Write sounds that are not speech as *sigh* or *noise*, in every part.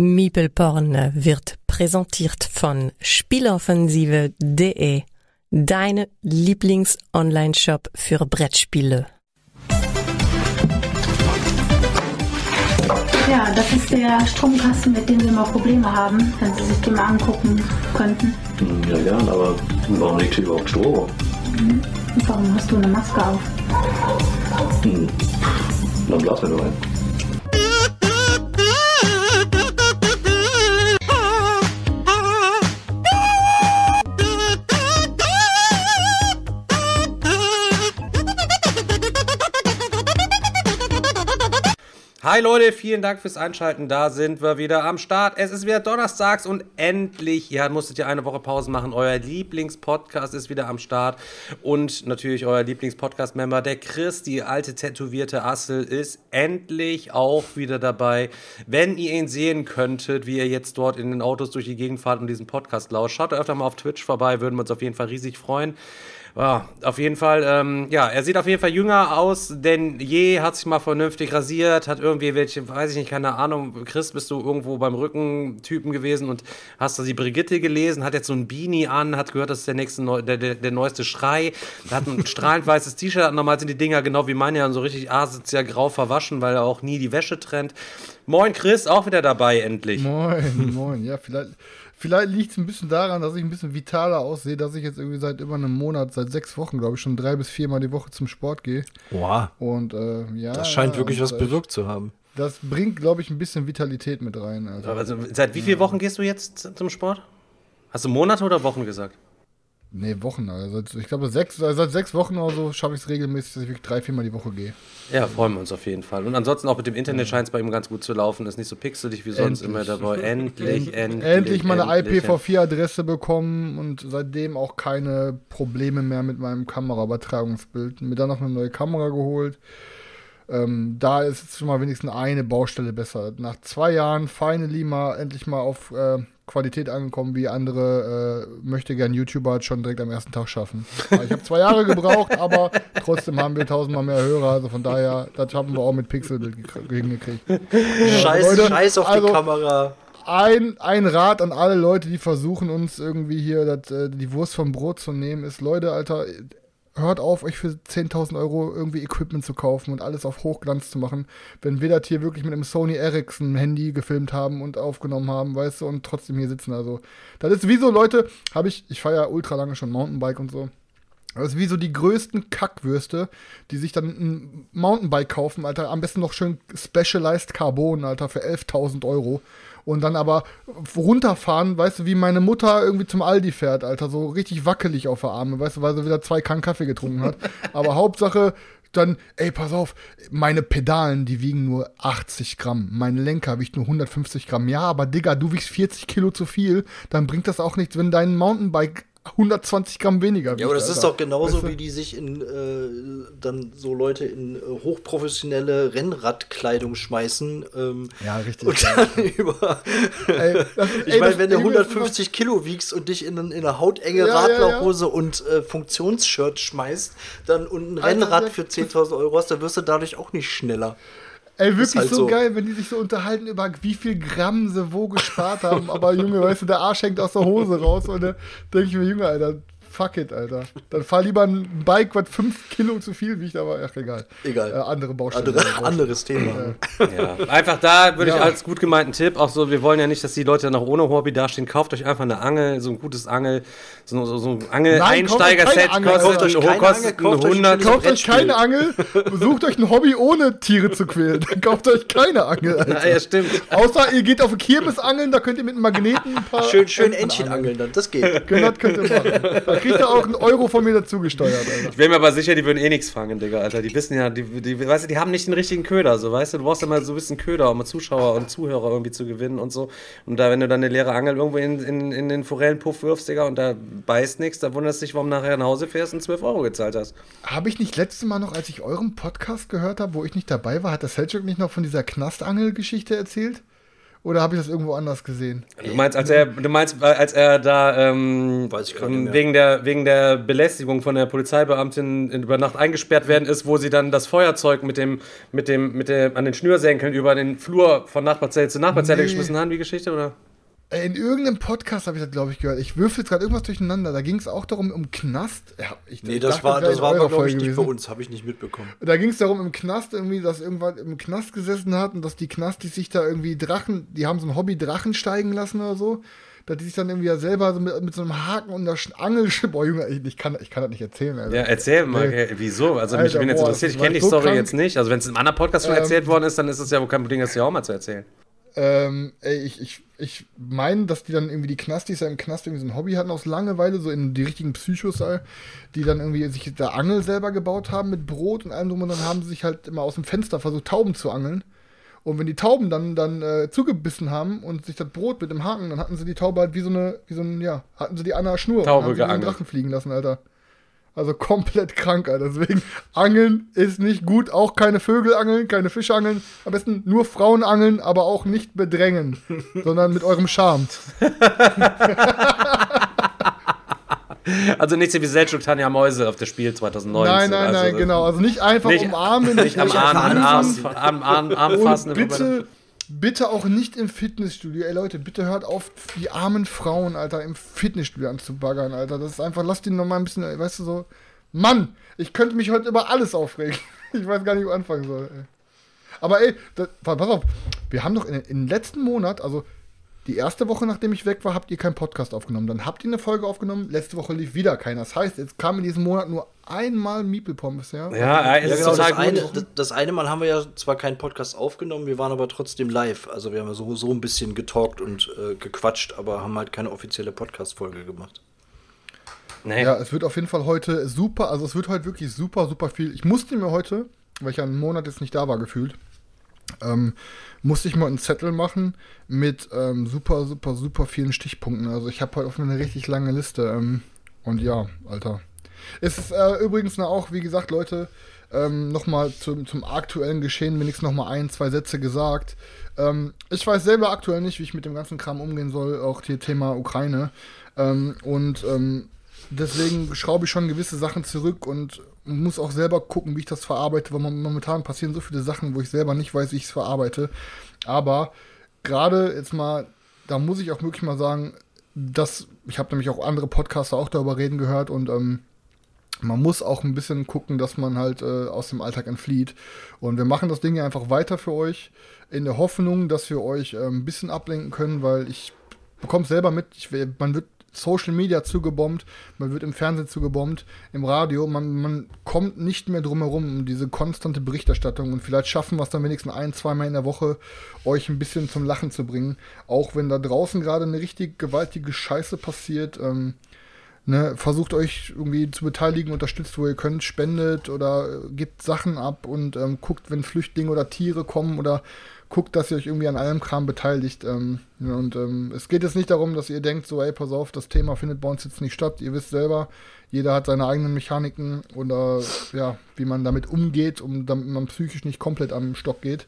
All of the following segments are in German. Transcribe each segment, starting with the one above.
Miepelporn wird präsentiert von Spieloffensive.de, deine Lieblings-Online-Shop für Brettspiele. Ja, das ist der Stromkasten, mit dem wir mal Probleme haben, wenn Sie sich den mal angucken könnten. Ja, gern, aber warum liegt hier überhaupt Strom? Mhm. Warum hast du eine Maske auf? Hm. Dann blasen wir nur ein. Hi Leute, vielen Dank fürs Einschalten. Da sind wir wieder am Start. Es ist wieder donnerstags und endlich, ja, musstet ihr eine Woche Pause machen. Euer Lieblingspodcast ist wieder am Start. Und natürlich euer Lieblingspodcast-Member, der Chris, die alte tätowierte Assel, ist endlich auch wieder dabei. Wenn ihr ihn sehen könntet, wie er jetzt dort in den Autos durch die Gegend fahrt und diesen Podcast lauscht, schaut öfter mal auf Twitch vorbei, würden wir uns auf jeden Fall riesig freuen. Ja, auf jeden Fall, ähm, ja, er sieht auf jeden Fall jünger aus denn je, hat sich mal vernünftig rasiert, hat irgendwie welche, weiß ich nicht, keine Ahnung, Chris, bist du irgendwo beim Rückentypen gewesen und hast du die Brigitte gelesen, hat jetzt so ein Beanie an, hat gehört, das ist der nächste, Neu der, der, der neueste Schrei, hat ein *laughs* strahlend weißes T-Shirt, normal sind die Dinger genau wie meine ja so richtig asozial grau verwaschen, weil er auch nie die Wäsche trennt. Moin Chris, auch wieder dabei endlich. Moin, moin, ja, vielleicht Vielleicht liegt es ein bisschen daran, dass ich ein bisschen vitaler aussehe, dass ich jetzt irgendwie seit über einem Monat, seit sechs Wochen, glaube ich, schon drei bis viermal die Woche zum Sport gehe. Wow. Und äh, ja. Das scheint wirklich was bewirkt zu haben. Das bringt, glaube ich, ein bisschen Vitalität mit rein. Also, also seit wie vielen Wochen gehst du jetzt zum Sport? Hast du Monate oder Wochen gesagt? Nee, Wochen. Also ich glaube, sechs, also seit sechs Wochen oder so schaffe ich es regelmäßig, dass ich wirklich drei, viermal die Woche gehe. Ja, freuen wir uns auf jeden Fall. Und ansonsten auch mit dem Internet scheint es bei ihm ganz gut zu laufen. Ist nicht so pixelig wie sonst endlich. immer dabei. Endlich, *laughs* endlich. Endlich mal eine IPv4-Adresse bekommen und seitdem auch keine Probleme mehr mit meinem Kameraübertragungsbild. Mir dann noch eine neue Kamera geholt. Ähm, da ist jetzt schon mal wenigstens eine Baustelle besser. Nach zwei Jahren finally mal endlich mal auf äh, Qualität angekommen, wie andere äh, möchte gern YouTuber schon direkt am ersten Tag schaffen. Ich habe zwei Jahre gebraucht, aber trotzdem haben wir tausendmal mehr Hörer, also von daher, das haben wir auch mit Pixelbild hingekriegt. *laughs* Scheiß, Leute, Scheiß auf also, die Kamera. Ein, ein Rat an alle Leute, die versuchen, uns irgendwie hier dat, äh, die Wurst vom Brot zu nehmen, ist, Leute, Alter, hört auf, euch für 10.000 Euro irgendwie Equipment zu kaufen und alles auf Hochglanz zu machen, wenn wir das hier wirklich mit einem Sony Ericsson Handy gefilmt haben und aufgenommen haben, weißt du, und trotzdem hier sitzen. Also, das ist wie so, Leute, habe ich, ich fahre ja ultra lange schon Mountainbike und so. Das ist wie so die größten Kackwürste, die sich dann ein Mountainbike kaufen, Alter. Am besten noch schön Specialized Carbon, Alter, für 11.000 Euro und dann aber runterfahren, weißt du, wie meine Mutter irgendwie zum Aldi fährt, Alter, so richtig wackelig auf der Arme, weißt du, weil sie wieder zwei Kannen Kaffee getrunken hat. *laughs* aber Hauptsache, dann, ey, pass auf, meine Pedalen, die wiegen nur 80 Gramm. Mein Lenker wiegt nur 150 Gramm. Ja, aber Digga, du wiegst 40 Kilo zu viel, dann bringt das auch nichts, wenn dein Mountainbike 120 Gramm weniger. Ja, aber das Alter. ist doch genauso, weißt du? wie die sich in äh, dann so Leute in äh, hochprofessionelle Rennradkleidung schmeißen. Ähm, ja, richtig. Und dann *laughs* über. ey, *laughs* ich meine, wenn du 150 Kilo wiegst und dich in, in eine hautenge ja, Radlerhose ja, ja. und äh, Funktionsshirt schmeißt, dann und ein Rennrad für 10.000 Euro hast, dann wirst du dadurch auch nicht schneller. Ey, wirklich halt so, so, geil, wenn die sich so unterhalten über wie viel Gramm sie wo gespart haben. Aber Junge, weißt du, der Arsch hängt aus der Hose raus und da denke ich mir, Junge, Alter, fuck it, Alter. Dann fahr lieber ein Bike, was 5 Kilo zu viel wiegt, aber ach, egal. Egal. Äh, andere Baustelle. Andere, anderes Thema. Ja. Einfach da würde ja. ich als gut gemeinten Tipp, auch so, wir wollen ja nicht, dass die Leute noch ohne Hobby dastehen. Kauft euch einfach eine Angel, so ein gutes Angel, so, so, so ein Angel-Einsteiger-Set kostet, euch keine kostet Angel, kauft 100. Kauft euch keine Angel, sucht euch ein Hobby ohne Tiere zu quälen. Dann *laughs* kauft euch keine Angel. Alter. Ja, ja, stimmt. Außer ihr geht auf Kirmes angeln, da könnt ihr mit einem Magneten ein paar. Schön, schön Entchen angeln dann, das geht. Genau, das könnt ihr machen *laughs* kriegt er auch einen Euro von mir dazugesteuert, Alter. Ich bin mir aber sicher, die würden eh nichts fangen, Digga, Alter. Die wissen ja, die, die, weißt du, die haben nicht den richtigen Köder, so, weißt du. Du brauchst mal so ein bisschen Köder, um Zuschauer und Zuhörer irgendwie zu gewinnen und so. Und da, wenn du dann eine leere Angel irgendwo in, in, in den Forellenpuff wirfst, Digga, und da beißt nichts, da wunderst du dich, warum nachher nach Hause fährst und 12 Euro gezahlt hast. Habe ich nicht letztes Mal noch, als ich euren Podcast gehört habe, wo ich nicht dabei war, hat der Selchuk nicht noch von dieser Knastangel-Geschichte erzählt? Oder habe ich das irgendwo anders gesehen? Du meinst, als er, du meinst, als er da ähm, wegen, der, wegen der Belästigung von der Polizeibeamtin über Nacht eingesperrt werden ist, wo sie dann das Feuerzeug mit dem, mit dem, mit dem, an den Schnürsenkeln über den Flur von Nachbarzelle zu Nachbarzelle nee. geschmissen haben, die Geschichte, oder? In irgendeinem Podcast habe ich das, glaube ich, gehört. Ich würfel jetzt gerade irgendwas durcheinander. Da ging es auch darum, um Knast. Ja, ich, nee, das dachte, war, das war aber, glaube ich, nicht bei uns. Habe ich nicht mitbekommen. Da ging es darum, im Knast irgendwie, dass irgendwann im Knast gesessen hat und dass die Knastis sich da irgendwie Drachen, die haben so ein Hobby Drachen steigen lassen oder so. Dass die sich dann irgendwie ja selber so mit, mit so einem Haken und der Angel. *laughs* Boah, Junge, ich, ich, kann, ich kann das nicht erzählen. Alter. Ja, erzähl mal, nee. wieso? Also, Alter, mich bin jetzt interessiert. Ich kenne die so Story krank. jetzt nicht. Also, wenn es im anderen Podcast schon ähm, erzählt worden ist, dann ist es ja wohl kein Problem, das ja auch mal zu erzählen. Ähm, ey, ich, ich, ich meine, dass die dann irgendwie die Knastis ja im Knast irgendwie so ein Hobby hatten aus Langeweile, so in die richtigen Psychos, die dann irgendwie sich der Angel selber gebaut haben mit Brot und allem drum und dann haben sie sich halt immer aus dem Fenster versucht, Tauben zu angeln. Und wenn die Tauben dann, dann äh, zugebissen haben und sich das Brot mit dem Haken, dann hatten sie die Taube halt wie so eine, wie so ein, ja, hatten sie die an der Schnur Taube und haben sie den Drachen fliegen lassen, Alter. Also komplett krank, Alter. Deswegen, Angeln ist nicht gut. Auch keine Vögel angeln, keine Fische angeln. Am besten nur Frauen angeln, aber auch nicht bedrängen, *laughs* sondern mit eurem Charme. *laughs* Also nicht so wie Selçuk Tanja Mäuse auf das Spiel 2019. Nein, nein, also, nein, genau. Also nicht einfach nicht, umarmen. *laughs* Nicht am Arm, Arm, Arm, Arm, Arm fassen. bitte, bitte auch nicht im Fitnessstudio. Ey Leute, bitte hört auf, die armen Frauen, Alter, im Fitnessstudio anzubaggern, Alter. Das ist einfach, lasst die noch mal ein bisschen, weißt du so. Mann, ich könnte mich heute über alles aufregen. *laughs* Ich weiß gar nicht, wo anfangen soll. Ey. Aber ey, das, pass auf, wir haben doch in, in den letzten Monat, also die erste Woche, nachdem ich weg war, habt ihr keinen Podcast aufgenommen. Dann habt ihr eine Folge aufgenommen. Letzte Woche lief wieder keiner. Das heißt, jetzt kam in diesem Monat nur einmal Meeple Pommes, ja? Ja, ja, ja genau, das, eine, das, das, eine Mal haben wir ja zwar keinen Podcast aufgenommen, wir waren aber trotzdem live. Also wir haben so, so ein bisschen getalkt und äh, gequatscht, aber haben halt keine offizielle Podcast-Folge gemacht. Nee. Ja, es wird auf jeden Fall heute super, also es wird heute wirklich super, super viel. Ich musste mir heute, weil ich ja einen Monat jetzt nicht da war, gefühlt, ähm, musste ich mal einen Zettel machen mit ähm, super, super, super vielen Stichpunkten. Also ich habe heute auf eine richtig lange Liste. Ähm, und ja, Alter. Es ist äh, übrigens auch, wie gesagt, Leute, ähm, nochmal zum, zum aktuellen Geschehen wenigstens nochmal ein, zwei Sätze gesagt. Ähm, ich weiß selber aktuell nicht, wie ich mit dem ganzen Kram umgehen soll, auch hier Thema Ukraine. Ähm, und ähm, deswegen schraube ich schon gewisse Sachen zurück und muss auch selber gucken, wie ich das verarbeite, weil momentan passieren so viele Sachen, wo ich selber nicht weiß, wie ich es verarbeite. Aber gerade jetzt mal, da muss ich auch wirklich mal sagen, dass ich habe nämlich auch andere Podcaster auch darüber reden gehört und ähm, man muss auch ein bisschen gucken, dass man halt äh, aus dem Alltag entflieht. Und wir machen das Ding ja einfach weiter für euch, in der Hoffnung, dass wir euch äh, ein bisschen ablenken können, weil ich bekomme selber mit, ich, man wird Social Media zugebombt, man wird im Fernsehen zugebombt, im Radio, man, man kommt nicht mehr drum herum um diese konstante Berichterstattung und vielleicht schaffen wir es dann wenigstens ein, zweimal in der Woche, euch ein bisschen zum Lachen zu bringen. Auch wenn da draußen gerade eine richtig gewaltige Scheiße passiert. Ähm, ne, versucht euch irgendwie zu beteiligen, unterstützt, wo ihr könnt, spendet oder äh, gebt Sachen ab und ähm, guckt, wenn Flüchtlinge oder Tiere kommen oder guckt, dass ihr euch irgendwie an allem Kram beteiligt. Ähm, und ähm, es geht jetzt nicht darum, dass ihr denkt, so, ey, pass auf, das Thema findet bei uns jetzt nicht statt. Ihr wisst selber, jeder hat seine eigenen Mechaniken oder ja, wie man damit umgeht, um damit man psychisch nicht komplett am Stock geht.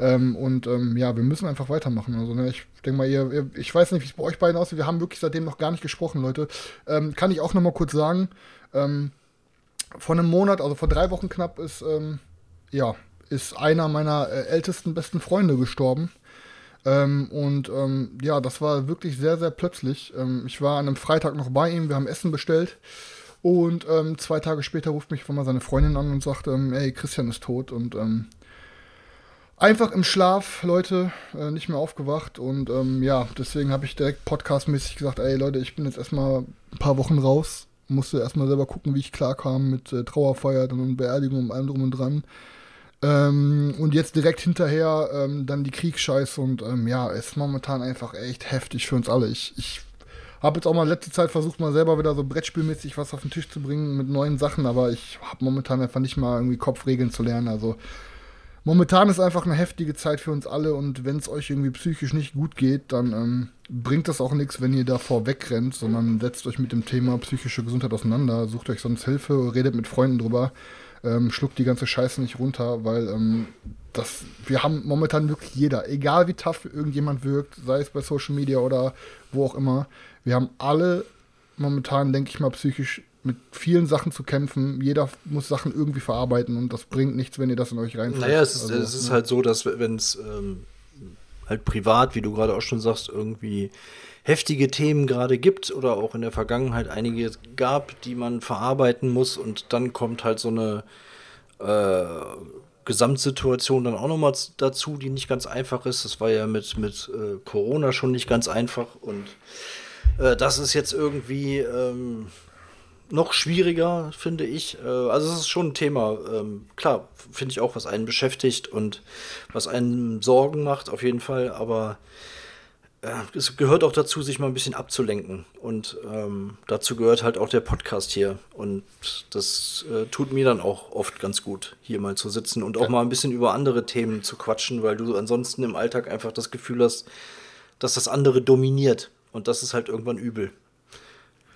Ähm, und ähm, ja, wir müssen einfach weitermachen. Also, ne, ich denke mal, ihr, ihr, ich weiß nicht, wie es bei euch beiden aussieht. Wir haben wirklich seitdem noch gar nicht gesprochen, Leute. Ähm, kann ich auch noch mal kurz sagen. Ähm, vor einem Monat, also vor drei Wochen knapp, ist ja ist einer meiner äh, ältesten besten Freunde gestorben. Ähm, und ähm, ja, das war wirklich sehr, sehr plötzlich. Ähm, ich war an einem Freitag noch bei ihm, wir haben Essen bestellt. Und ähm, zwei Tage später ruft mich von mal seine Freundin an und sagt, ähm, ey, Christian ist tot. Und ähm, einfach im Schlaf, Leute, äh, nicht mehr aufgewacht. Und ja, deswegen habe ich direkt podcastmäßig gesagt, ey Leute, ich bin jetzt erstmal ein paar Wochen raus. Musste erstmal selber gucken, wie ich klarkam mit äh, Trauerfeier und Beerdigung und allem drum und dran. Ähm, und jetzt direkt hinterher ähm, dann die Kriegsscheiße und ähm, ja, ist momentan einfach echt heftig für uns alle. Ich, ich habe jetzt auch mal letzte Zeit versucht, mal selber wieder so Brettspielmäßig was auf den Tisch zu bringen mit neuen Sachen, aber ich habe momentan einfach nicht mal irgendwie Kopfregeln zu lernen. Also momentan ist einfach eine heftige Zeit für uns alle und wenn es euch irgendwie psychisch nicht gut geht, dann ähm, bringt das auch nichts, wenn ihr davor wegrennt, sondern setzt euch mit dem Thema psychische Gesundheit auseinander, sucht euch sonst Hilfe, redet mit Freunden drüber ähm, schluckt die ganze Scheiße nicht runter, weil ähm, das, wir haben momentan wirklich jeder, egal wie tough irgendjemand wirkt, sei es bei Social Media oder wo auch immer, wir haben alle momentan, denke ich mal, psychisch mit vielen Sachen zu kämpfen. Jeder muss Sachen irgendwie verarbeiten und das bringt nichts, wenn ihr das in euch rein. Naja, es ist, also, es ist halt so, dass wenn es ähm, halt privat, wie du gerade auch schon sagst, irgendwie heftige Themen gerade gibt oder auch in der Vergangenheit einige gab, die man verarbeiten muss und dann kommt halt so eine äh, Gesamtsituation dann auch nochmal dazu, die nicht ganz einfach ist. Das war ja mit, mit äh, Corona schon nicht ganz einfach und äh, das ist jetzt irgendwie ähm, noch schwieriger, finde ich. Äh, also es ist schon ein Thema. Ähm, klar, finde ich auch, was einen beschäftigt und was einen Sorgen macht, auf jeden Fall. Aber es gehört auch dazu, sich mal ein bisschen abzulenken. Und ähm, dazu gehört halt auch der Podcast hier. Und das äh, tut mir dann auch oft ganz gut, hier mal zu sitzen und auch ja. mal ein bisschen über andere Themen zu quatschen, weil du ansonsten im Alltag einfach das Gefühl hast, dass das andere dominiert. Und das ist halt irgendwann übel.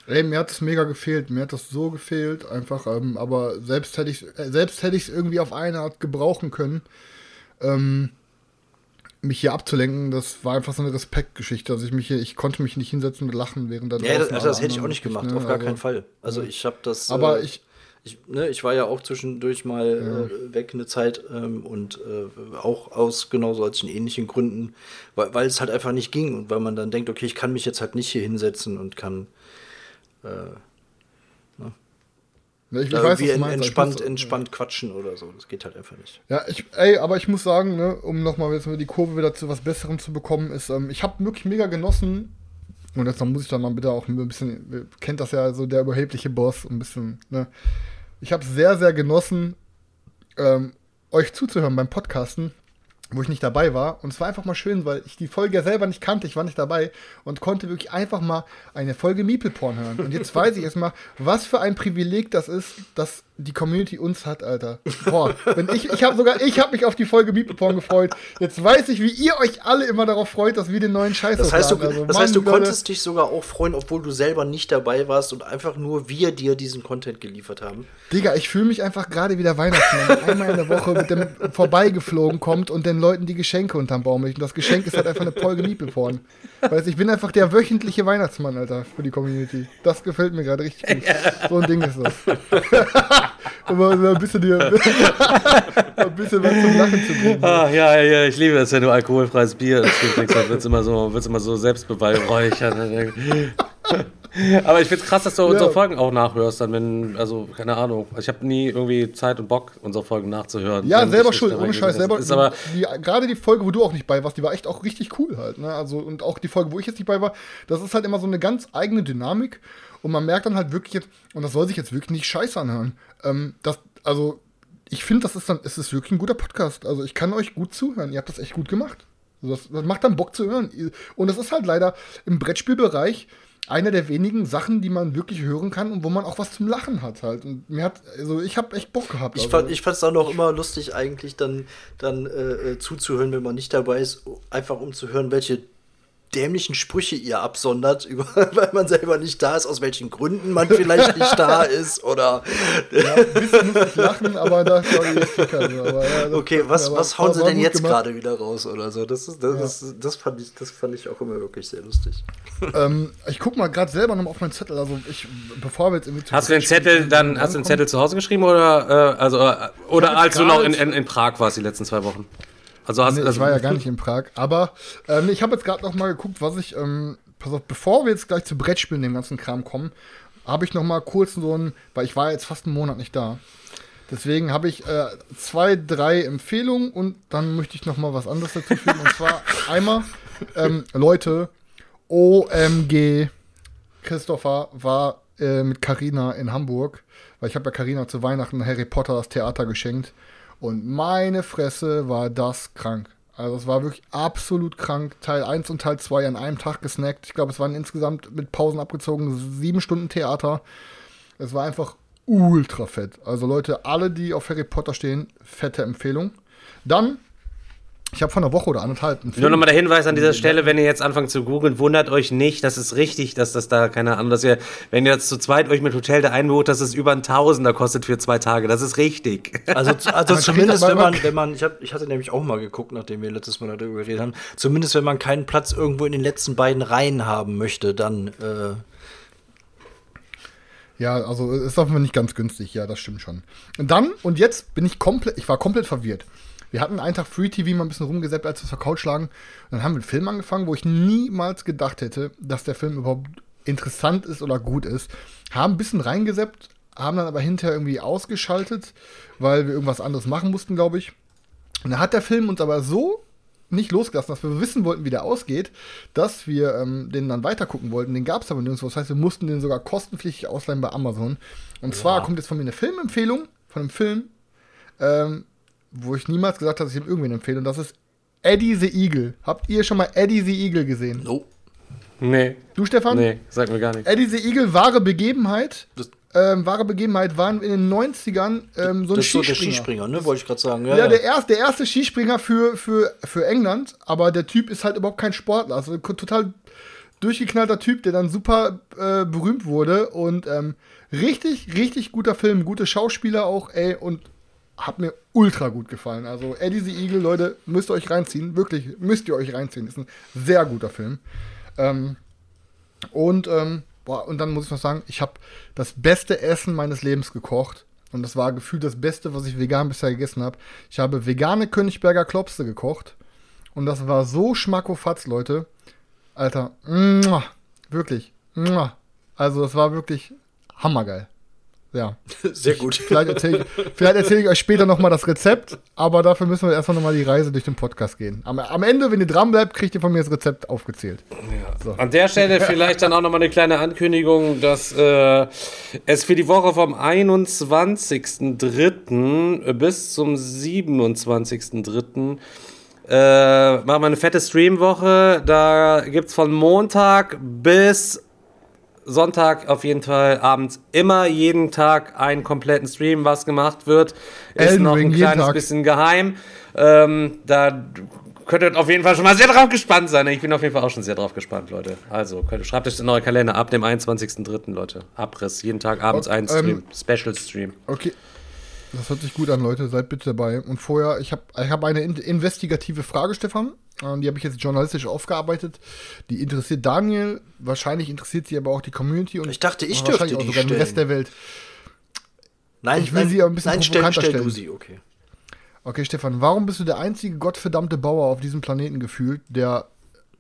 Ey, mir hat es mega gefehlt. Mir hat das so gefehlt, einfach. Ähm, aber selbst hätte ich äh, selbst hätte ich es irgendwie auf eine Art gebrauchen können, ähm, mich hier abzulenken. Das war einfach so eine Respektgeschichte. Also ich mich hier, ich konnte mich nicht hinsetzen und lachen während der. Ja, das, also das hätte ich auch nicht gemacht, ne? auf gar also, keinen Fall. Also ich habe das. Aber äh, ich. Ich, ne, ich war ja auch zwischendurch mal ja. äh, weg eine Zeit ähm, und äh, auch aus genauso als in ähnlichen Gründen, weil, weil es halt einfach nicht ging und weil man dann denkt, okay, ich kann mich jetzt halt nicht hier hinsetzen und kann äh? Ja, ich, ich weiß, wie entspannt, muss, entspannt quatschen oder so. Das geht halt einfach nicht. Ja, ich, ey, aber ich muss sagen, ne, um nochmal jetzt mal die Kurve wieder zu was Besserem zu bekommen, ist, ähm, ich habe wirklich mega genossen. Und jetzt muss ich dann mal bitte auch ein bisschen, kennt das ja so der überhebliche Boss, ein bisschen, ne. Ich habe sehr, sehr genossen, ähm, euch zuzuhören beim Podcasten wo ich nicht dabei war. Und es war einfach mal schön, weil ich die Folge ja selber nicht kannte, ich war nicht dabei und konnte wirklich einfach mal eine Folge Meeple Porn hören. Und jetzt weiß ich erstmal, was für ein Privileg das ist, dass die Community uns hat, Alter. Boah, wenn ich, ich habe sogar, ich habe mich auf die Folge Meeple gefreut. Jetzt weiß ich, wie ihr euch alle immer darauf freut, dass wir den neuen Scheiß Das heißt, du, also, das Mann, heißt, du konntest dich sogar auch freuen, obwohl du selber nicht dabei warst und einfach nur wir dir diesen Content geliefert haben. Digga, ich fühle mich einfach gerade wieder Weihnachtsmann, einmal in der Woche mit dem vorbeigeflogen kommt und den Leuten die Geschenke unterm Baum legt. Und das Geschenk ist halt einfach eine Folge Meeple Weißt ich bin einfach der wöchentliche Weihnachtsmann, Alter, für die Community. Das gefällt mir gerade richtig gut. *laughs* So ein Ding ist das. *laughs* um ein bisschen, die, *laughs* ein bisschen was zum Lachen zu bringen. Ah, ja, ja, ich liebe das, wenn du alkoholfreies Bier trinkst, dann wird es immer so, wird's immer so selbstbeweihräuchert. Aber ich finde es krass, dass du ja. unsere Folgen auch nachhörst, dann wenn, also keine Ahnung, ich habe nie irgendwie Zeit und Bock, unsere Folgen nachzuhören. Ja, selber schuld, ohne Scheiß, selber. Ist aber die, gerade die Folge, wo du auch nicht bei warst, die war echt auch richtig cool halt. Ne? Also und auch die Folge, wo ich jetzt nicht bei war, das ist halt immer so eine ganz eigene Dynamik und man merkt dann halt wirklich jetzt, und das soll sich jetzt wirklich nicht scheiße anhören, ähm, dass, also ich finde, das ist dann, es ist wirklich ein guter Podcast. Also ich kann euch gut zuhören. Ihr habt das echt gut gemacht. Also das, das macht dann Bock zu hören. Und das ist halt leider im Brettspielbereich eine der wenigen Sachen, die man wirklich hören kann und wo man auch was zum Lachen hat halt. Und mir hat, also ich habe echt Bock gehabt. Ich also. fand es dann auch immer lustig, eigentlich dann, dann äh, äh, zuzuhören, wenn man nicht dabei ist, einfach um zu hören, welche dämlichen Sprüche ihr absondert, *laughs* über, weil man selber nicht da ist, aus welchen Gründen man vielleicht nicht da *laughs* ist oder. Ja, ein bisschen muss ich lachen, aber da glaube ich jetzt aber, ja, Okay, was, was hauen sie denn jetzt gerade wieder raus oder so? Das, ist, das, ja. das, das, fand ich, das fand ich auch immer wirklich sehr lustig. Ähm, ich guck mal gerade selber noch auf meinen Zettel, also ich, bevor wir jetzt irgendwie Hast du den Zettel dann, hast du den Zettel zu Hause geschrieben oder, äh, also, äh, oder als du noch in, in, in Prag warst die letzten zwei Wochen? Also hast, nee, ich war ja gar nicht in Prag. Aber ähm, ich habe jetzt gerade noch mal geguckt, was ich. Ähm, pass auf, bevor wir jetzt gleich zu Brettspielen, dem ganzen Kram kommen, habe ich noch mal kurz so ein, weil ich war jetzt fast einen Monat nicht da. Deswegen habe ich äh, zwei, drei Empfehlungen und dann möchte ich noch mal was anderes dazu fügen. und zwar *laughs* einmal, ähm, Leute, OMG, Christopher war äh, mit Carina in Hamburg, weil ich habe ja Carina zu Weihnachten Harry Potter das Theater geschenkt. Und meine Fresse war das krank. Also es war wirklich absolut krank. Teil 1 und Teil 2 an einem Tag gesnackt. Ich glaube, es waren insgesamt mit Pausen abgezogen sieben Stunden Theater. Es war einfach ultra fett. Also Leute, alle, die auf Harry Potter stehen, fette Empfehlung. Dann Ich habe vor einer Woche oder anderthalb einen Film. Nur nochmal der Hinweis an dieser Stelle, wenn ihr jetzt anfangt zu googeln, wundert euch nicht, das ist richtig, dass das da, keine Ahnung, dass ihr, wenn ihr jetzt zu zweit euch mit Hotel da einbucht, dass es über ein Tausender kostet für zwei Tage. Das ist richtig. Also, also *laughs* zumindest, wenn man, wenn man, ich, hab, ich hatte nämlich auch mal geguckt, nachdem wir letztes Mal darüber geredet haben, zumindest wenn man keinen Platz irgendwo in den letzten beiden Reihen haben möchte, dann. Äh ja, also ist auf jeden Fall nicht ganz günstig, ja, das stimmt schon. Und dann, und jetzt bin ich komplett, ich war komplett verwirrt. Wir hatten einen Tag Free TV mal ein bisschen rumgesäppt, als wir auf Couch lagen. Und dann haben wir einen Film angefangen, wo ich niemals gedacht hätte, dass der Film überhaupt interessant ist oder gut ist. Haben ein bisschen reingeseppt, haben dann aber hinterher irgendwie ausgeschaltet, weil wir irgendwas anderes machen mussten, glaube ich. Und dann hat der Film uns aber so nicht losgelassen, dass wir wissen wollten, wie der ausgeht, dass wir ähm, den dann weiter gucken wollten. Den gab es aber nirgendwo. Das heißt, wir mussten den sogar kostenpflichtig ausleihen bei Amazon. Und ja. zwar kommt jetzt von mir eine Filmempfehlung von einem Film, ähm, wo ich niemals gesagt habe, dass ich ihm irgendwen empfehle. Und das ist Eddie the Eagle. Habt ihr schon mal Eddie the Eagle gesehen? No. Nee. Du, Stefan? Nee, sag mir gar nicht. Eddie the Eagle, wahre Begebenheit. Ähm, wahre Begebenheit waren in den 90ern ähm, so ein das Skispringer. So der Skispringer, ne? Wollte ich gerade sagen. Ja, ja, ja, Der, erste, der erste Skispringer für, für, für England, aber der Typ ist halt überhaupt kein Sportler. Also total durchgeknallter Typ, der dann super äh, berühmt wurde und ähm, richtig, richtig guter Film, gute Schauspieler auch, ey, und hat mir ultra gut gefallen. Also Eddie the Eagle, Leute, müsst ihr euch reinziehen. Wirklich, müsst ihr euch reinziehen. Ist ein sehr guter Film. Ähm, und, ähm, boah, und dann muss ich noch sagen, ich habe das beste Essen meines Lebens gekocht. Und das war gefühlt das Beste, was ich vegan bisher gegessen habe. Ich habe vegane Königsberger Klopse gekocht. Und das war so schmackofatz, Leute. Alter, muah, wirklich. Muah. Also, das war wirklich hammergeil. Ja. *laughs* Sehr gut. Vielleicht erzähle ich, erzähl ich, euch später nochmal das Rezept, aber dafür müssen wir erstmal nochmal die Reise durch den Podcast gehen. Am, am, Ende, wenn ihr dran bleibt, kriegt ihr von mir das Rezept aufgezählt. Ja. So. An der Stelle vielleicht dann auch nochmal eine kleine Ankündigung, dass äh, es für die Woche vom 21.03. bis zum 27.03. Äh, machen wir eine fette Streamwoche. Da gibt es von Montag bis Sonntag auf jeden Fall abends immer jeden Tag einen kompletten Stream, was gemacht wird. Ist Elden noch ein kleines bisschen geheim. Ähm, da könnt ihr auf jeden Fall schon mal sehr drauf gespannt sein. Ich bin auf jeden Fall auch schon sehr drauf gespannt, Leute. Also könnt, schreibt euch in eure Kalender ab dem 21.03., Leute. Abriss, jeden Tag abends okay, ein Stream, ähm, Special Stream. Okay. Das hört sich gut an, Leute. Seid bitte dabei. Und vorher, ich habe ich hab eine investigative Frage, Stefan. Die habe ich jetzt journalistisch aufgearbeitet. Die interessiert Daniel, wahrscheinlich interessiert sie aber auch die Community und ich dachte, ich dürfte auch sogar den Rest der Welt. Nein, ich will nein, sie aber ein bisschen nein, provokanter stell, stell stellen. Du sie, okay. Okay, Stefan, warum bist du der einzige gottverdammte Bauer auf diesem Planeten gefühlt, der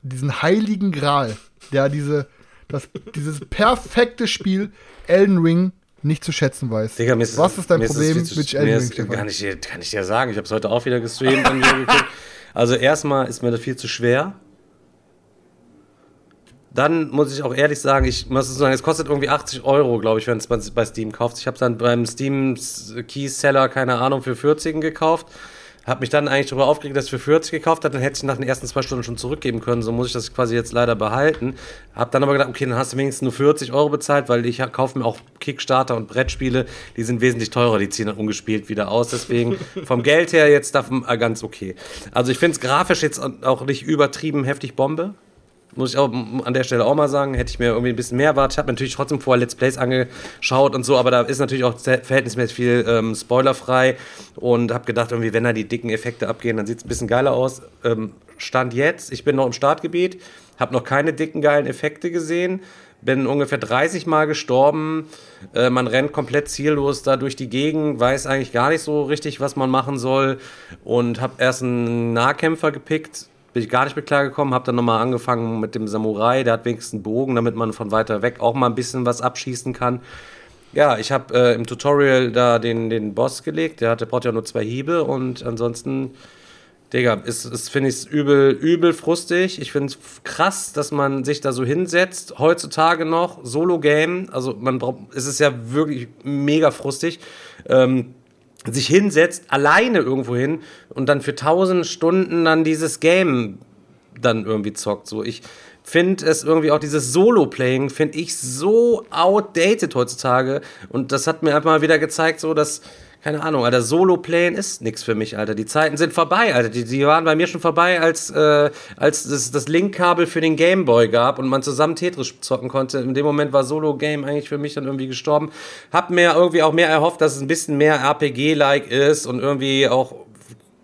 diesen heiligen Gral, der diese, das, dieses perfekte Spiel Elden Ring nicht zu schätzen weiß. Digga, ist, Was ist dein Problem ist mit Elden Ring? Kann ich, kann ich dir sagen. Ich habe es heute auch wieder gestreamt. *laughs* Also erstmal ist mir das viel zu schwer. Dann muss ich auch ehrlich sagen, ich muss sagen, es kostet irgendwie 80 Euro, glaube ich, wenn es bei Steam kauft. Ich habe dann beim Steam Key Seller, keine Ahnung, für 40 gekauft. Hab mich dann eigentlich darüber aufgeregt, dass ich für 40 gekauft hat, dann hätte ich nach den ersten zwei Stunden schon zurückgeben können. So muss ich das quasi jetzt leider behalten. Hab dann aber gedacht, okay, dann hast du wenigstens nur 40 Euro bezahlt, weil ich kaufe mir auch Kickstarter und Brettspiele, die sind wesentlich teurer, die ziehen dann ungespielt wieder aus. Deswegen *laughs* vom Geld her jetzt davon äh, ganz okay. Also ich finde es grafisch jetzt auch nicht übertrieben heftig Bombe. Muss ich auch an der Stelle auch mal sagen, hätte ich mir irgendwie ein bisschen mehr erwartet. Ich habe natürlich trotzdem vorher Let's Plays angeschaut und so, aber da ist natürlich auch verhältnismäßig viel ähm, spoilerfrei und habe gedacht, irgendwie, wenn da die dicken Effekte abgehen, dann sieht es ein bisschen geiler aus. Ähm, Stand jetzt, ich bin noch im Startgebiet, habe noch keine dicken, geilen Effekte gesehen, bin ungefähr 30 Mal gestorben. Äh, man rennt komplett ziellos da durch die Gegend, weiß eigentlich gar nicht so richtig, was man machen soll und habe erst einen Nahkämpfer gepickt bin ich gar nicht mit klargekommen, habe dann nochmal angefangen mit dem Samurai, der hat wenigstens einen Bogen, damit man von weiter weg auch mal ein bisschen was abschießen kann. Ja, ich habe äh, im Tutorial da den, den Boss gelegt, der, hat, der braucht ja nur zwei Hiebe und ansonsten, Digga, ist, ist finde ich übel, übel frustig. Ich finde es krass, dass man sich da so hinsetzt, heutzutage noch, Solo-Game, also man braucht, es ist ja wirklich mega frustig. Ähm, sich hinsetzt, alleine irgendwo hin und dann für tausend Stunden dann dieses Game dann irgendwie zockt. So, ich finde es irgendwie auch dieses Solo-Playing finde ich so outdated heutzutage und das hat mir einfach mal wieder gezeigt, so dass keine Ahnung, Alter, Solo-Playen ist nichts für mich, Alter. Die Zeiten sind vorbei, Alter. Die, die waren bei mir schon vorbei, als, äh, als es das Link-Kabel für den Gameboy gab und man zusammen Tetris zocken konnte. In dem Moment war Solo-Game eigentlich für mich dann irgendwie gestorben. Hab mir irgendwie auch mehr erhofft, dass es ein bisschen mehr RPG-like ist und irgendwie auch,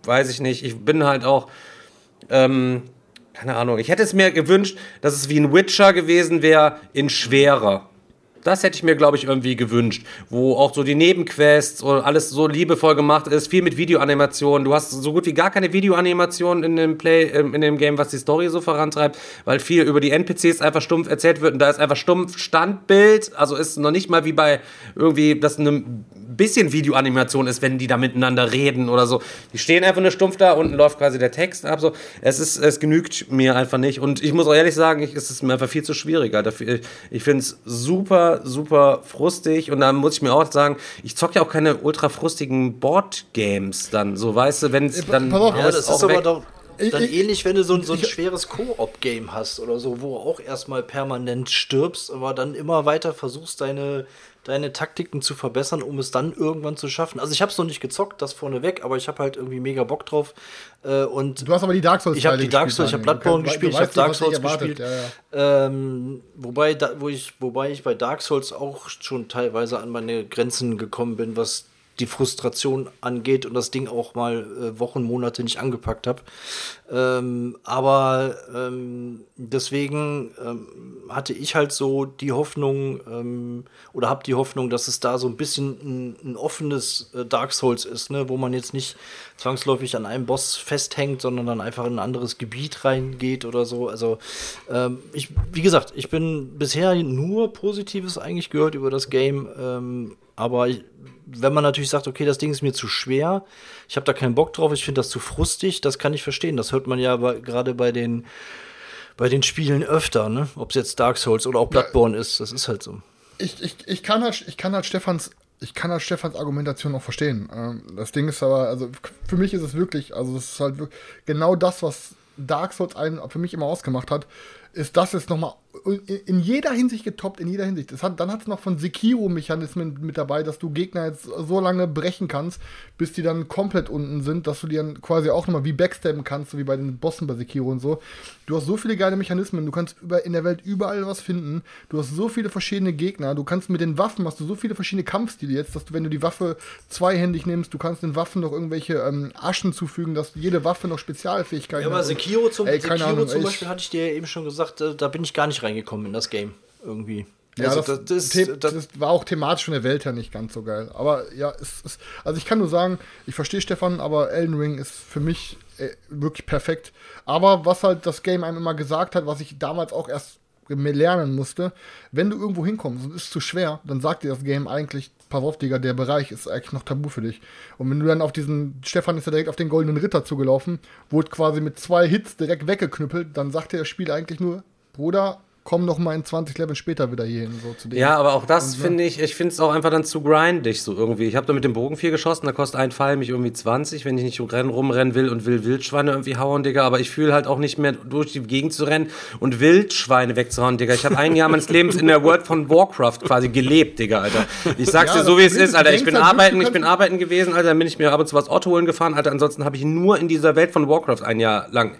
weiß ich nicht, ich bin halt auch, ähm, keine Ahnung, ich hätte es mir gewünscht, dass es wie ein Witcher gewesen wäre, in schwerer. Das hätte ich mir, glaube ich, irgendwie gewünscht. Wo auch so die Nebenquests und alles so liebevoll gemacht ist. Viel mit Videoanimationen. Du hast so gut wie gar keine Videoanimationen in dem Play, ähm, in dem Game, was die Story so vorantreibt, weil viel über die NPCs einfach stumpf erzählt wird und da ist einfach stumpf Standbild. Also ist noch nicht mal wie bei irgendwie, das eine bisschen Videoanimation ist, wenn die da miteinander reden oder so. Die stehen einfach nur stumpf da, unten läuft quasi der Text ab. So. Es, ist, es genügt mir einfach nicht. Und ich muss auch ehrlich sagen, ich, es ist mir einfach viel zu schwierig. Alter. Ich finde es super, super frustig. Und dann muss ich mir auch sagen, ich zocke ja auch keine ultra frustigen Boardgames dann. So, weißt du, wenn es dann. Ja, das ist aber doch dann ich, ähnlich, wenn du so, so ein schweres Koop-Game hast oder so, wo auch erstmal permanent stirbst, aber dann immer weiter versuchst, deine, deine Taktiken zu verbessern, um es dann irgendwann zu schaffen. Also ich habe es noch nicht gezockt, das vorneweg, aber ich habe halt irgendwie mega Bock drauf. Äh, und du hast aber die Dark Souls Ich habe die Dark Souls, ich habe Bloodborne gespielt, ich habe Dark Souls gespielt. Ja, ja. Ähm, wobei, da, wo ich, wobei ich bei Dark Souls auch schon teilweise an meine Grenzen gekommen bin, was die Frustration angeht und das Ding auch mal äh, Wochen, Monate nicht angepackt habe. Ähm, aber ähm, deswegen ähm, hatte ich halt so die Hoffnung ähm, oder habe die Hoffnung, dass es da so ein bisschen ein, ein offenes äh, Dark Souls ist, ne? wo man jetzt nicht zwangsläufig an einem Boss festhängt, sondern dann einfach in ein anderes Gebiet reingeht oder so. Also ähm, ich, wie gesagt, ich bin bisher nur Positives eigentlich gehört über das Game, ähm, aber ich, wenn man natürlich sagt, okay, das Ding ist mir zu schwer, ich habe da keinen Bock drauf, ich finde das zu frustig, das kann ich verstehen. Das hört man ja gerade bei den bei den Spielen öfter, ne? Ob es jetzt Dark Souls oder auch Bloodborne ja, ist, das ist halt so. Ich, ich, ich, kann halt, ich kann halt Stefans ich kann halt Stefans Argumentation auch verstehen. Ähm, das Ding ist aber, also für mich ist es wirklich, also es ist halt genau das, was Dark Souls einen für mich immer ausgemacht hat, ist das jetzt nochmal in jeder Hinsicht getoppt, in jeder Hinsicht. Hat, dann hat es noch von Sekiro-Mechanismen mit dabei, dass du Gegner jetzt so lange brechen kannst, bis die dann komplett unten sind, dass du die dann quasi auch nochmal wie backstabben kannst, so wie bei den Bossen bei Sekiro und so. Du hast so viele geile Mechanismen, du kannst über, in der Welt überall was finden, du hast so viele verschiedene Gegner, du kannst mit den Waffen, hast du so viele verschiedene Kampfstile jetzt, dass du, wenn du die Waffe zweihändig nimmst, du kannst den Waffen noch irgendwelche ähm, Aschen zufügen, dass jede Waffe noch Spezialfähigkeiten hat. Ja, aber Sekiro zum, ey, Sekiro Ahnung, zum Beispiel hatte ich dir eben schon gesagt, äh, da bin ich gar nicht reingekommen in das Game irgendwie. Ja, also, das, das, das, das, war auch thematisch von der Welt her nicht ganz so geil. Aber ja, es ist, also ich kann nur sagen, ich verstehe Stefan, aber Elden Ring ist für mich äh, wirklich perfekt. Aber was halt das Game einem immer gesagt hat, was ich damals auch erst lernen musste, wenn du irgendwo hinkommst und es ist zu schwer, dann sagt dir das Game eigentlich, pass auf, Digga, der Bereich ist eigentlich noch tabu für dich. Und wenn du dann auf diesen, Stefan ist ja direkt auf den goldenen Ritter zugelaufen, wurde quasi mit zwei Hits direkt weggeknüppelt, dann sagt dir das Spiel eigentlich nur, Bruder, komm noch mal in 20 Level später wieder hier hin. So zu dem. Ja, aber auch das ne? finde ich, ich finde es auch einfach dann zu grindig so irgendwie. Ich habe da mit dem Bogen viel geschossen, da kostet ein Pfeil mich irgendwie 20, wenn ich nicht rennen, rumrennen will und will Wildschweine irgendwie hauen, Digga. Aber ich fühle halt auch nicht mehr durch die Gegend zu rennen und Wildschweine wegzuhauen, Digga. Ich habe ein Jahr meines Lebens in der World von Warcraft quasi gelebt, Digga, Alter. Ich sag's ja, dir so, wie es ist, Alter. Ich bin halt arbeiten, ich bin arbeiten gewesen, Alter. Dann bin ich mir ab und zu was Otto holen gefahren, Alter. Ansonsten habe ich nur in dieser Welt von Warcraft ein Jahr lang,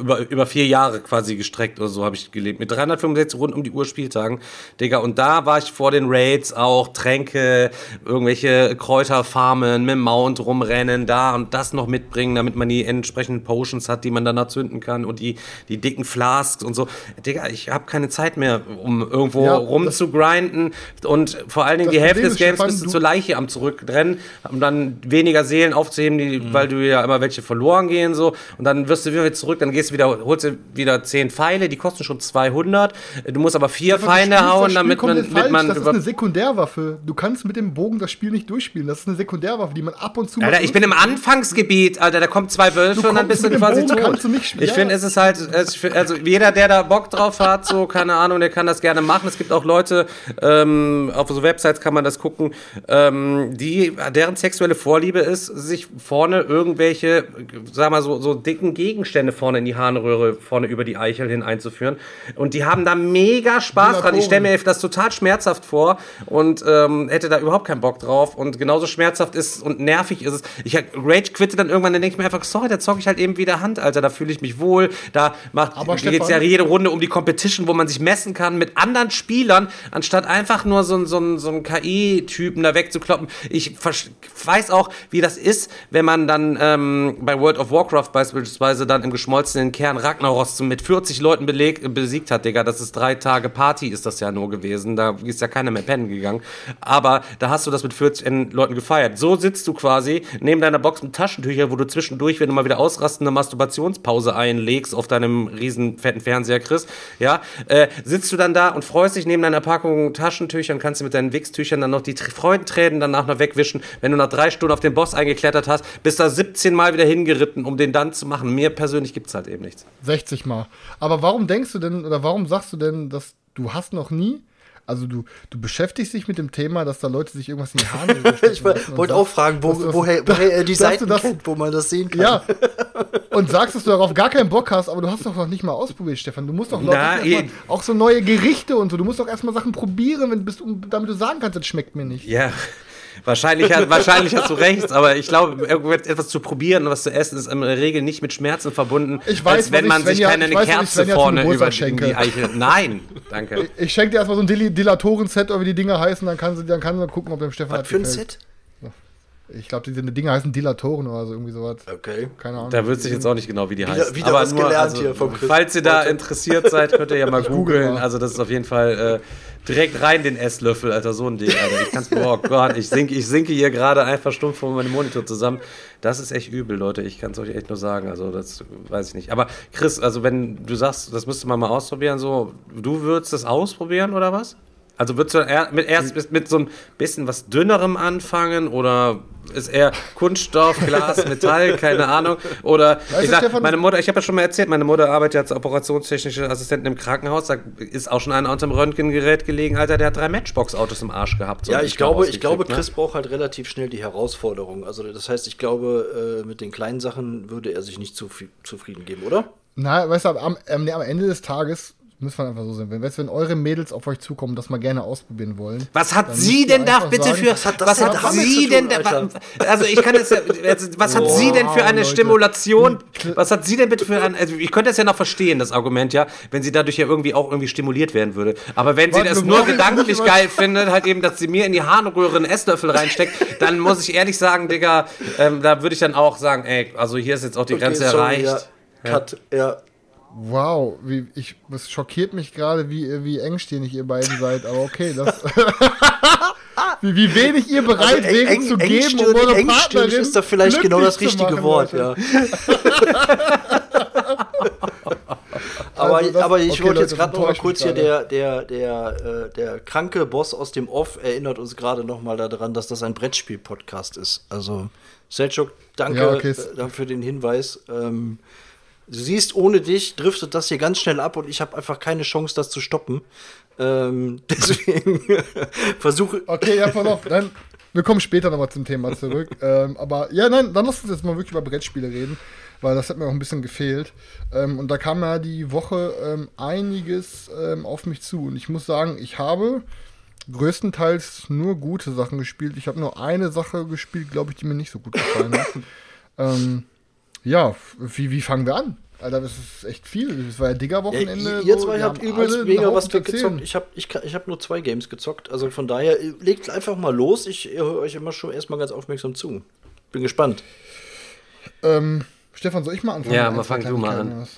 über, über vier Jahre quasi gestreckt oder so habe ich gelebt. Mit 365 rund um die Uhr Spieltagen, Digga. Und da war ich vor den Raids auch Tränke, irgendwelche Kräuterfarmen mit dem Mount rumrennen, da und das noch mitbringen, damit man die entsprechenden Potions hat, die man dann erzünden kann und die, die dicken Flasks und so. Digga, ich habe keine Zeit mehr, um irgendwo ja, rumzugrinden und vor allen Dingen die Hälfte des Games bist du zur Leiche am zurückrennen, um dann weniger Seelen aufzuheben, die, mhm. weil du ja immer welche verloren gehen so und dann wirst du wieder zurück, dann gehst du wieder, holst du wieder zehn Pfeile, die kosten schon 200. Du musst aber vier Feinde hauen, damit man, damit man. Das ist eine Sekundärwaffe. Du kannst mit dem Bogen das Spiel nicht durchspielen. Das ist eine Sekundärwaffe, die man ab und zu. Alter, ich bin im Anfangsgebiet, Alter. Da kommen zwei Wölfe und dann bist du quasi Bogen tot. Du nicht ich finde, es ist halt, also jeder, der da Bock drauf hat, so keine Ahnung, der kann das gerne machen. Es gibt auch Leute, ähm, auf so Websites kann man das gucken, ähm, die deren sexuelle Vorliebe ist, sich vorne irgendwelche, sag mal so, so dicken Gegenstände vorne in die Harnröhre, vorne über die Eichel hin einzuführen. Und die haben da mega Spaß dran. Ich stelle mir das total schmerzhaft vor und ähm, hätte da überhaupt keinen Bock drauf. Und genauso schmerzhaft ist und nervig ist es. Ich Rage quitte dann irgendwann, dann denke ich mir einfach, sorry, da zocke ich halt eben wieder Hand, Alter. Da fühle ich mich wohl. Da macht geht ja jede Runde um die Competition, wo man sich messen kann mit anderen Spielern, anstatt einfach nur so, so, so einen KI-Typen da wegzukloppen. Ich weiß auch, wie das ist, wenn man dann ähm, bei World of Warcraft beispielsweise dann im geschmolzenen Kern Ragnaros mit 40 Leuten beleg, besiegt hat, Digga. Das ist drei Tage Party, ist das ja nur gewesen. Da ist ja keiner mehr pennen gegangen. Aber da hast du das mit 40 Leuten gefeiert. So sitzt du quasi neben deiner Box mit Taschentücher, wo du zwischendurch, wenn du mal wieder ausrastest, eine Masturbationspause einlegst auf deinem riesen fetten Fernseher, Chris, ja, äh, sitzt du dann da und freust dich neben deiner Packung Taschentüchern, kannst du mit deinen Wichstüchern dann noch die Freudentränen danach noch wegwischen. Wenn du nach drei Stunden auf den Boss eingeklettert hast, bist da 17 Mal wieder hingeritten, um den dann zu machen. Mir persönlich gibt es halt eben nichts. 60 Mal. Aber warum denkst du denn, oder warum sagst du denn, dass du hast noch nie also du, du beschäftigst dich mit dem Thema, dass da Leute sich irgendwas in die Haare *laughs* Ich wollte auch fragen, wo, das, woher, *laughs* woher er die Seiten das, kennt, wo man das sehen kann. Ja. *laughs* Und sagst, dass du darauf gar keinen Bock hast, aber du hast doch noch nicht mal ausprobiert, Stefan. Du musst doch Leute Na, auch so neue Gerichte und so. Du musst doch erstmal Sachen probieren, wenn, bist, damit du sagen kannst, das schmeckt mir nicht. Ja. Wahrscheinlich, wahrscheinlich hast du recht, aber ich glaube, etwas zu probieren und was zu essen ist in der Regel nicht mit Schmerzen verbunden, ich weiß, als wenn man sich keine eine Kerze vorne über die Eichel. Nein, danke. Ich, ich schenke dir erstmal so ein Dilatoren-Set, oder wie die Dinger heißen, dann kann sie, dann kann sie gucken, ob dem Stefan Was für ein Set? Ich glaube, diese Dinge heißen Dilatoren oder so, irgendwie sowas. Okay. Keine Ahnung. Da wird sich jetzt auch nicht genau, wie die heißen. Wieder, wieder was nur, gelernt also, hier vom Chris Falls ihr da interessiert seid, könnt ihr ja mal googeln. Also, das ist auf jeden Fall äh, direkt rein den Esslöffel, Alter, so ein Ding, Alter. Ich kann's, oh Gott, ich sinke, ich sinke hier gerade einfach stumpf vor meinem Monitor zusammen. Das ist echt übel, Leute. Ich kann es euch echt nur sagen. Also, das weiß ich nicht. Aber Chris, also, wenn du sagst, das müsste man mal ausprobieren, so, du würdest das ausprobieren oder was? Also würdest du er, mit, erst mit so ein bisschen was dünnerem anfangen oder ist eher Kunststoff, Glas, *laughs* Metall, keine Ahnung. Oder weißt ich sag, meine Mutter, ich habe ja schon mal erzählt, meine Mutter arbeitet ja als operationstechnische Assistentin im Krankenhaus. Da ist auch schon einer unter dem Röntgengerät gelegen, Alter, der hat drei Matchbox-Autos im Arsch gehabt. So ja, ich glaube, ich glaube, ne? Chris braucht halt relativ schnell die Herausforderung. Also das heißt, ich glaube, äh, mit den kleinen Sachen würde er sich nicht zu zufrieden geben, oder? Na, weißt du, am, am Ende des Tages muss man einfach so sehen. Wenn, wenn eure Mädels auf euch zukommen, das mal gerne ausprobieren wollen. Was hat sie denn da bitte sagen, für. Was hat, was hat sie denn da. Also, ich kann jetzt. Was hat sie denn für eine Leute. Stimulation? Was hat sie denn bitte für ein. Also, ich könnte das ja noch verstehen, das Argument, ja, wenn sie dadurch ja irgendwie auch irgendwie stimuliert werden würde. Aber wenn sie Warte, das nur gedanklich geil findet, halt eben, dass sie mir in die Harnröhre einen Esslöffel reinsteckt, dann muss ich ehrlich sagen, Digga, ähm, da würde ich dann auch sagen, ey, also hier ist jetzt auch die okay, Grenze sorry, erreicht. Ja. Cut, ja. Wow, wie, ich, es schockiert mich gerade, wie, wie engstirnig ihr beiden seid, aber okay, das. *laughs* wie, wie wenig ihr bereit also, wäret zu geben, um eure Partnerin ist doch vielleicht genau das richtige Wort, ja. *laughs* aber, also das, aber ich okay, wollte jetzt gerade noch mal kurz hier, der, der, der, äh, der kranke Boss aus dem Off erinnert uns gerade noch mal daran, dass das ein Brettspiel-Podcast ist. Also, Selchuk, danke ja, okay. äh, für den Hinweis. Ähm, Du siehst, ohne dich driftet das hier ganz schnell ab und ich habe einfach keine Chance, das zu stoppen. Ähm, *laughs* deswegen *laughs* versuche. Okay, ja, pass auf. Dann, wir kommen später nochmal zum Thema zurück. *laughs* ähm, aber ja, nein, dann lass uns jetzt mal wirklich über Brettspiele reden, weil das hat mir auch ein bisschen gefehlt. Ähm, und da kam ja die Woche ähm, einiges ähm, auf mich zu. Und ich muss sagen, ich habe größtenteils nur gute Sachen gespielt. Ich habe nur eine Sache gespielt, glaube ich, die mir nicht so gut gefallen hat. ähm, ja, wie, wie fangen wir an? Alter, das ist echt viel. Das war ja Digger-Wochenende. Ja, ihr zwei so, habt übelst mega was gezockt. Ich habe ich, ich hab nur zwei Games gezockt. Also von daher, legt einfach mal los. Ich höre euch immer schon erstmal ganz aufmerksam zu. Bin gespannt. Ähm, Stefan, soll ich mal anfangen? Ja, mal fang du mal an.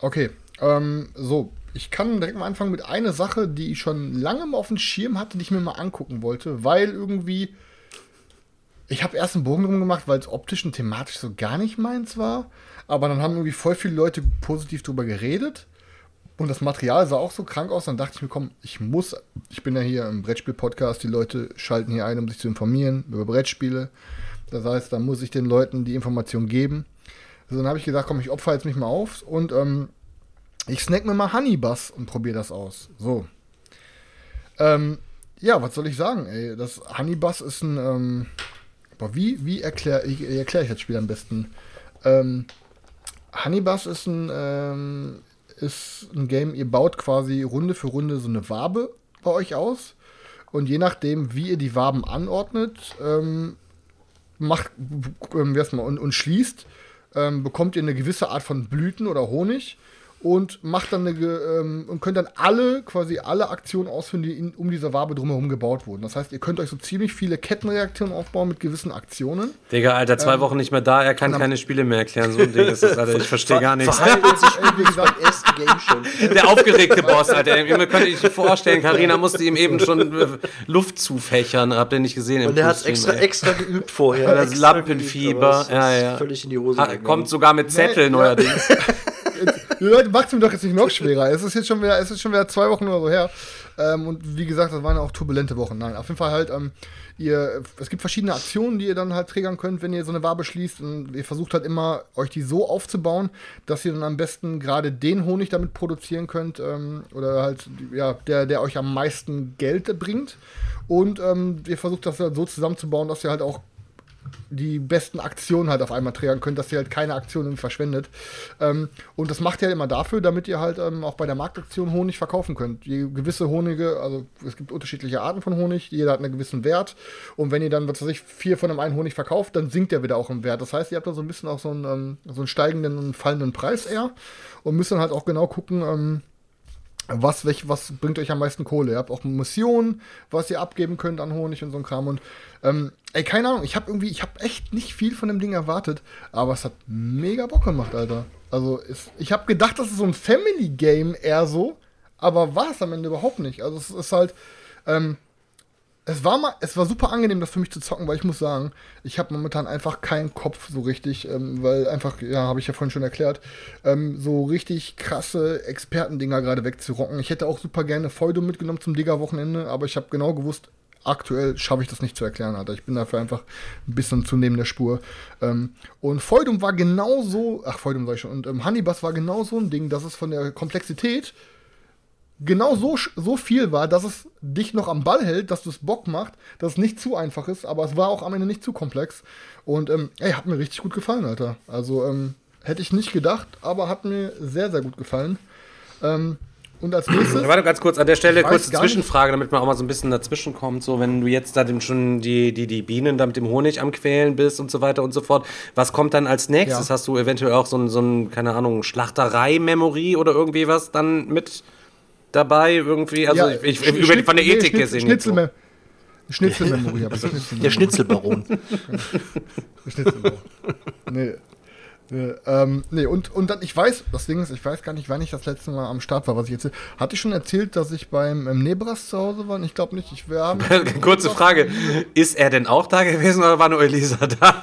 Okay, ähm, so. Ich kann direkt mal anfangen mit einer Sache, die ich schon lange mal auf dem Schirm hatte, die ich mir mal angucken wollte, weil irgendwie ich habe erst einen Bogen drum gemacht, weil es optisch und thematisch so gar nicht meins war. Aber dann haben irgendwie voll viele Leute positiv drüber geredet. Und das Material sah auch so krank aus. Dann dachte ich mir, komm, ich muss, ich bin ja hier im Brettspiel-Podcast, die Leute schalten hier ein, um sich zu informieren über Brettspiele. Das heißt, da muss ich den Leuten die Information geben. Also dann habe ich gesagt, komm, ich opfer jetzt mich mal auf und ähm, ich snack mir mal Honeybus und probiere das aus. So. Ähm, ja, was soll ich sagen, ey? Das Honeybus ist ein, ähm, aber wie, wie erkläre ich, erklär ich das Spiel am besten? Ähm, Honeybus ist ein, ähm, ist ein Game, ihr baut quasi Runde für Runde so eine Wabe bei euch aus. Und je nachdem, wie ihr die Waben anordnet, ähm, macht, ähm, mal, und, und schließt, ähm, bekommt ihr eine gewisse Art von Blüten oder Honig und macht dann eine ähm, und könnt dann alle quasi alle Aktionen ausführen, die in, um diese Wabe drumherum gebaut wurden. Das heißt, ihr könnt euch so ziemlich viele Kettenreaktionen aufbauen mit gewissen Aktionen. Digga, Alter, zwei ähm, Wochen nicht mehr da, er kann keine Spiele mehr erklären. So ein Ding ist das, Alter. Ich verstehe gar nichts. Verhandelt sich wie gesagt ersten Game schon. *laughs* Der aufgeregte Boss, Alter. Ihr könnt euch vorstellen, Karina musste ihm eben schon äh, Luft zufächern. Habt ihr nicht gesehen? Und er hat extra, extra geübt vorher. Das Lampenfieber. Ja, ja. Völlig in die Hose. Ha, kommt sogar mit Zetteln nee, neuerdings. *laughs* Leute macht es mir doch jetzt nicht noch schwerer. Es ist jetzt schon wieder, es ist schon wieder zwei Wochen oder so her. Ähm, und wie gesagt, das waren auch turbulente Wochen. Nein, auf jeden Fall halt, ähm, ihr, es gibt verschiedene Aktionen, die ihr dann halt triggern könnt, wenn ihr so eine Wabe schließt. Und ihr versucht halt immer, euch die so aufzubauen, dass ihr dann am besten gerade den Honig damit produzieren könnt. Ähm, oder halt, ja, der, der euch am meisten Geld bringt. Und ähm, ihr versucht das halt so zusammenzubauen, dass ihr halt auch die besten Aktionen halt auf einmal triggern könnt, dass ihr halt keine Aktionen verschwendet. Ähm, und das macht ihr halt immer dafür, damit ihr halt ähm, auch bei der Marktaktion Honig verkaufen könnt. Die gewisse Honige, also es gibt unterschiedliche Arten von Honig, jeder hat einen gewissen Wert. Und wenn ihr dann, was weiß ich, vier von einem einen Honig verkauft, dann sinkt der wieder auch im Wert. Das heißt, ihr habt da so ein bisschen auch so einen, ähm, so einen steigenden und fallenden Preis eher und müsst dann halt auch genau gucken, ähm, was, was bringt euch am meisten Kohle? Ihr habt auch Missionen, was ihr abgeben könnt an Honig und so ein Kram. Und ähm, ey, keine Ahnung, ich habe irgendwie, ich habe echt nicht viel von dem Ding erwartet, aber es hat mega Bock gemacht, Alter. Also es, ich habe gedacht, das ist so ein Family Game eher so, aber war es am Ende überhaupt nicht. Also es ist halt, ähm, es war mal, es war super angenehm, das für mich zu zocken, weil ich muss sagen, ich habe momentan einfach keinen Kopf so richtig, ähm, weil einfach, ja, habe ich ja vorhin schon erklärt, ähm, so richtig krasse Expertendinger gerade wegzurocken. Ich hätte auch super gerne Feudum mitgenommen zum Digger-Wochenende, aber ich habe genau gewusst, aktuell schaffe ich das nicht zu erklären, Alter. Ich bin dafür einfach ein bisschen zu neben der Spur. Ähm, und Feudum war genauso, ach, Feudum sag ich schon, und ähm, Honeybus war genau so ein Ding, dass es von der Komplexität genau so, so viel war, dass es dich noch am Ball hält, dass du es Bock macht, dass es nicht zu einfach ist, aber es war auch am Ende nicht zu komplex. Und ähm, ey, hat mir richtig gut gefallen, Alter. Also ähm, hätte ich nicht gedacht, aber hat mir sehr, sehr gut gefallen. Ähm, und als nächstes. Warte ganz kurz an der Stelle, kurze Zwischenfrage, damit man auch mal so ein bisschen dazwischen kommt. So, wenn du jetzt da schon die, die, die Bienen da mit dem Honig am Quälen bist und so weiter und so fort, was kommt dann als nächstes? Ja. Hast du eventuell auch so ein, so ein keine Ahnung, Schlachterei-Memory oder irgendwie was dann mit dabei irgendwie. Also ja, ich, ich, über, von der Ethik nee, gesehen. Schnitzel, Schnitzelmemory habe ich. *laughs* Der Schnitzelbaron. Der Schnitzelbaron. Nee. Nee, ähm, nee, und, und dann, ich weiß, das Ding ist, ich weiß gar nicht, wann ich das letzte Mal am Start war, was ich jetzt. Hatte ich schon erzählt, dass ich beim im Nebras zu Hause war? Ich glaube nicht. Ich, wir *laughs* Kurze Frage: Ist er denn auch da gewesen oder war nur Elisa da?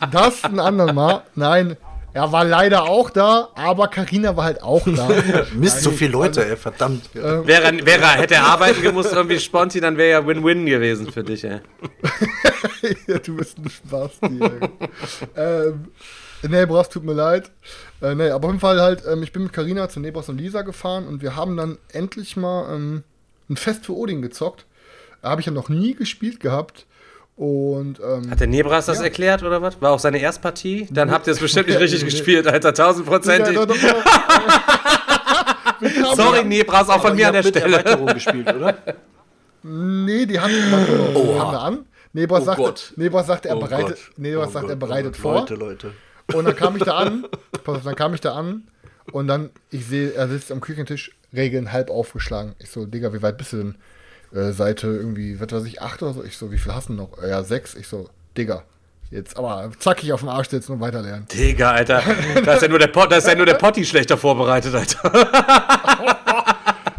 *laughs* das ein andermal. Nein, er war leider auch da, aber Karina war halt auch da. *laughs* Mist, so viele Leute, ey, verdammt. Ähm, wäre, wäre, hätte er arbeiten gemusst, irgendwie Sponti, dann wäre ja Win-Win gewesen für dich, ey. *laughs* ja, du bist ein Spaß, ähm, Nebras, tut mir leid. Äh, nee, aber auf jeden Fall halt, ähm, ich bin mit Karina zu Nebras und Lisa gefahren und wir haben dann endlich mal ähm, ein Fest für Odin gezockt. Da habe ich ja noch nie gespielt gehabt. Und, ähm, Hat der Nebras das ja. erklärt oder was? War auch seine Erstpartie? Dann habt ihr es bestimmt nicht richtig gespielt, Alter, tausendprozentig. *laughs* Sorry, Nebras, auch von mir an der Stelle. *laughs* Gespielt, oder? Nee, die haben, oh, haben wir an. Nebras oh sagt, Nebras sagt, er oh bereitet, Nebras oh sagt, er bereitet vor. Leute, Leute. Und dann kam ich da an, *laughs* pass auf, dann kam ich da an und dann, ich sehe, er sitzt am Küchentisch, Regeln halb aufgeschlagen. Ich so, Digga, wie weit bist du denn? Äh, Seite irgendwie, was weiß ich, acht oder so. Ich so, wie viel hast du noch? Ja, sechs. Ich so, Digga. Jetzt aber zackig auf den Arsch sitzen und weiterlernen. Digga, Alter. Da ist ja nur der, Pot, da ist ja nur der Potti schlechter vorbereitet, Alter. *laughs*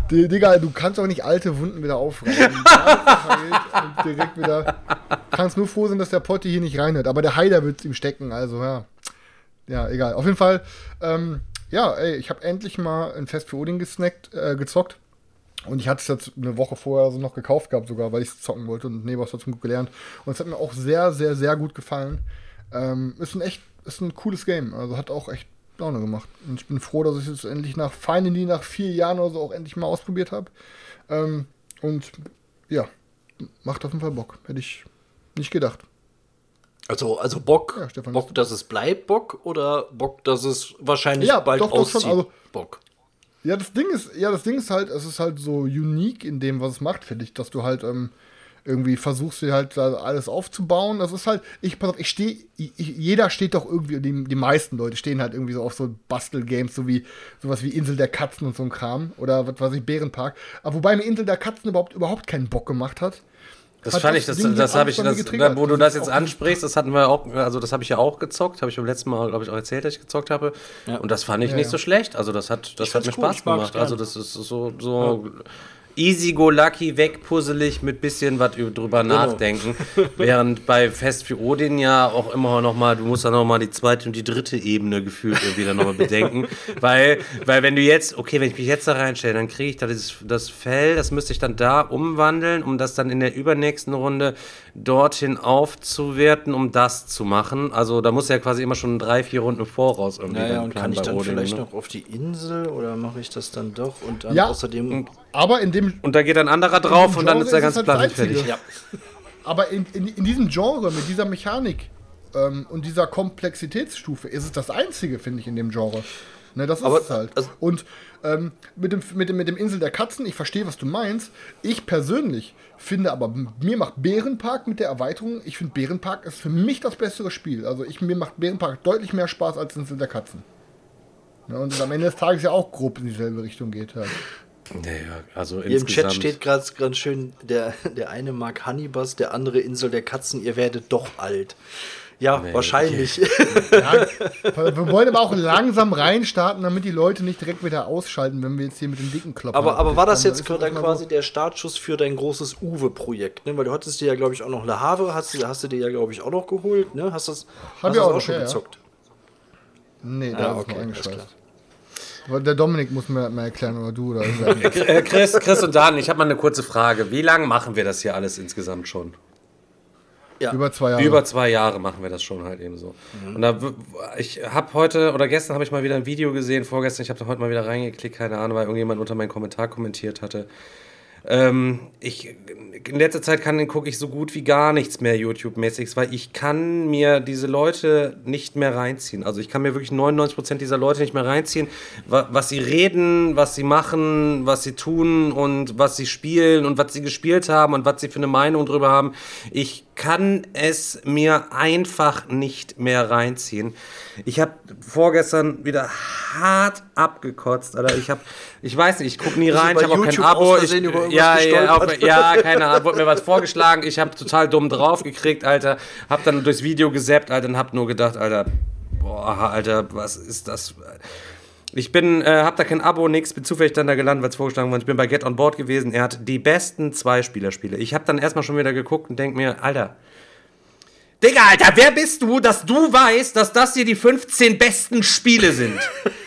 Digga, du kannst doch nicht alte Wunden wieder aufreißen. und direkt wieder. Kannst nur froh sein, dass der Potti hier nicht reinhört. Aber der Heider wird es ihm stecken, also ja. Ja, egal. Auf jeden Fall, ähm, ja, ey, ich habe endlich mal ein Fest für Odin gesnackt, äh, gezockt. Und ich hatte es jetzt eine Woche vorher so noch gekauft gehabt, sogar, weil ich es zocken wollte und Nebos hat es gut gelernt. Und es hat mir auch sehr, sehr, sehr gut gefallen. Ähm, ist ein echt, ist ein cooles Game. Also hat auch echt Laune gemacht. Und ich bin froh, dass ich es endlich nach Finally nach vier Jahren oder so auch endlich mal ausprobiert habe. Ähm, und ja, macht auf jeden Fall Bock. Hätte ich nicht gedacht. Also, also Bock, ja, Stefan, Bock, dass es bleibt Bock oder Bock, dass es wahrscheinlich ja, bald doch, auszieht? Schon, also, Bock. Ja, das Ding ist, ja, das Ding ist halt, es ist halt so unique in dem, was es macht, finde ich, dass du halt ähm, irgendwie versuchst dir halt alles aufzubauen. Das ist halt, ich pass auf, ich stehe, jeder steht doch irgendwie, die, die meisten Leute stehen halt irgendwie so auf so Bastelgames, so wie sowas wie Insel der Katzen und so ein Kram oder was weiß ich, Bärenpark. Aber wobei mir Insel der Katzen überhaupt überhaupt keinen Bock gemacht hat. Das fand ich, das, das, das habe ich, das, wo du das jetzt ansprichst, das hatten wir auch, also das habe ich ja auch gezockt, habe ich beim letzten Mal, glaube ich, auch erzählt, dass ich gezockt habe. Ja. Und das fand ich ja, nicht ja. so schlecht. Also das hat, das hat mir Spaß gemacht. Also das ist so, so easy go lucky, wegpuzzelig mit bisschen was drüber genau. nachdenken. *laughs* Während bei Fest für Odin ja auch immer noch mal, du musst dann noch mal die zweite und die dritte Ebene gefühlt irgendwie dann noch mal bedenken. *laughs* weil, weil wenn du jetzt, okay, wenn ich mich jetzt da reinstelle, dann kriege ich da dieses, das Fell, das müsste ich dann da umwandeln, um das dann in der übernächsten Runde dorthin aufzuwerten, um das zu machen. Also da muss ja quasi immer schon drei, vier Runden voraus irgendwie. Ja, ja, und kann ich dann Odin, vielleicht ne? noch auf die Insel oder mache ich das dann doch und dann ja, außerdem. Aber in dem. Und da geht ein anderer drauf und dann ist der ganze halt Plan fertig. Ja. Aber in, in, in, diesem Genre, mit dieser Mechanik ähm, und dieser Komplexitätsstufe ist es das einzige, finde ich, in dem Genre. Ne, das ist aber, es halt. Also, und ähm, mit, dem, mit, dem, mit dem Insel der Katzen, ich verstehe, was du meinst. Ich persönlich finde aber, mir macht Bärenpark mit der Erweiterung, ich finde Bärenpark ist für mich das bessere Spiel. Also ich, mir macht Bärenpark deutlich mehr Spaß als Insel der Katzen. Ja, und am Ende des Tages ja auch grob in dieselbe Richtung geht halt. Naja, also Hier im Chat steht gerade ganz schön, der, der eine mag Honeybus, der andere Insel der Katzen, ihr werdet doch alt. Ja, nee, wahrscheinlich. Okay. ja, wir wollen aber auch langsam reinstarten, damit die Leute nicht direkt wieder ausschalten, wenn wir jetzt hier mit dem dicken Kloppen. Aber, aber war das jetzt dann quasi so der Startschuss für dein großes Uwe-Projekt? Ne? Weil du hattest dir ja, glaube ich, auch noch Le Havre, hast, hast du dir ja, glaube ich, auch noch geholt. Ne? Hast, das, Hab hast du das auch, auch schon ja, gezockt? Ja. Nee, da ah, ist okay, noch eingeschaltet. Der Dominik muss mir mal erklären, oder du oder *laughs* äh, Chris, Chris und Dan, ich habe mal eine kurze Frage. Wie lange machen wir das hier alles insgesamt schon? Ja. Über zwei Jahre. Über zwei Jahre machen wir das schon halt eben so. Mhm. Und da, ich habe heute oder gestern habe ich mal wieder ein Video gesehen, vorgestern, ich habe da heute mal wieder reingeklickt, keine Ahnung, weil irgendjemand unter meinen Kommentar kommentiert hatte. Ähm, ich, in letzter Zeit kann, gucke ich so gut wie gar nichts mehr YouTube-mäßig, weil ich kann mir diese Leute nicht mehr reinziehen. Also ich kann mir wirklich 99% dieser Leute nicht mehr reinziehen, was sie reden, was sie machen, was sie tun und was sie spielen und was sie gespielt haben und was sie für eine Meinung drüber haben. Ich kann es mir einfach nicht mehr reinziehen. Ich habe vorgestern wieder hart abgekotzt, Alter. Ich habe, ich weiß nicht, ich gucke nie rein, ich habe auch kein Abo. Ich, ja, ja, auf, ja, keine Ahnung, wurde mir was vorgeschlagen. Ich habe total dumm drauf gekriegt, Alter. Hab dann durchs Video gesappt, Alter, und hab nur gedacht, Alter, boah, Alter, was ist das? Ich bin, äh, hab da kein Abo, nix, bin zufällig dann da gelandet, weil es vorgeschlagen wurde. Ich bin bei Get On Board gewesen. Er hat die besten Zwei-Spieler-Spiele. Ich habe dann erstmal schon wieder geguckt und denk mir, Alter, Digga, Alter, wer bist du, dass du weißt, dass das hier die 15 besten Spiele sind?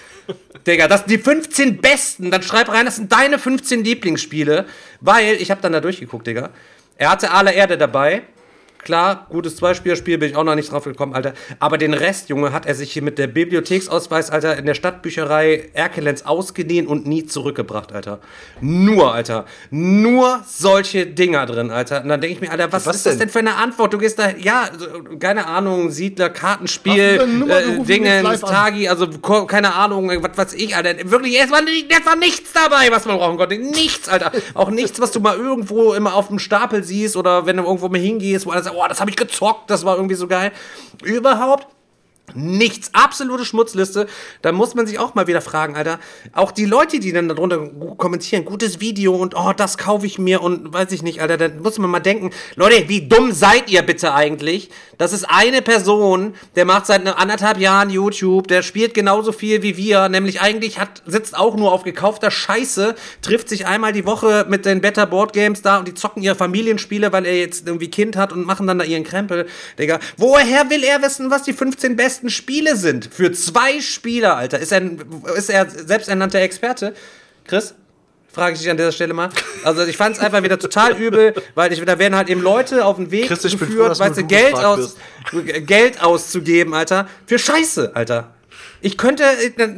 *laughs* Digga, das sind die 15 besten. Dann schreib rein, das sind deine 15 Lieblingsspiele. Weil, ich hab dann da durchgeguckt, Digga. Er hatte alle Erde dabei. Klar, gutes Zweispielerspiel, bin ich auch noch nicht drauf gekommen, Alter. Aber den Rest, Junge, hat er sich hier mit der Bibliotheksausweis, Alter, in der Stadtbücherei Erkelenz ausgeliehen und nie zurückgebracht, Alter. Nur, Alter. Nur solche Dinger drin, Alter. Und dann denke ich mir, Alter, was, was ist denn? das denn für eine Antwort? Du gehst da, ja, keine Ahnung, Siedler, Kartenspiel, äh, Dinge, Tagi, also keine Ahnung, was weiß ich, Alter. Wirklich, es war, es war nichts dabei, was man brauchen konnte. Nichts, Alter. Auch nichts, was du mal irgendwo immer auf dem Stapel siehst oder wenn du irgendwo mal hingehst, wo alles sagt, oh, das habe ich gezockt, das war irgendwie so geil. Überhaupt Nichts, absolute Schmutzliste. Da muss man sich auch mal wieder fragen, Alter. Auch die Leute, die dann darunter kommentieren, gutes Video und oh, das kaufe ich mir und weiß ich nicht, Alter, da muss man mal denken, Leute, wie dumm seid ihr bitte eigentlich? Das ist eine Person, der macht seit anderthalb Jahren YouTube, der spielt genauso viel wie wir, nämlich eigentlich hat, sitzt auch nur auf gekaufter Scheiße, trifft sich einmal die Woche mit den Better Board Games da und die zocken ihre Familienspiele, weil er jetzt irgendwie Kind hat und machen dann da ihren Krempel. Digga, woher will er wissen, was die 15 besten besten Spiele sind. Für zwei Spieler, Alter. Ist er, ist er selbsternannter Experte? Chris? Frage ich dich an dieser Stelle mal. Also ich fand es einfach wieder total übel, weil ich, da werden halt eben Leute auf den Weg Chris, geführt, weißt du, Geld, aus, Geld auszugeben, Alter. Für Scheiße, Alter. Ich könnte,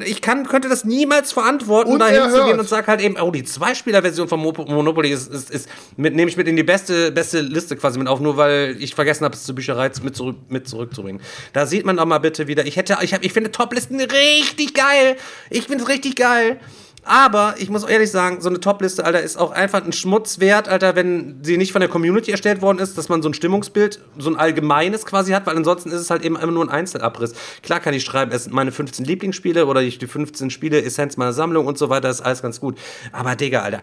ich kann, könnte das niemals verantworten, da hinzugehen und sag halt eben, oh, die Zweispieler-Version von Monopoly ist, ist, ist mit, nehme ich mit in die beste, beste Liste quasi mit auf, nur weil ich vergessen habe, es zur Bücherei mit, zurück, mit zurückzubringen. Da sieht man doch mal bitte wieder, ich hätte, ich, hab, ich finde Toplisten richtig geil. Ich finde es richtig geil. Aber ich muss ehrlich sagen, so eine Topliste, Alter, ist auch einfach ein Schmutz wert, Alter, wenn sie nicht von der Community erstellt worden ist, dass man so ein Stimmungsbild, so ein allgemeines quasi hat, weil ansonsten ist es halt eben immer nur ein Einzelabriss. Klar kann ich schreiben, es sind meine 15 Lieblingsspiele oder die 15 Spiele, Essenz meiner Sammlung und so weiter, ist alles ganz gut. Aber Digga, Alter,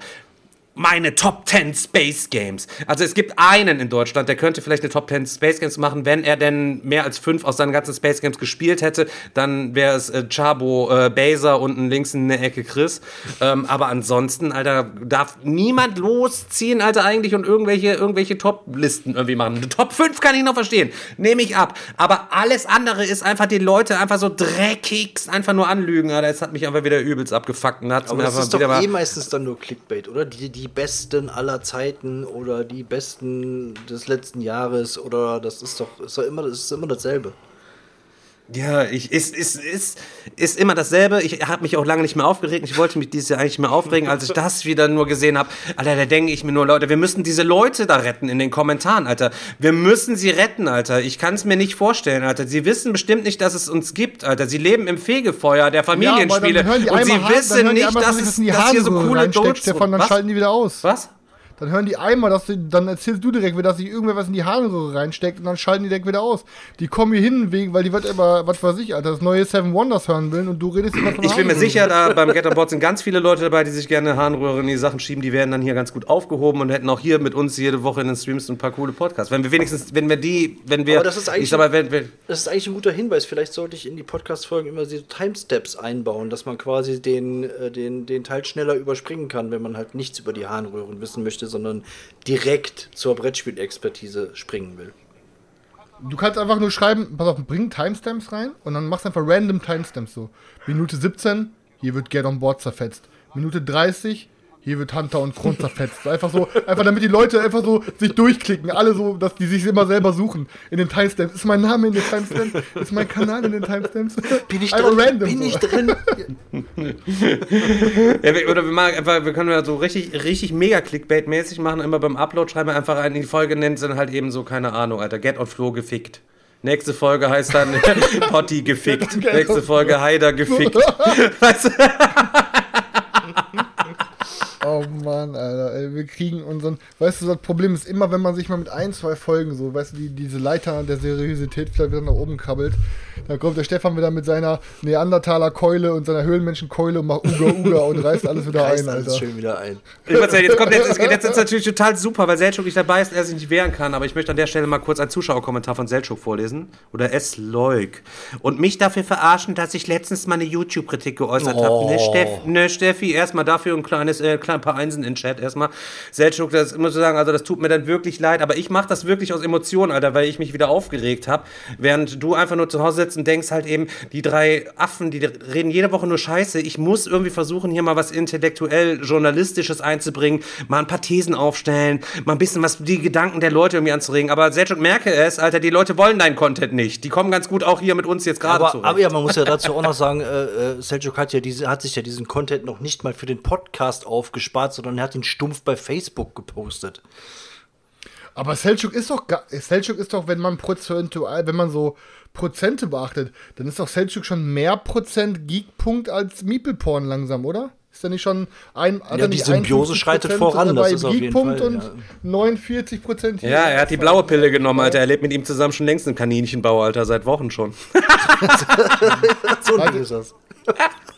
meine Top 10 Space Games. Also es gibt einen in Deutschland, der könnte vielleicht eine Top 10 Space Games machen, wenn er denn mehr als fünf aus seinen ganzen Space Games gespielt hätte, dann wäre es äh, Chabo äh, Baser und links in der Ecke Chris. Ähm, aber ansonsten, Alter, darf niemand losziehen, Alter, eigentlich und irgendwelche, irgendwelche Top-Listen irgendwie machen. Eine Top 5 kann ich noch verstehen. Nehme ich ab. Aber alles andere ist einfach die Leute einfach so dreckig, einfach nur anlügen, Alter. Es hat mich einfach wieder übelst abgefuckt. Und aber das ist doch eh meistens dann nur Clickbait, oder? Die, die die besten aller Zeiten oder die besten des letzten Jahres oder das ist doch, ist doch immer, das ist immer dasselbe. Ja, ich, ist, ist, ist, ist immer dasselbe. Ich habe mich auch lange nicht mehr aufgeregt. Ich wollte mich dieses Jahr eigentlich mehr aufregen, als ich das wieder nur gesehen habe. Alter, da denke ich mir nur, Leute, wir müssen diese Leute da retten in den Kommentaren, Alter. Wir müssen sie retten, Alter. Ich kann es mir nicht vorstellen, Alter. Sie wissen bestimmt nicht, dass es uns gibt, Alter. Sie leben im Fegefeuer der Familienspiele. Ja, und sie wissen nicht, dass, es, dass hier so coole Dots... Stefan, dann schalten die wieder aus. Was? Dann hören die einmal, dass die, dann erzählst du direkt wieder, dass sich irgendwer was in die Harnröhre reinsteckt und dann schalten die direkt wieder aus. Die kommen hier hin wegen, weil die wird immer, was weiß ich, Alter, das neue Seven Wonders hören will und du redest immer von Ich bin mir sicher, da beim Get Board sind ganz viele Leute dabei, die sich gerne Harnröhre in die Sachen schieben, die werden dann hier ganz gut aufgehoben und hätten auch hier mit uns jede Woche in den Streams ein paar coole Podcasts. Wenn wir wenigstens, wenn wir die, wenn wir. Aber das ist eigentlich, ich sag mal, wenn, wenn, das ist eigentlich ein guter Hinweis. Vielleicht sollte ich in die Podcast-Folgen immer so Timesteps einbauen, dass man quasi den, äh, den, den Teil schneller überspringen kann, wenn man halt nichts über die Harnröhren wissen möchte, sondern direkt zur Brettspielexpertise springen will. Du kannst einfach nur schreiben, pass auf, bring Timestamps rein und dann machst einfach random Timestamps so. Minute 17, hier wird Get on Board zerfetzt. Minute 30, hier wird Hunter und Kron zerfetzt. Einfach so, einfach damit die Leute einfach so sich durchklicken. Alle so, dass die sich immer selber suchen in den Timestamps. Ist mein Name in den Timestamps? Ist mein Kanal in den Timestamps? Bin ich einfach drin? Random, Bin so. ich drin? *laughs* ja, wir, oder wir, machen einfach, wir können ja so richtig, richtig mega Clickbait-mäßig machen. Immer beim Upload schreiben wir einfach eine, die Folge nennt dann halt eben so, keine Ahnung, Alter, Get on Flo gefickt. Nächste Folge heißt dann *laughs* Potti gefickt. Nächste Folge Haider gefickt. *laughs* weißt du? Oh Mann, Alter, ey, wir kriegen unseren. Weißt du, das Problem ist immer, wenn man sich mal mit ein, zwei Folgen so, weißt du, die, diese Leiter der Seriosität vielleicht wieder nach oben krabbelt, dann kommt der Stefan wieder mit seiner Neandertaler Keule und seiner Höhlenmenschen-Keule und macht Uga Uga und reißt alles wieder reißt ein, alles Alter. schön wieder ein. Ich ja, jetzt kommt jetzt, jetzt ist natürlich total super, weil Selchuk nicht dabei ist, er sich nicht wehren kann, aber ich möchte an der Stelle mal kurz einen Zuschauerkommentar von Selchuk vorlesen. Oder S. Leuk. Und mich dafür verarschen, dass ich letztens mal eine YouTube-Kritik geäußert oh. habe. Ne, Steff, ne, Steffi, erstmal dafür ein kleines, äh, klein paar Einsen in Chat erstmal. Selchuk, das muss ich sagen, also das tut mir dann wirklich leid, aber ich mache das wirklich aus Emotionen, Alter, weil ich mich wieder aufgeregt habe, während du einfach nur zu Hause sitzt und denkst halt eben, die drei Affen, die reden jede Woche nur Scheiße. Ich muss irgendwie versuchen, hier mal was intellektuell Journalistisches einzubringen, mal ein paar Thesen aufstellen, mal ein bisschen was, die Gedanken der Leute irgendwie anzuregen. Aber Selchuk, merke es, Alter, die Leute wollen deinen Content nicht. Die kommen ganz gut auch hier mit uns jetzt gerade zurecht. Aber ja, man muss ja dazu auch noch sagen, äh, äh, Selchuk hat ja diese, hat sich ja diesen Content noch nicht mal für den Podcast aufgespart, sondern er hat ihn stumpf bei Facebook gepostet. Aber Selchuk ist doch, Selchuk ist doch, wenn man prozentual, wenn man so Prozente beachtet, dann ist doch Selchuk schon mehr Prozent Geekpunkt als Meeple-Porn langsam, oder? Ist er nicht schon ein. Ja, die Symbiose schreitet voran, das ist auf jeden Fall. und ja. 49 Prozent. Ja, er hat die blaue Pille genommen, Alter. Er lebt mit ihm zusammen schon längst im Kaninchenbau, Alter, seit Wochen schon. *laughs* *laughs* so ist das. *laughs*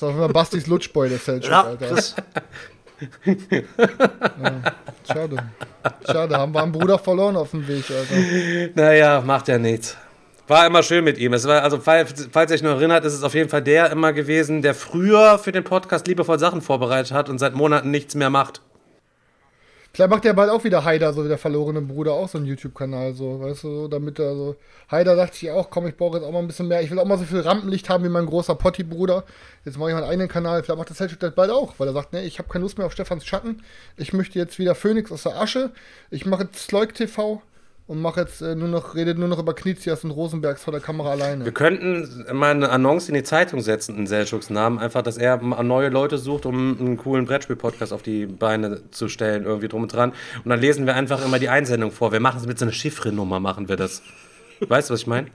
Das ist auf einmal Bastis Lutschboy, der Selchuk, ja, Alter. ja, schade. Schade, haben wir einen Bruder verloren auf dem Weg, Alter. Naja, macht ja nichts. War immer schön mit ihm. Es war, also, falls, falls ihr euch noch erinnert, ist es auf jeden Fall der immer gewesen, der früher für den Podcast liebevoll Sachen vorbereitet hat und seit Monaten nichts mehr macht. Vielleicht macht er bald auch wieder Haider, so wie der verlorene Bruder, auch so einen YouTube-Kanal, so, weißt du, damit er so. Haider dachte sich auch, komm, ich brauche jetzt auch mal ein bisschen mehr. Ich will auch mal so viel Rampenlicht haben wie mein großer Potti-Bruder. Jetzt mache ich meinen eigenen Kanal. Vielleicht macht das Selchuk das bald auch, weil er sagt, nee, ich habe keine Lust mehr auf Stefans Schatten. Ich möchte jetzt wieder Phoenix aus der Asche. Ich mache Sleuk TV und mache jetzt äh, nur noch, redet nur noch über Knizias und Rosenbergs vor der Kamera alleine. Wir könnten mal eine Annonce in die Zeitung setzen, in Selchuks Namen, einfach, dass er neue Leute sucht, um einen coolen Brettspiel-Podcast auf die Beine zu stellen, irgendwie drum und dran. Und dann lesen wir einfach immer die Einsendung vor. Wir machen es mit so einer Chiffre-Nummer, machen wir das. Weißt du, was ich meine?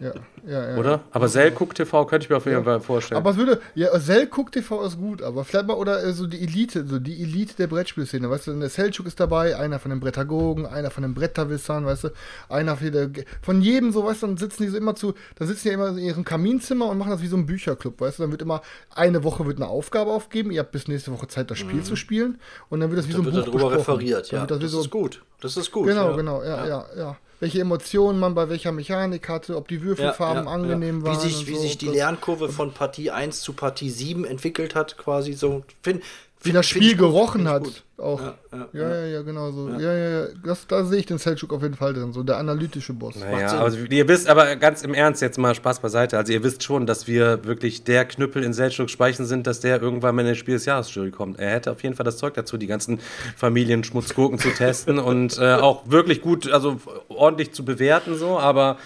Ja, ja, ja. Oder? Aber Selcook TV könnte ich mir auf jeden Fall vorstellen. Aber es würde, ja, Selcook TV ist gut, aber vielleicht mal, oder äh, so die Elite, so die Elite der Brettspielszene, weißt du, der Selchuk ist dabei, einer von den Brettagogen, einer von den Bretterwissern, weißt du, einer von, der, von jedem, so, weißt du, dann sitzen die so immer zu, dann sitzen die immer in ihrem Kaminzimmer und machen das wie so ein Bücherclub, weißt du, dann wird immer, eine Woche wird eine Aufgabe aufgeben, ihr habt bis nächste Woche Zeit, das Spiel mhm. zu spielen und dann wird das wie dann so ein wird Buch darüber referiert, ja. Das, das ist gut, das ist gut. Genau, ja. genau, ja, ja, ja. Welche Emotionen man bei welcher Mechanik hatte, ob die Würfelfarben ja, ja, angenehm ja. waren. Wie sich, wie so. sich die Lernkurve von Partie 1 zu Partie 7 entwickelt hat, quasi so. Find, wie das Spiel gerochen hat. Auch. Ja, ja, ja, ja, genau so. Ja, ja, ja. Das, da sehe ich den Selchuk auf jeden Fall drin, so der analytische Boss. Naja, also ihr wisst aber ganz im Ernst jetzt mal Spaß beiseite. Also ihr wisst schon, dass wir wirklich der Knüppel in Selchuk speichen sind, dass der irgendwann mal in der Spiel des Jahresjury kommt. Er hätte auf jeden Fall das Zeug dazu, die ganzen Familienschmutzgurken zu testen und äh, auch wirklich gut, also ordentlich zu bewerten so, aber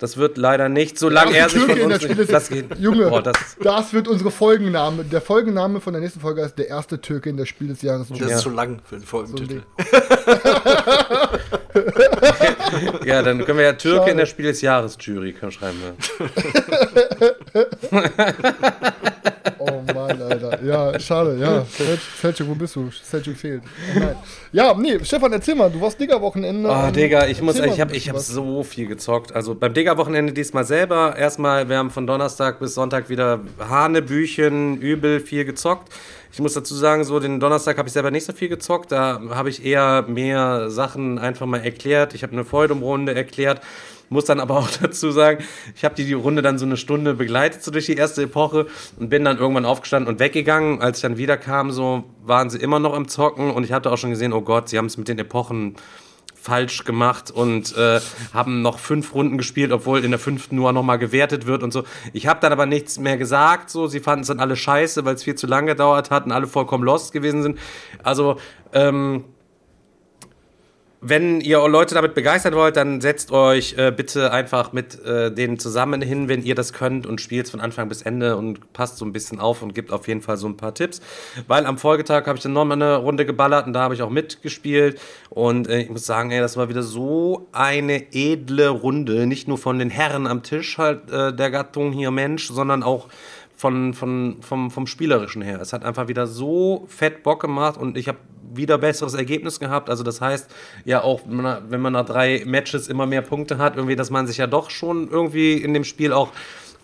das wird leider nicht, solange er sich von uns nicht, das geht. Junge, oh, das, das, wird unsere Folgenname. Der Folgenname von der nächsten Folge ist der erste Türke in der Spiel des Jahres. Das ja. ist zu lang für den Folgentitel. *laughs* ja, dann können wir ja Türke Schade. in der Spiel des Jahres Jury schreiben. *laughs* *laughs* oh Mann, Alter. Ja, schade. Ja, Selchuk, wo bist du? Selchuk fehlt. Oh. Ja, nee, Stefan, erzähl mal. Du warst Digga-Wochenende. Oh, Digga, ich muss, ich habe ich hab so viel gezockt. Also beim Digga-Wochenende diesmal selber. Erstmal, wir haben von Donnerstag bis Sonntag wieder Hanebüchen, übel viel gezockt. Ich muss dazu sagen, so den Donnerstag habe ich selber nicht so viel gezockt. Da habe ich eher mehr Sachen einfach mal erklärt. Ich habe eine Feudum-Runde erklärt. Muss dann aber *laughs* auch dazu sagen, ich habe die, die Runde dann so eine Stunde begleitet, so durch die erste Epoche und bin dann irgendwann aufgestanden und weggegangen. Als ich dann wiederkam, so waren sie immer noch im Zocken und ich hatte auch schon gesehen, oh Gott, sie haben es mit den Epochen falsch gemacht und äh, haben noch fünf Runden gespielt, obwohl in der fünften nur noch mal gewertet wird und so. Ich habe dann aber nichts mehr gesagt, so sie fanden es dann alle scheiße, weil es viel zu lange gedauert hat und alle vollkommen lost gewesen sind. Also ähm, wenn ihr Leute damit begeistern wollt, dann setzt euch äh, bitte einfach mit äh, denen zusammen hin, wenn ihr das könnt und spielt von Anfang bis Ende und passt so ein bisschen auf und gibt auf jeden Fall so ein paar Tipps. Weil am Folgetag habe ich dann nochmal eine Runde geballert und da habe ich auch mitgespielt. Und äh, ich muss sagen, ey, das war wieder so eine edle Runde. Nicht nur von den Herren am Tisch halt äh, der Gattung hier Mensch, sondern auch von, von, vom, vom Spielerischen her. Es hat einfach wieder so fett Bock gemacht und ich habe wieder besseres Ergebnis gehabt. Also das heißt ja auch, wenn man nach drei Matches immer mehr Punkte hat, irgendwie, dass man sich ja doch schon irgendwie in dem Spiel auch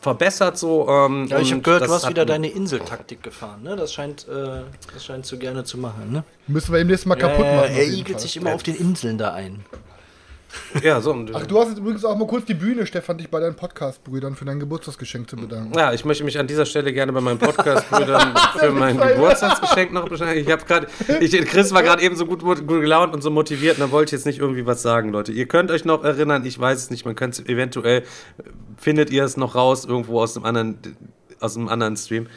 verbessert so. Ähm, ja, ich habe gehört, du hast wieder deine Inseltaktik gefahren, ne? Das scheint, äh, das scheint zu gerne zu machen, ne? Müssen wir ihm nächstes Mal kaputt machen. er igelt sich immer auf den Inseln da ein. Ja, so. Ach, du hast jetzt übrigens auch mal kurz die Bühne, Stefan, dich bei deinen Podcast-Brüdern für dein Geburtstagsgeschenk zu bedanken. Ja, ich möchte mich an dieser Stelle gerne bei meinen Podcast-Brüdern *laughs* für mein Geburtstagsgeschenk noch beschenken. Ich habe gerade, Chris war gerade eben so gut, gut gelaunt und so motiviert und da wollte ich jetzt nicht irgendwie was sagen, Leute. Ihr könnt euch noch erinnern, ich weiß es nicht, man könnte es eventuell, findet ihr es noch raus irgendwo aus einem anderen, aus einem anderen Stream.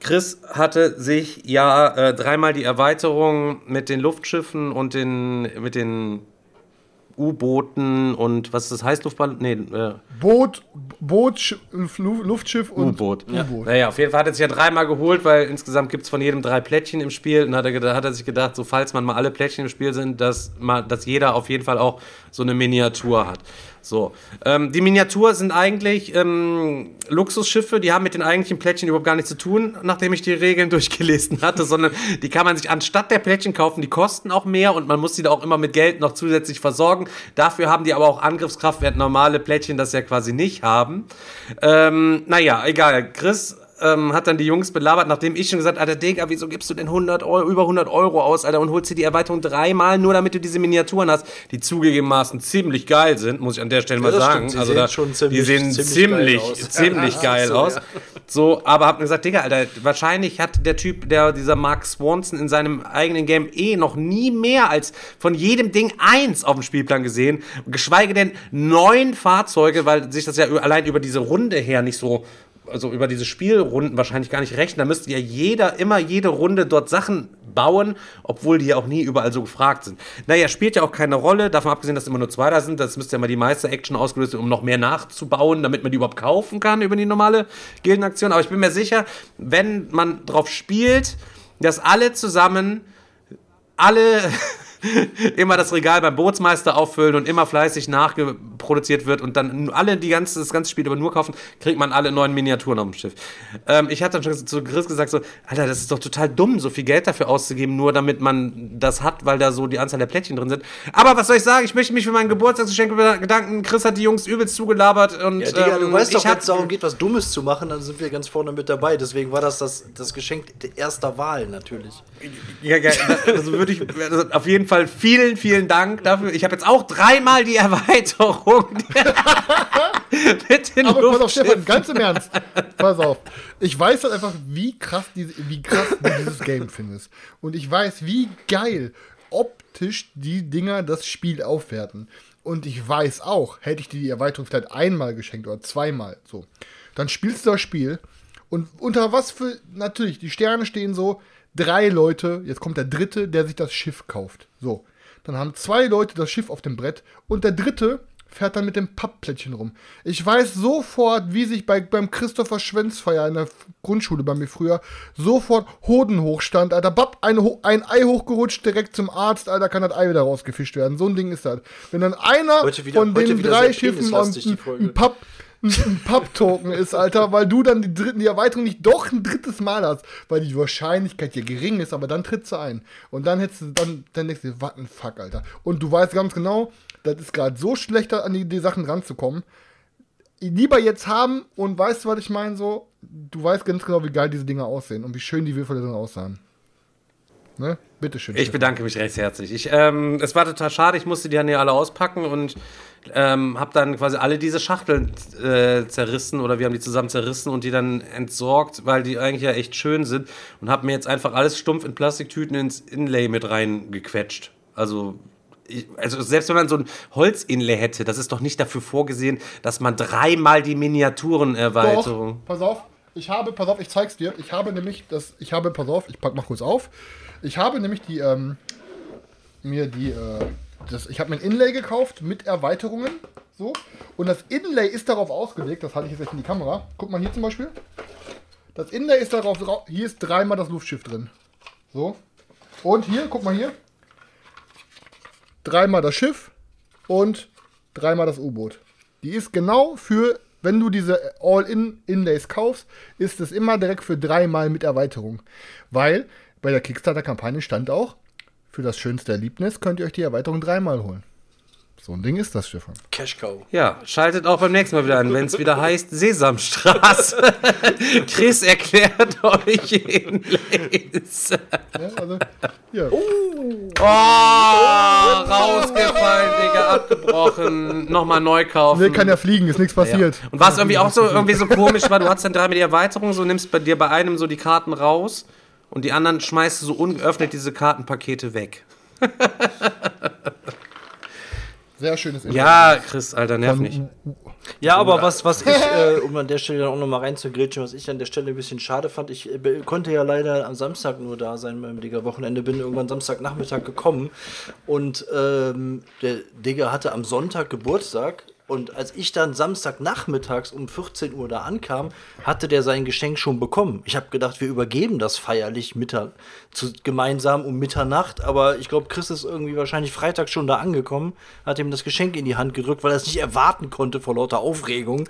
Chris hatte sich ja äh, dreimal die Erweiterung mit den Luftschiffen und den, mit den U-Booten und was das heißt, Luftballon? Nee, äh. Boot, Boot, Luftschiff und U-Boot. Ja. Naja, auf jeden Fall hat er sich ja dreimal geholt, weil insgesamt gibt es von jedem drei Plättchen im Spiel. Und hat er, hat er sich gedacht, so falls man mal alle Plättchen im Spiel sind, dass, mal, dass jeder auf jeden Fall auch so eine Miniatur hat. So. Ähm, die Miniatur sind eigentlich ähm, Luxusschiffe, die haben mit den eigentlichen Plättchen überhaupt gar nichts zu tun, nachdem ich die Regeln *laughs* durchgelesen hatte, sondern die kann man sich anstatt der Plättchen kaufen, die kosten auch mehr und man muss sie da auch immer mit Geld noch zusätzlich versorgen. Dafür haben die aber auch Angriffskraft, während normale Plättchen das ja quasi nicht haben. Ähm, naja, egal. Chris ähm, hat dann die Jungs belabert, nachdem ich schon gesagt Alter, Digga, wieso gibst du denn 100 Euro, über 100 Euro aus, Alter, und holst dir die Erweiterung dreimal, nur damit du diese Miniaturen hast, die zugegebenermaßen ziemlich geil sind, muss ich an der Stelle ja, mal sagen. also da, ziemlich, die sehen ziemlich, ziemlich geil aus. Ziemlich ja, *laughs* geil so, aus. Ja. so, aber hab mir gesagt, Digga, Alter, wahrscheinlich hat der Typ, der, dieser Mark Swanson in seinem eigenen Game eh noch nie mehr als von jedem Ding eins auf dem Spielplan gesehen, geschweige denn neun Fahrzeuge, weil sich das ja allein über diese Runde her nicht so also über diese Spielrunden wahrscheinlich gar nicht rechnen. Da müsste ja jeder immer jede Runde dort Sachen bauen, obwohl die ja auch nie überall so gefragt sind. Naja, spielt ja auch keine Rolle, davon abgesehen, dass immer nur zwei da sind. Das müsste ja mal die meiste Action ausgelöst um noch mehr nachzubauen, damit man die überhaupt kaufen kann über die normale Gildenaktion. Aber ich bin mir sicher, wenn man drauf spielt, dass alle zusammen alle *laughs* *laughs* immer das Regal beim Bootsmeister auffüllen und immer fleißig nachgeproduziert wird und dann alle die ganze, das ganze Spiel aber nur kaufen, kriegt man alle neuen Miniaturen auf dem Schiff. Ähm, ich hatte dann schon zu Chris gesagt, so, Alter, das ist doch total dumm, so viel Geld dafür auszugeben, nur damit man das hat, weil da so die Anzahl der Plättchen drin sind. Aber was soll ich sagen? Ich möchte mich für meinen Geburtstagsgeschenk bedanken. Chris hat die Jungs übelst zugelabert und. Ja, Digga, ähm, du weißt doch, wenn es darum geht, was Dummes zu machen, dann sind wir ganz vorne mit dabei. Deswegen war das das, das Geschenk erster Wahl natürlich. Ja, ja also würde ich also auf jeden Fall vielen, vielen Dank dafür. Ich habe jetzt auch dreimal die Erweiterung *laughs* mit den Aber pass auf, Stefan, ganz im Ernst. Pass auf. Ich weiß halt einfach, wie krass, diese, wie krass du dieses Game findest. Und ich weiß, wie geil optisch die Dinger das Spiel aufwerten. Und ich weiß auch, hätte ich dir die Erweiterung vielleicht einmal geschenkt oder zweimal, so, dann spielst du das Spiel und unter was für, natürlich, die Sterne stehen so, drei Leute, jetzt kommt der dritte, der sich das Schiff kauft. So. Dann haben zwei Leute das Schiff auf dem Brett und der dritte fährt dann mit dem Pappplättchen rum. Ich weiß sofort, wie sich bei, beim Christopher Schwenzfeier in der Grundschule bei mir früher sofort Hoden hochstand, Alter. Bapp, ein, ein Ei hochgerutscht, direkt zum Arzt, Alter, kann das Ei wieder rausgefischt werden. So ein Ding ist das. Wenn dann einer wieder, von den drei Schiffen ein, ein Papp ein Papp-Token ist, Alter, weil du dann die, dritten, die Erweiterung nicht doch ein drittes Mal hast, weil die Wahrscheinlichkeit hier gering ist, aber dann trittst du ein. Und dann hättest du, dann, dann denkst du, ein Fuck, Alter. Und du weißt ganz genau, das ist gerade so schlechter, an die, die Sachen ranzukommen. Lieber jetzt haben und weißt du, was ich meine, so, du weißt ganz genau, wie geil diese Dinger aussehen und wie schön die Würfel drin aussahen. Ne? Bitteschön. Ich bedanke mich recht herzlich. Ich, ähm, es war total schade, ich musste die dann ja alle auspacken und ähm, habe dann quasi alle diese Schachteln äh, zerrissen oder wir haben die zusammen zerrissen und die dann entsorgt, weil die eigentlich ja echt schön sind und habe mir jetzt einfach alles stumpf in Plastiktüten ins Inlay mit reingequetscht. Also also selbst wenn man so ein Holzinlay hätte, das ist doch nicht dafür vorgesehen, dass man dreimal die Miniaturenerweiterung. Doch, pass auf, ich habe, pass auf, ich zeig's dir. Ich habe nämlich das, ich habe, pass auf, ich pack mal kurz auf. Ich habe nämlich die, ähm, mir die, äh, das, ich habe mir ein Inlay gekauft mit Erweiterungen. So. Und das Inlay ist darauf ausgelegt, das halte ich jetzt echt in die Kamera. Guck mal hier zum Beispiel. Das Inlay ist darauf, hier ist dreimal das Luftschiff drin. So. Und hier, guck mal hier. Dreimal das Schiff und dreimal das U-Boot. Die ist genau für, wenn du diese All-In-Inlays kaufst, ist es immer direkt für dreimal mit Erweiterung. Weil bei der Kickstarter-Kampagne stand auch, für das schönste Erlebnis könnt ihr euch die Erweiterung dreimal holen. So ein Ding ist das, Stefan. Cash Cow. Ja, schaltet auch beim nächsten Mal wieder an, wenn es wieder heißt Sesamstraße. *laughs* Chris erklärt euch Inlays. Ja, also, ja. Oh, oh rausgefallen, Digga, abgebrochen. Nochmal neu kaufen. Nee, kann ja fliegen, ist nichts passiert. Ja. Und was irgendwie auch so irgendwie so komisch war, du hast dann dreimal die Erweiterung, so nimmst bei dir bei einem so die Karten raus und die anderen schmeißt du so ungeöffnet diese Kartenpakete weg. Sehr schönes Interview. Ja, Chris, Alter, nerv nicht. Ja, aber was, was *laughs* ich, äh, um an der Stelle auch nochmal reinzugrätschen, was ich an der Stelle ein bisschen schade fand, ich äh, konnte ja leider am Samstag nur da sein beim Digger-Wochenende, bin irgendwann Samstagnachmittag gekommen und ähm, der Digger hatte am Sonntag Geburtstag und als ich dann Samstagnachmittags um 14 Uhr da ankam, hatte der sein Geschenk schon bekommen. Ich habe gedacht, wir übergeben das feierlich Mittag, zu, gemeinsam um Mitternacht. Aber ich glaube, Chris ist irgendwie wahrscheinlich Freitag schon da angekommen, hat ihm das Geschenk in die Hand gedrückt, weil er es nicht erwarten konnte vor lauter Aufregung.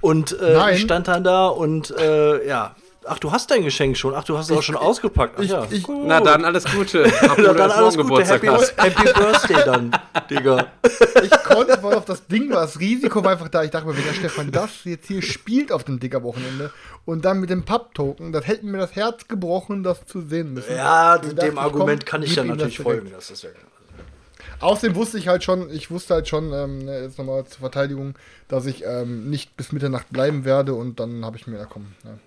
Und äh, ich stand dann da und äh, ja, Ach, du hast dein Geschenk schon. Ach, du hast es auch schon ausgepackt. Ach, ich, ja. ich, na dann, alles Gute. *laughs* na dann, alles Gute. Happy, Happy, Birthday dann, Digga. Ich konnte, weil auf das Ding war, das Risiko war einfach da. Ich dachte mir, wenn der Stefan das jetzt hier spielt auf dem Digger-Wochenende und dann mit dem Pub-Token, das hätte mir das Herz gebrochen, das zu sehen müssen. Ja, dem dachte, Argument komm, kann ich ja natürlich folgen. Das ist ja Außerdem wusste ich halt schon, ich wusste halt schon, ähm, jetzt nochmal zur Verteidigung, dass ich ähm, nicht bis Mitternacht bleiben werde und dann habe ich mir, ja komm, ja.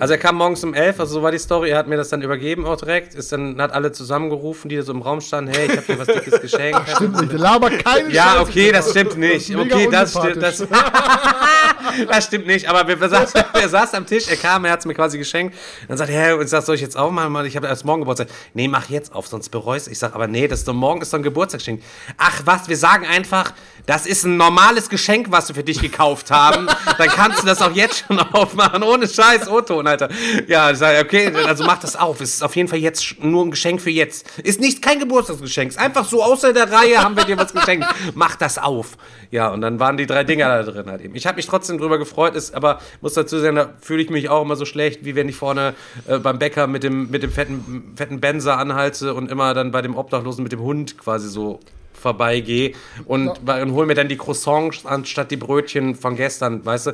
Also er kam morgens um elf, also so war die Story, er hat mir das dann übergeben auch direkt, ist dann, hat alle zusammengerufen, die so im Raum standen, hey, ich habe dir was dickes *laughs* geschenkt. Stimmt nicht, laber keine Ja, Scheiße okay, das stimmt nicht. Das okay, das stimmt, das, *laughs* das, stimmt nicht, aber wir, wir saß, *laughs* er saß am Tisch, er kam, er hat es mir quasi geschenkt, dann sagt er, hey, und sagt, soll ich jetzt aufmachen? Ich habe erst morgen Geburtstag. Nee, mach jetzt auf, sonst bereust Ich sag, aber nee, das ist doch morgen ist doch ein Geburtstagsgeschenk. Ach was, wir sagen einfach, das ist ein normales Geschenk, was wir für dich gekauft haben. Dann kannst du das auch jetzt schon aufmachen, ohne Scheiß O-Ton, Alter. Ja, ich sage, okay, also mach das auf. Es ist auf jeden Fall jetzt nur ein Geschenk für jetzt. Ist nicht kein Geburtstagsgeschenk. Ist einfach so außer der Reihe haben wir dir was geschenkt. Mach das auf. Ja, und dann waren die drei Dinger da drin halt eben. Ich habe mich trotzdem drüber gefreut, ist, aber muss dazu sagen, da fühle ich mich auch immer so schlecht, wie wenn ich vorne äh, beim Bäcker mit dem, mit dem fetten, fetten Benzer anhalte und immer dann bei dem Obdachlosen mit dem Hund quasi so vorbeigehe und, ja. und hole mir dann die Croissants anstatt die Brötchen von gestern, weißt du?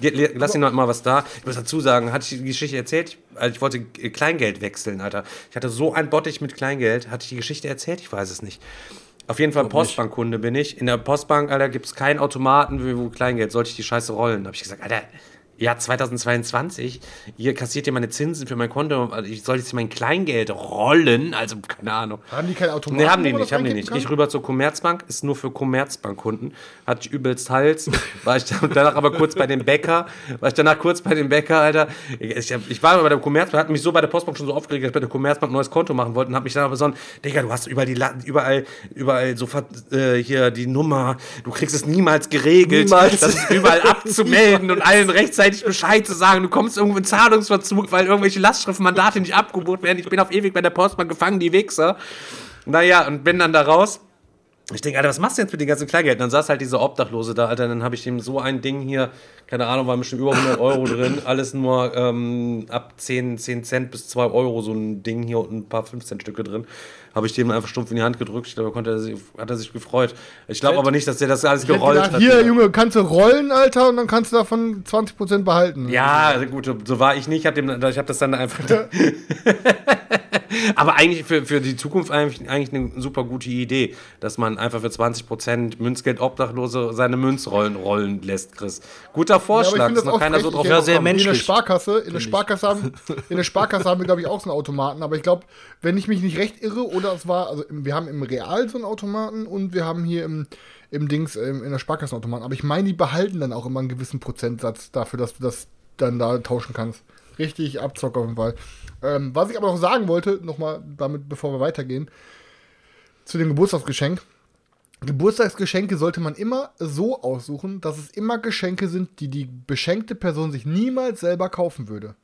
Ich lass ihnen noch immer was da. Ich muss dazu sagen, hatte ich die Geschichte erzählt? Also ich wollte Kleingeld wechseln, Alter. Ich hatte so ein Bottich mit Kleingeld. Hatte ich die Geschichte erzählt? Ich weiß es nicht. Auf jeden Fall Postbankkunde bin ich. In der Postbank, Alter, gibt es keinen Automaten, wo Kleingeld. Sollte ich die Scheiße rollen? Da habe ich gesagt, Alter, ja, 2022, hier kassiert ihr meine Zinsen für mein Konto, also ich soll jetzt mein Kleingeld rollen, also keine Ahnung. Haben die kein Automaten? Nee, haben die nicht, haben die nicht. Kann? Ich rüber zur Commerzbank, ist nur für Commerzbankkunden, hatte ich übelst Hals, war ich danach aber kurz bei dem Bäcker, war ich danach kurz bei dem Bäcker, Alter. Ich, ich war bei der Commerzbank, hatte mich so bei der Postbank schon so aufgeregt, dass ich bei der Commerzbank ein neues Konto machen wollte und habe mich dann aber so, Digga, du hast überall die, überall, überall so äh, hier die Nummer, du kriegst es niemals geregelt, niemals. das ist überall abzumelden und allen rechtzeitig rechtzeitig Bescheid zu sagen. Du kommst irgendwo in Zahlungsverzug, weil irgendwelche Lastschriftmandate nicht abgebucht werden. Ich bin auf ewig bei der Postbank gefangen, die Wichser. Naja, und bin dann da raus. Ich denke, Alter, was machst du jetzt mit dem ganzen Kleingeld? Und dann saß halt dieser Obdachlose da, Alter. Dann habe ich dem so ein Ding hier, keine Ahnung, war bestimmt über 100 Euro drin. *laughs* Alles nur ähm, ab 10, 10 Cent bis 2 Euro so ein Ding hier und ein paar 15 Stücke drin habe ich dem einfach stumpf in die Hand gedrückt. Ich glaube, konnte er sich, hat er sich gefreut. Ich glaube aber nicht, dass der das alles gerollt gedacht, hat. Hier, Junge, kannst du rollen, Alter, und dann kannst du davon 20% behalten. Ja, gut, so war ich nicht. Ich habe hab das dann einfach. *laughs* *laughs* aber eigentlich für, für die Zukunft eigentlich, eigentlich eine super gute Idee, dass man einfach für 20% Münzgeld Obdachlose seine Münzrollen rollen lässt, Chris. Guter Vorschlag, ja, ist noch keiner so drauf. Ja, sehr menschlich. In der Sparkasse, in der Sparkasse haben, in der Sparkasse haben wir, glaube ich, auch so einen Automaten, aber ich glaube, wenn ich mich nicht recht irre, oder es war, also wir haben im Real so einen Automaten und wir haben hier im, im Dings, im, in der Sparkassenautomaten. Aber ich meine, die behalten dann auch immer einen gewissen Prozentsatz dafür, dass du das dann da tauschen kannst. Richtig Abzock auf jeden Fall. Ähm, was ich aber noch sagen wollte, nochmal damit, bevor wir weitergehen, zu dem Geburtstagsgeschenk. Geburtstagsgeschenke sollte man immer so aussuchen, dass es immer Geschenke sind, die die beschenkte Person sich niemals selber kaufen würde.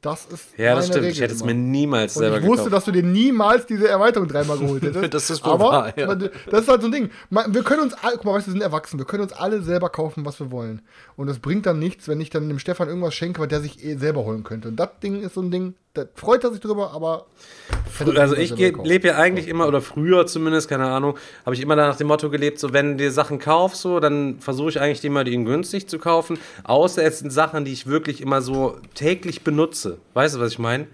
Das ist Ja, das stimmt. Regel ich hätte es mir niemals selber Ich wusste, gekauft. dass du dir niemals diese Erweiterung dreimal geholt hättest. *laughs* das ist wohl Aber wahr, ja. das ist halt so ein Ding. Wir können uns, guck mal, weißt du, wir sind erwachsen. Wir können uns alle selber kaufen, was wir wollen. Und es bringt dann nichts, wenn ich dann dem Stefan irgendwas schenke, was der sich eh selber holen könnte. Und das Ding ist so ein Ding, da freut er sich drüber, aber. Also ich lebe ja eigentlich immer, oder früher zumindest, keine Ahnung, habe ich immer nach dem Motto gelebt, so wenn du dir Sachen kaufst, so, dann versuche ich eigentlich immer, die günstig zu kaufen. Außer es sind Sachen, die ich wirklich immer so täglich benutze. Weißt du, was ich meine?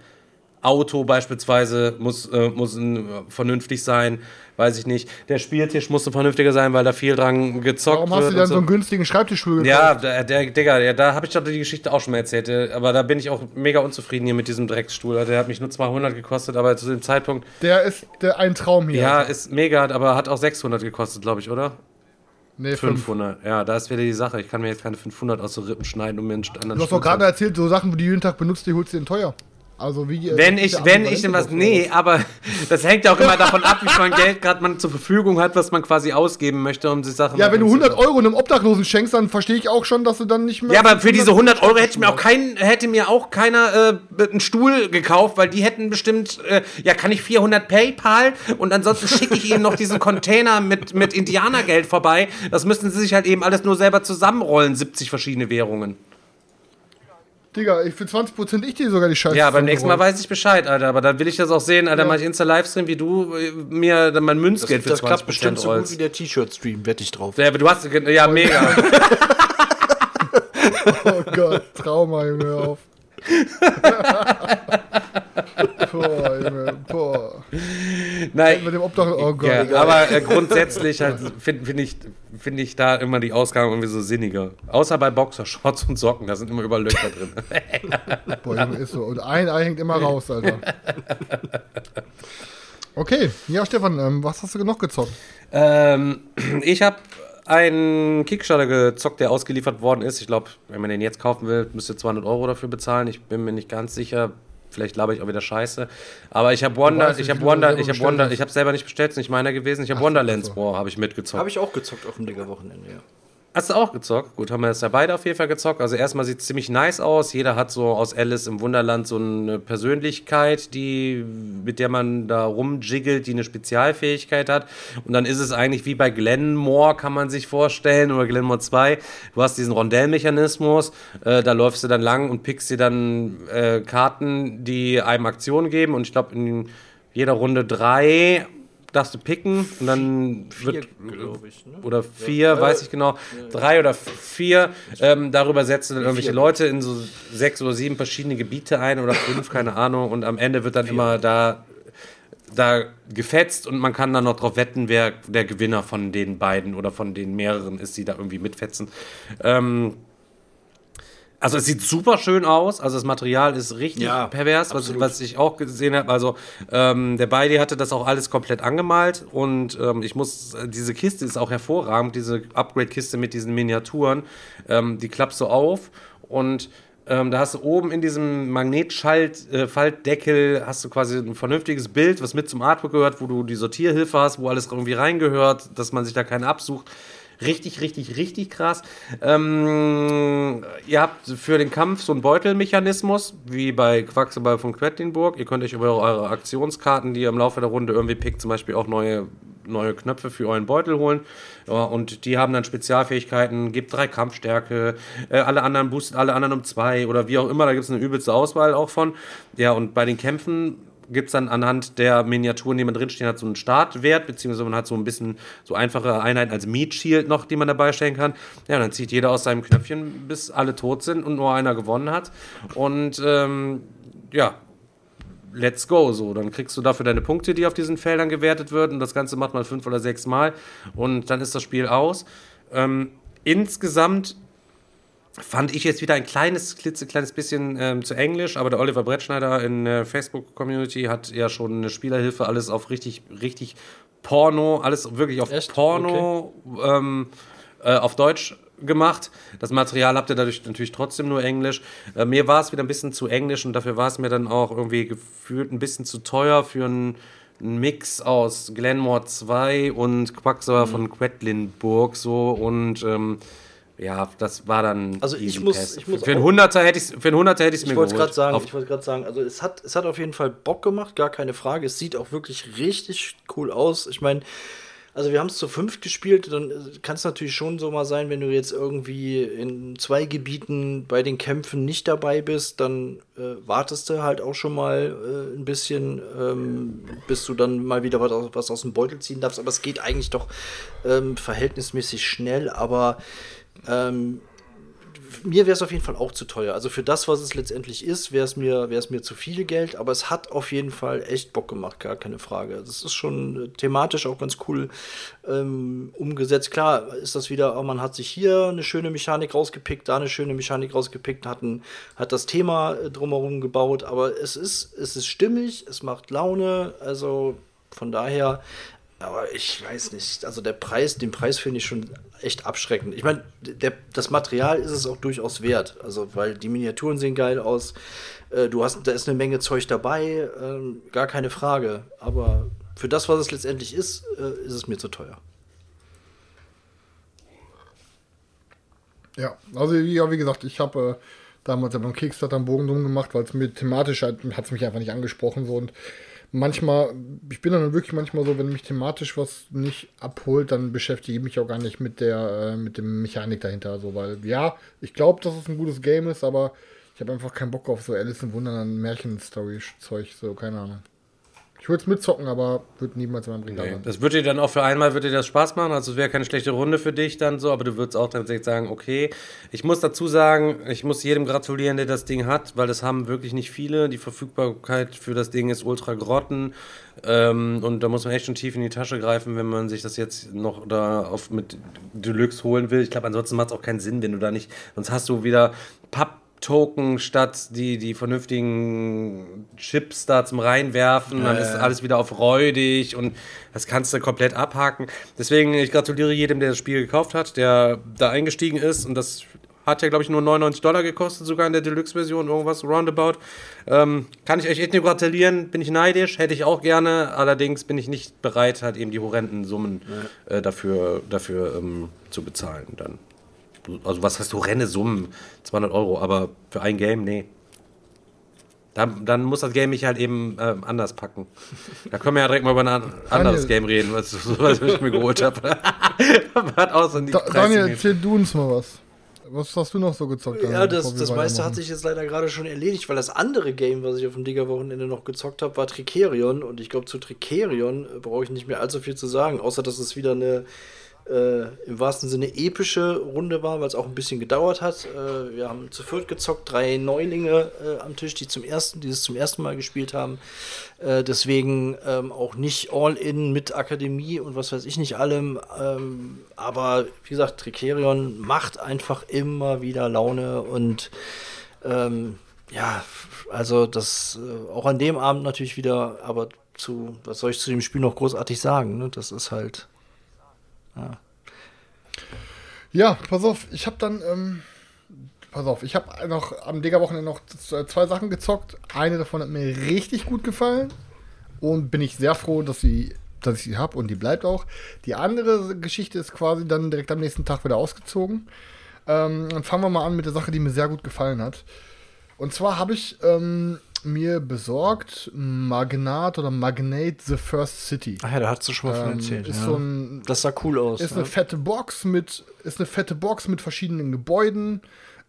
Auto beispielsweise muss, äh, muss äh, vernünftig sein, weiß ich nicht. Der Spieltisch musste vernünftiger sein, weil da viel dran gezockt Warum wird. Warum hast du denn so. so einen günstigen Schreibtischstuhl gekauft? Ja, der, der Digga, der, da habe ich doch die Geschichte auch schon mal erzählt. Aber da bin ich auch mega unzufrieden hier mit diesem Drecksstuhl. Der hat mich nur 200 gekostet, aber zu dem Zeitpunkt. Der ist der, ein Traum hier. Ja, ist mega, aber hat auch 600 gekostet, glaube ich, oder? Nee, 500. Ja, da ist wieder die Sache. Ich kann mir jetzt keine 500 aus den Rippen schneiden, um mir einen anderen Du hast doch gerade erzählt, so Sachen, die du jeden Tag benutzt, die holst du dir teuer. Also wie wenn ich wenn ich denn was nee, aber *laughs* das hängt ja auch immer davon ab, wie viel Geld gerade man zur Verfügung hat, was man quasi ausgeben möchte, um die Sachen. Ja, wenn du 100 Euro einem Obdachlosen schenkst, dann verstehe ich auch schon, dass du dann nicht mehr. Ja, aber für diese 100 Euro hätte mir auch kein hätte mir auch keiner äh, einen Stuhl gekauft, weil die hätten bestimmt äh, ja kann ich 400 PayPal und ansonsten schicke ich ihnen noch diesen Container mit mit Indianergeld vorbei. Das müssten sie sich halt eben alles nur selber zusammenrollen, 70 verschiedene Währungen. Digga, ich für 20% ich dir sogar die Scheiße. Ja, beim nächsten Mal weiß ich Bescheid, Alter. Aber dann will ich das auch sehen, Alter. Ja. Mach ich Insta-Livestream, wie du äh, mir dann mein Münzgeld das, für 20% Das klappt bestimmt so gut wie der T-Shirt-Stream, wette ich drauf. Ja, du hast, ja, mega. *laughs* oh Gott, Trauma, Junge, auf. *laughs* boah, Junge, boah. Nein, mit dem Obdach, oh Gott. Ja, aber äh, grundsätzlich halt, finde find ich, find ich da immer die Ausgaben irgendwie so sinniger. Außer bei Boxershorts und Socken, da sind immer überall Löcher drin. *laughs* boah, Junge, ist so. Und ein Ei hängt immer raus, Alter. Okay, ja, Stefan, ähm, was hast du noch gezockt? Ähm, *clears throat* ich habe einen Kickstarter gezockt, der ausgeliefert worden ist. Ich glaube, wenn man den jetzt kaufen will, müsst ihr 200 Euro dafür bezahlen. Ich bin mir nicht ganz sicher. Vielleicht laber ich auch wieder Scheiße. Aber ich habe Wonder, ich habe Wonder, ich habe Wonder, ich habe selber nicht bestellt, ist nicht meiner gewesen. Ich habe Wonderlands War, habe ich mitgezockt. Habe ich auch gezockt auf dem Digger-Wochenende, ja. Hast du auch gezockt? Gut, haben wir jetzt ja beide auf jeden Fall gezockt. Also erstmal sieht es ziemlich nice aus. Jeder hat so aus Alice im Wunderland so eine Persönlichkeit, die, mit der man da rumjiggelt, die eine Spezialfähigkeit hat. Und dann ist es eigentlich wie bei Glenmore, kann man sich vorstellen, oder Glenmore 2. Du hast diesen Rondellmechanismus, äh, da läufst du dann lang und pickst dir dann äh, Karten, die einem Aktionen geben. Und ich glaube, in jeder Runde drei darfst du picken und dann vier, wird ich, ne? oder vier, ja. weiß ich genau, ja, drei oder vier. Ähm, darüber setzt du dann irgendwelche Leute in so sechs oder sieben verschiedene Gebiete ein oder fünf, keine Ahnung. Und am Ende wird dann vier. immer da da gefetzt und man kann dann noch darauf wetten, wer der Gewinner von den beiden oder von den mehreren ist, die da irgendwie mitfetzen. Ähm, also es sieht super schön aus, also das Material ist richtig ja, pervers, was, was, ich auch gesehen habe. Also ähm, der Beidi hatte das auch alles komplett angemalt und ähm, ich muss, diese Kiste ist auch hervorragend, diese Upgrade-Kiste mit diesen Miniaturen, ähm, die klappst du auf und ähm, da hast du oben in diesem Magnetschaltdeckel äh, hast du quasi ein vernünftiges Bild, was mit zum Artwork gehört, wo du die Sortierhilfe hast, wo alles irgendwie reingehört, dass man sich da keinen absucht. Richtig, richtig, richtig krass. Ähm, ihr habt für den Kampf so einen Beutelmechanismus, wie bei Quaxeball von Quedlinburg. Ihr könnt euch über eure Aktionskarten, die ihr im Laufe der Runde irgendwie pickt, zum Beispiel auch neue neue Knöpfe für euren Beutel holen. Ja, und die haben dann Spezialfähigkeiten, gibt drei Kampfstärke, äh, alle anderen boostet alle anderen um zwei oder wie auch immer. Da gibt es eine übelste Auswahl auch von. Ja, und bei den Kämpfen gibt es dann anhand der Miniaturen, die man drinstehen hat, so einen Startwert, beziehungsweise man hat so ein bisschen so einfache Einheiten als Meat Shield noch, die man dabei stellen kann. Ja, dann zieht jeder aus seinem Knöpfchen, bis alle tot sind und nur einer gewonnen hat. Und ähm, ja, let's go. So, dann kriegst du dafür deine Punkte, die auf diesen Feldern gewertet werden. Das Ganze macht man fünf oder sechs Mal und dann ist das Spiel aus. Ähm, insgesamt fand ich jetzt wieder ein kleines, klitzekleines bisschen ähm, zu Englisch, aber der Oliver Brettschneider in der Facebook-Community hat ja schon eine Spielerhilfe, alles auf richtig, richtig Porno, alles wirklich auf Echt? Porno, okay. ähm, äh, auf Deutsch gemacht. Das Material habt ihr dadurch natürlich trotzdem nur Englisch. Äh, mir war es wieder ein bisschen zu englisch und dafür war es mir dann auch irgendwie gefühlt ein bisschen zu teuer für einen Mix aus Glenmore 2 und Quacksalber mhm. von Quedlinburg so und ähm, ja, das war dann. Also ich muss, ich muss für einen Hunderter hätte ich für einen Hunderter hätte ich es mir geholt. Sagen, ich wollte gerade sagen, also es hat, es hat auf jeden Fall Bock gemacht, gar keine Frage. Es sieht auch wirklich richtig cool aus. Ich meine, also wir haben es zu fünft gespielt, dann kann es natürlich schon so mal sein, wenn du jetzt irgendwie in zwei Gebieten bei den Kämpfen nicht dabei bist, dann äh, wartest du halt auch schon mal äh, ein bisschen, ähm, bis du dann mal wieder was, was, aus dem Beutel ziehen darfst. Aber es geht eigentlich doch ähm, verhältnismäßig schnell, aber ähm, mir wäre es auf jeden Fall auch zu teuer. Also für das, was es letztendlich ist, wäre es mir, mir zu viel Geld, aber es hat auf jeden Fall echt Bock gemacht, gar keine Frage. Das ist schon äh, thematisch auch ganz cool ähm, umgesetzt. Klar ist das wieder, oh, man hat sich hier eine schöne Mechanik rausgepickt, da eine schöne Mechanik rausgepickt, hat, ein, hat das Thema äh, drumherum gebaut, aber es ist, es ist stimmig, es macht Laune, also von daher aber ich weiß nicht, also der Preis, den Preis finde ich schon echt abschreckend. Ich meine, das Material ist es auch durchaus wert, also weil die Miniaturen sehen geil aus. Äh, du hast, da ist eine Menge Zeug dabei, äh, gar keine Frage. Aber für das, was es letztendlich ist, äh, ist es mir zu teuer. Ja, also ja, wie gesagt, ich habe äh, damals beim Kickstarter einen Bogen drum gemacht, weil es mir thematisch hat es mich einfach nicht angesprochen so und manchmal, ich bin dann wirklich manchmal so, wenn mich thematisch was nicht abholt, dann beschäftige ich mich auch gar nicht mit der, äh, mit dem Mechanik dahinter. So, weil ja, ich glaube, dass es ein gutes Game ist, aber ich habe einfach keinen Bock auf so Alice im Wunderland Märchen-Story-Zeug, so, keine Ahnung. Ich würde es mitzocken, aber würde niemals in meinem Regal nee. Das würde dir dann auch für einmal würde dir das Spaß machen. Also es wäre keine schlechte Runde für dich dann so, aber du würdest auch tatsächlich sagen, okay. Ich muss dazu sagen, ich muss jedem gratulieren, der das Ding hat, weil das haben wirklich nicht viele. Die Verfügbarkeit für das Ding ist ultra grotten. Ähm, und da muss man echt schon tief in die Tasche greifen, wenn man sich das jetzt noch da auf mit Deluxe holen will. Ich glaube, ansonsten macht es auch keinen Sinn, wenn du da nicht. Sonst hast du wieder Papp Token statt die, die vernünftigen Chips da zum Reinwerfen. Dann ist alles wieder auf räudig und das kannst du komplett abhaken. Deswegen, ich gratuliere jedem, der das Spiel gekauft hat, der da eingestiegen ist und das hat ja, glaube ich, nur 99 Dollar gekostet, sogar in der Deluxe-Version, irgendwas roundabout. Ähm, kann ich euch echt nur gratulieren, bin ich neidisch, hätte ich auch gerne, allerdings bin ich nicht bereit, halt eben die horrenden Summen äh, dafür, dafür ähm, zu bezahlen dann also was hast du, Rennesummen, 200 Euro, aber für ein Game, nee. Dann, dann muss das Game mich halt eben äh, anders packen. Da können wir ja direkt mal über ein anderes Game reden, was, was ich mir geholt habe. *laughs* hat auch so da, Daniel, erzähl du uns mal was. Was hast du noch so gezockt? Ja, das, das meiste hat sich jetzt leider gerade schon erledigt, weil das andere Game, was ich auf dem Digger-Wochenende noch gezockt habe, war Tricerion. Und ich glaube, zu Tricerion brauche ich nicht mehr allzu viel zu sagen, außer dass es wieder eine äh, im wahrsten Sinne epische Runde war, weil es auch ein bisschen gedauert hat. Äh, wir haben zu viert gezockt, drei Neulinge äh, am Tisch, die zum ersten, dieses zum ersten Mal gespielt haben. Äh, deswegen ähm, auch nicht All-In mit Akademie und was weiß ich nicht allem. Ähm, aber wie gesagt, Tricerion macht einfach immer wieder Laune und ähm, ja, also das äh, auch an dem Abend natürlich wieder, aber zu, was soll ich zu dem Spiel noch großartig sagen? Ne? Das ist halt ja, ja pass auf, ich habe dann, ähm, pass auf, ich habe noch am Digger-Wochenende noch zwei Sachen gezockt. Eine davon hat mir richtig gut gefallen und bin ich sehr froh, dass sie dass ich sie habe und die bleibt auch. Die andere Geschichte ist quasi dann direkt am nächsten Tag wieder ausgezogen. Ähm, dann fangen wir mal an mit der Sache, die mir sehr gut gefallen hat. Und zwar habe ich ähm, mir besorgt Magnat oder Magnate The First City. Ach ja, da hast du schon mal von ähm, erzählt. Ist ja. so ein, das sah cool aus. Ist ja. eine fette Box mit, ist eine fette Box mit verschiedenen Gebäuden.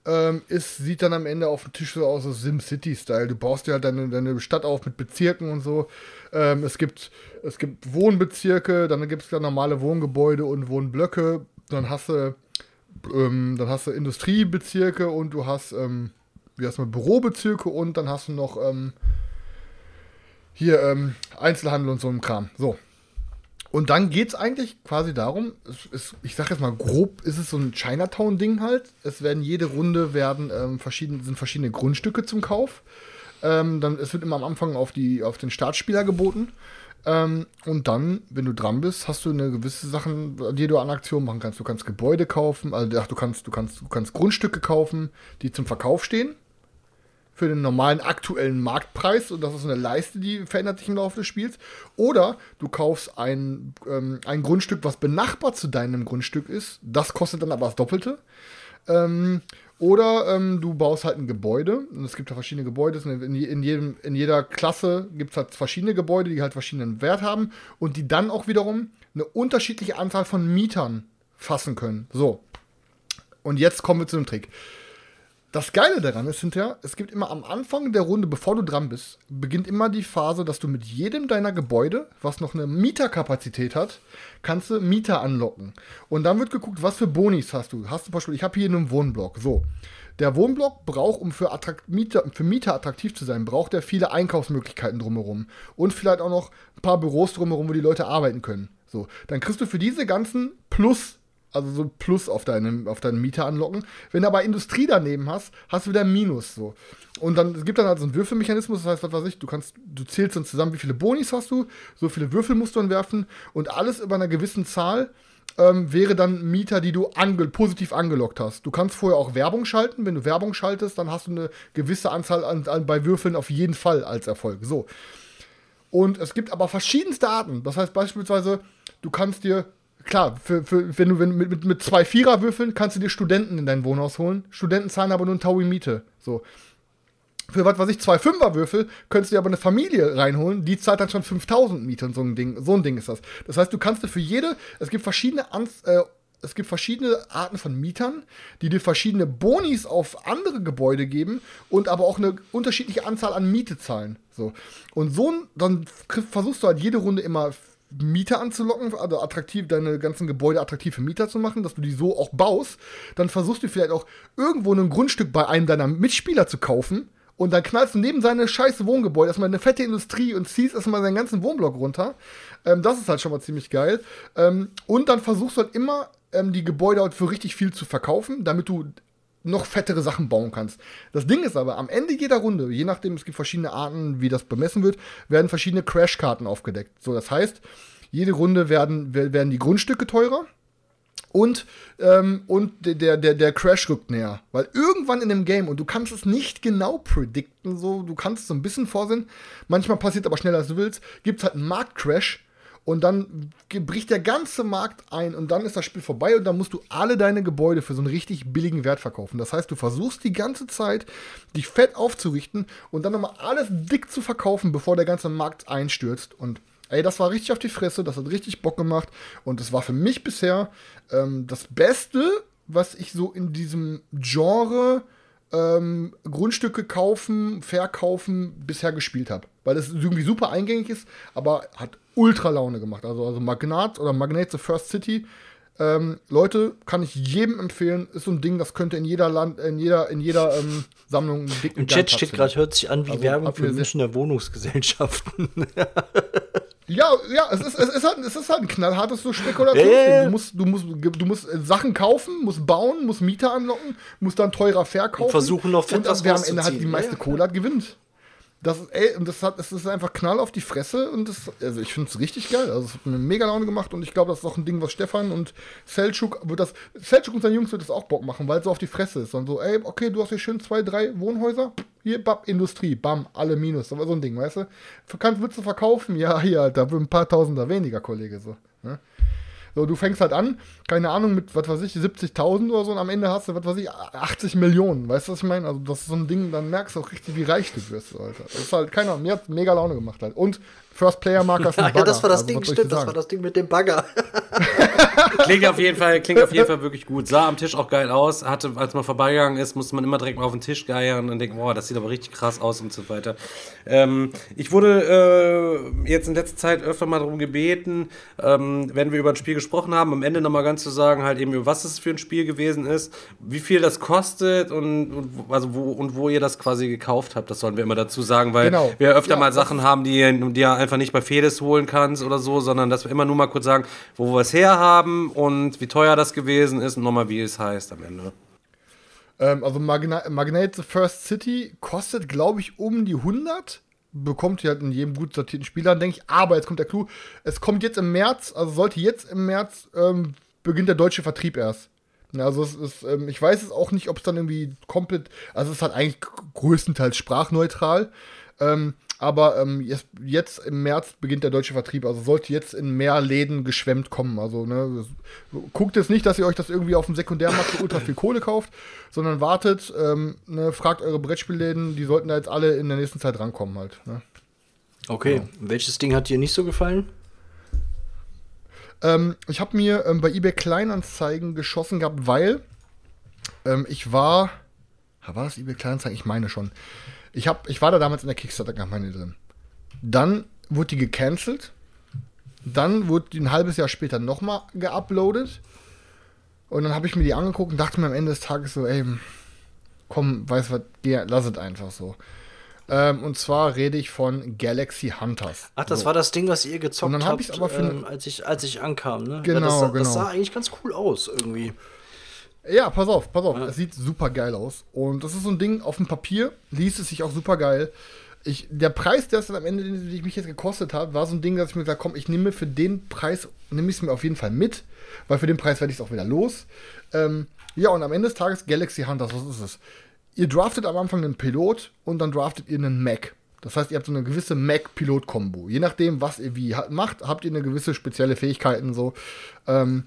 Ähm, ist, sieht dann am Ende auf dem Tisch so aus, so Sim-City-Style. Du baust dir halt deine, deine Stadt auf mit Bezirken und so. Ähm, es, gibt, es gibt Wohnbezirke, dann gibt es ja normale Wohngebäude und Wohnblöcke. Dann hast du, ähm, dann hast du Industriebezirke und du hast ähm, wie heißt man, Bürobezirke und dann hast du noch ähm, hier ähm, Einzelhandel und so ein Kram. So. Und dann geht es eigentlich quasi darum, ist, ich sag jetzt mal grob, ist es so ein Chinatown-Ding halt. Es werden jede Runde werden ähm, verschiedene, sind verschiedene Grundstücke zum Kauf. Ähm, dann, es wird immer am Anfang auf, die, auf den Startspieler geboten. Ähm, und dann, wenn du dran bist, hast du eine gewisse Sachen, die du an Aktion machen kannst. Du kannst Gebäude kaufen, also ach, du kannst, du kannst, du kannst Grundstücke kaufen, die zum Verkauf stehen für den normalen aktuellen Marktpreis und das ist eine Leiste, die verändert sich im Laufe des Spiels. Oder du kaufst ein, ähm, ein Grundstück, was benachbart zu deinem Grundstück ist. Das kostet dann aber das Doppelte. Ähm, oder ähm, du baust halt ein Gebäude. Und es gibt ja verschiedene Gebäude. In, in, jedem, in jeder Klasse gibt es halt verschiedene Gebäude, die halt verschiedenen Wert haben und die dann auch wiederum eine unterschiedliche Anzahl von Mietern fassen können. So. Und jetzt kommen wir zu dem Trick. Das Geile daran ist hinterher, es gibt immer am Anfang der Runde, bevor du dran bist, beginnt immer die Phase, dass du mit jedem deiner Gebäude, was noch eine Mieterkapazität hat, kannst du Mieter anlocken. Und dann wird geguckt, was für Bonis hast du. Hast du zum Beispiel, ich habe hier einen Wohnblock. So. Der Wohnblock braucht, um für, Mieter, für Mieter attraktiv zu sein, braucht er viele Einkaufsmöglichkeiten drumherum. Und vielleicht auch noch ein paar Büros drumherum, wo die Leute arbeiten können. So. Dann kriegst du für diese ganzen Plus also so Plus auf deinen, auf deinen Mieter anlocken. Wenn du aber Industrie daneben hast, hast du wieder Minus so. Und dann es gibt dann halt so einen Würfelmechanismus, das heißt, was weiß ich, du kannst, du zählst dann zusammen, wie viele Bonis hast du, so viele Würfel musst du dann werfen und alles über einer gewissen Zahl ähm, wäre dann Mieter, die du ange positiv angelockt hast. Du kannst vorher auch Werbung schalten. Wenn du Werbung schaltest, dann hast du eine gewisse Anzahl an, an, bei Würfeln auf jeden Fall als Erfolg. So. Und es gibt aber verschiedenste Arten. Das heißt beispielsweise, du kannst dir klar, für, für, wenn du wenn, mit, mit zwei Viererwürfeln kannst du dir Studenten in dein Wohnhaus holen. Studenten zahlen aber nur ein Taui Miete. So. Für was weiß ich, zwei Fünferwürfel könntest du dir aber eine Familie reinholen, die zahlt dann schon 5000 Miete und so ein Ding. So ein Ding ist das. Das heißt, du kannst dir für jede, es gibt verschiedene Anz äh, es gibt verschiedene Arten von Mietern, die dir verschiedene Bonis auf andere Gebäude geben und aber auch eine unterschiedliche Anzahl an Miete zahlen. So. Und so, dann versuchst du halt jede Runde immer Mieter anzulocken, also attraktiv, deine ganzen Gebäude attraktiv für Mieter zu machen, dass du die so auch baust. Dann versuchst du vielleicht auch irgendwo ein Grundstück bei einem deiner Mitspieler zu kaufen und dann knallst du neben seine scheiße Wohngebäude erstmal eine fette Industrie und ziehst erstmal seinen ganzen Wohnblock runter. Ähm, das ist halt schon mal ziemlich geil. Ähm, und dann versuchst du halt immer ähm, die Gebäude halt für richtig viel zu verkaufen, damit du noch fettere Sachen bauen kannst. Das Ding ist aber, am Ende jeder Runde, je nachdem, es gibt verschiedene Arten, wie das bemessen wird, werden verschiedene Crashkarten aufgedeckt. So, das heißt, jede Runde werden, werden die Grundstücke teurer und, ähm, und der, der, der Crash rückt näher. Weil irgendwann in dem Game, und du kannst es nicht genau predikten, so, du kannst so ein bisschen vorsehen, manchmal passiert aber schneller als du willst, gibt es halt einen Marktcrash und dann bricht der ganze Markt ein und dann ist das Spiel vorbei und dann musst du alle deine Gebäude für so einen richtig billigen Wert verkaufen. Das heißt, du versuchst die ganze Zeit, dich fett aufzurichten und dann nochmal alles dick zu verkaufen, bevor der ganze Markt einstürzt. Und ey, das war richtig auf die Fresse, das hat richtig Bock gemacht und das war für mich bisher ähm, das Beste, was ich so in diesem Genre ähm, Grundstücke kaufen, verkaufen bisher gespielt habe. Weil es irgendwie super eingängig ist, aber hat ultra Laune gemacht. Also, also Magnat oder Magnate the First City. Ähm, Leute, kann ich jedem empfehlen, ist so ein Ding, das könnte in jeder Land, in jeder, in jeder ähm, Sammlung dick Im Chat steht gerade, hört sich an wie also, Werbung für Münchner Wohnungsgesellschaften. *laughs* ja, ja, es ist, es ist halt, es ist halt ein knallhartes so Spekulationsding. Yeah. Du musst, du musst, du musst Sachen kaufen, musst bauen, musst Mieter anlocken, musst dann teurer verkaufen. Und versuchen noch fett Und wer am Ende halt die meiste ja. Kohle hat, gewinnt. Das, ey, und das hat, es ist einfach Knall auf die Fresse und das, also ich finde es richtig geil. Also es hat mir mega Laune gemacht und ich glaube, das ist auch ein Ding, was Stefan und Selchuk wird das, Selchuk und seine Jungs wird das auch Bock machen, weil es so auf die Fresse ist. Und so, ey, okay, du hast hier schön zwei, drei Wohnhäuser, hier, bap, Industrie, bam, alle Minus. War so ein Ding, weißt du? Kannst, willst du verkaufen? Ja, hier, Alter, ein paar Tausender weniger, Kollege, so. Ne? So, du fängst halt an, keine Ahnung, mit, was weiß ich, 70.000 oder so und am Ende hast du, was weiß ich, 80 Millionen. Weißt du, was ich meine? Also, das ist so ein Ding, dann merkst du auch richtig, wie reich du wirst, Alter. Das ist halt, keine Ahnung, mir hat mega Laune gemacht halt. Und First Player Marker ist ein Bagger. *laughs* Ja, das war das also, Ding, stimmt, das war das Ding mit dem Bagger. *laughs* klingt auf jeden Fall, klingt auf jeden Fall wirklich gut. Sah am Tisch auch geil aus. Hatte, als man vorbeigegangen ist, musste man immer direkt mal auf den Tisch geiern und denken, boah, das sieht aber richtig krass aus und so weiter. Ähm, ich wurde äh, jetzt in letzter Zeit öfter mal darum gebeten, ähm, wenn wir über ein Spiel gesprochen haben, am Ende nochmal ganz zu sagen, halt eben, was es für ein Spiel gewesen ist, wie viel das kostet und, und also wo, und wo ihr das quasi gekauft habt. Das sollen wir immer dazu sagen, weil genau. wir öfter ja, mal Sachen haben, die, die ja einfach nicht bei Fedes holen kannst oder so, sondern dass wir immer nur mal kurz sagen, wo wir es herhaben und wie teuer das gewesen ist und nochmal, wie es heißt am Ende. Ähm, also Magna Magnate First City kostet, glaube ich, um die 100 bekommt ihr halt in jedem gut sortierten Spieler, denke ich. Aber jetzt kommt der Clou. Es kommt jetzt im März, also sollte jetzt im März ähm, beginnt der deutsche Vertrieb erst. Also es ist, ähm, ich weiß es auch nicht, ob es dann irgendwie komplett, also es ist halt eigentlich größtenteils sprachneutral. Ähm, aber ähm, jetzt, jetzt, im März beginnt der deutsche Vertrieb. Also sollte jetzt in mehr Läden geschwemmt kommen. Also ne, guckt jetzt nicht, dass ihr euch das irgendwie auf dem Sekundärmarkt für ultra viel Kohle kauft, sondern wartet, ähm, ne, fragt eure Brettspielläden, die sollten da jetzt alle in der nächsten Zeit rankommen halt. Ne? Okay, ja. welches Ding hat dir nicht so gefallen? Ähm, ich habe mir ähm, bei eBay Kleinanzeigen geschossen gehabt, weil ähm, ich war, war das eBay Kleinanzeigen? Ich meine schon. Ich, hab, ich war da damals in der Kickstarter-Kampagne drin. Dann wurde die gecancelt. Dann wurde die ein halbes Jahr später nochmal geuploadet. Und dann habe ich mir die angeguckt und dachte mir am Ende des Tages so, ey, komm, weißt du was, geh, lass es einfach so. Ähm, und zwar rede ich von Galaxy Hunters. Ach, das so. war das Ding, was ihr gezockt und dann hab habt, aber für ähm, als, ich, als ich ankam. Ne? Genau, ja, das, genau. Das sah eigentlich ganz cool aus irgendwie. Ja, pass auf, pass auf. Es sieht super geil aus. Und das ist so ein Ding, auf dem Papier liest es sich auch super geil. Ich, der Preis, der es dann am Ende, den ich mich jetzt gekostet habe, war so ein Ding, dass ich mir gesagt habe, komm, ich nehme für den Preis, nehme ich es mir auf jeden Fall mit, weil für den Preis werde ich es auch wieder los. Ähm, ja, und am Ende des Tages Galaxy Hunters, was ist es? Ihr draftet am Anfang einen Pilot und dann draftet ihr einen Mac. Das heißt, ihr habt so eine gewisse Mac-Pilot-Kombo. Je nachdem, was ihr wie macht, habt ihr eine gewisse spezielle Fähigkeiten so. Ähm,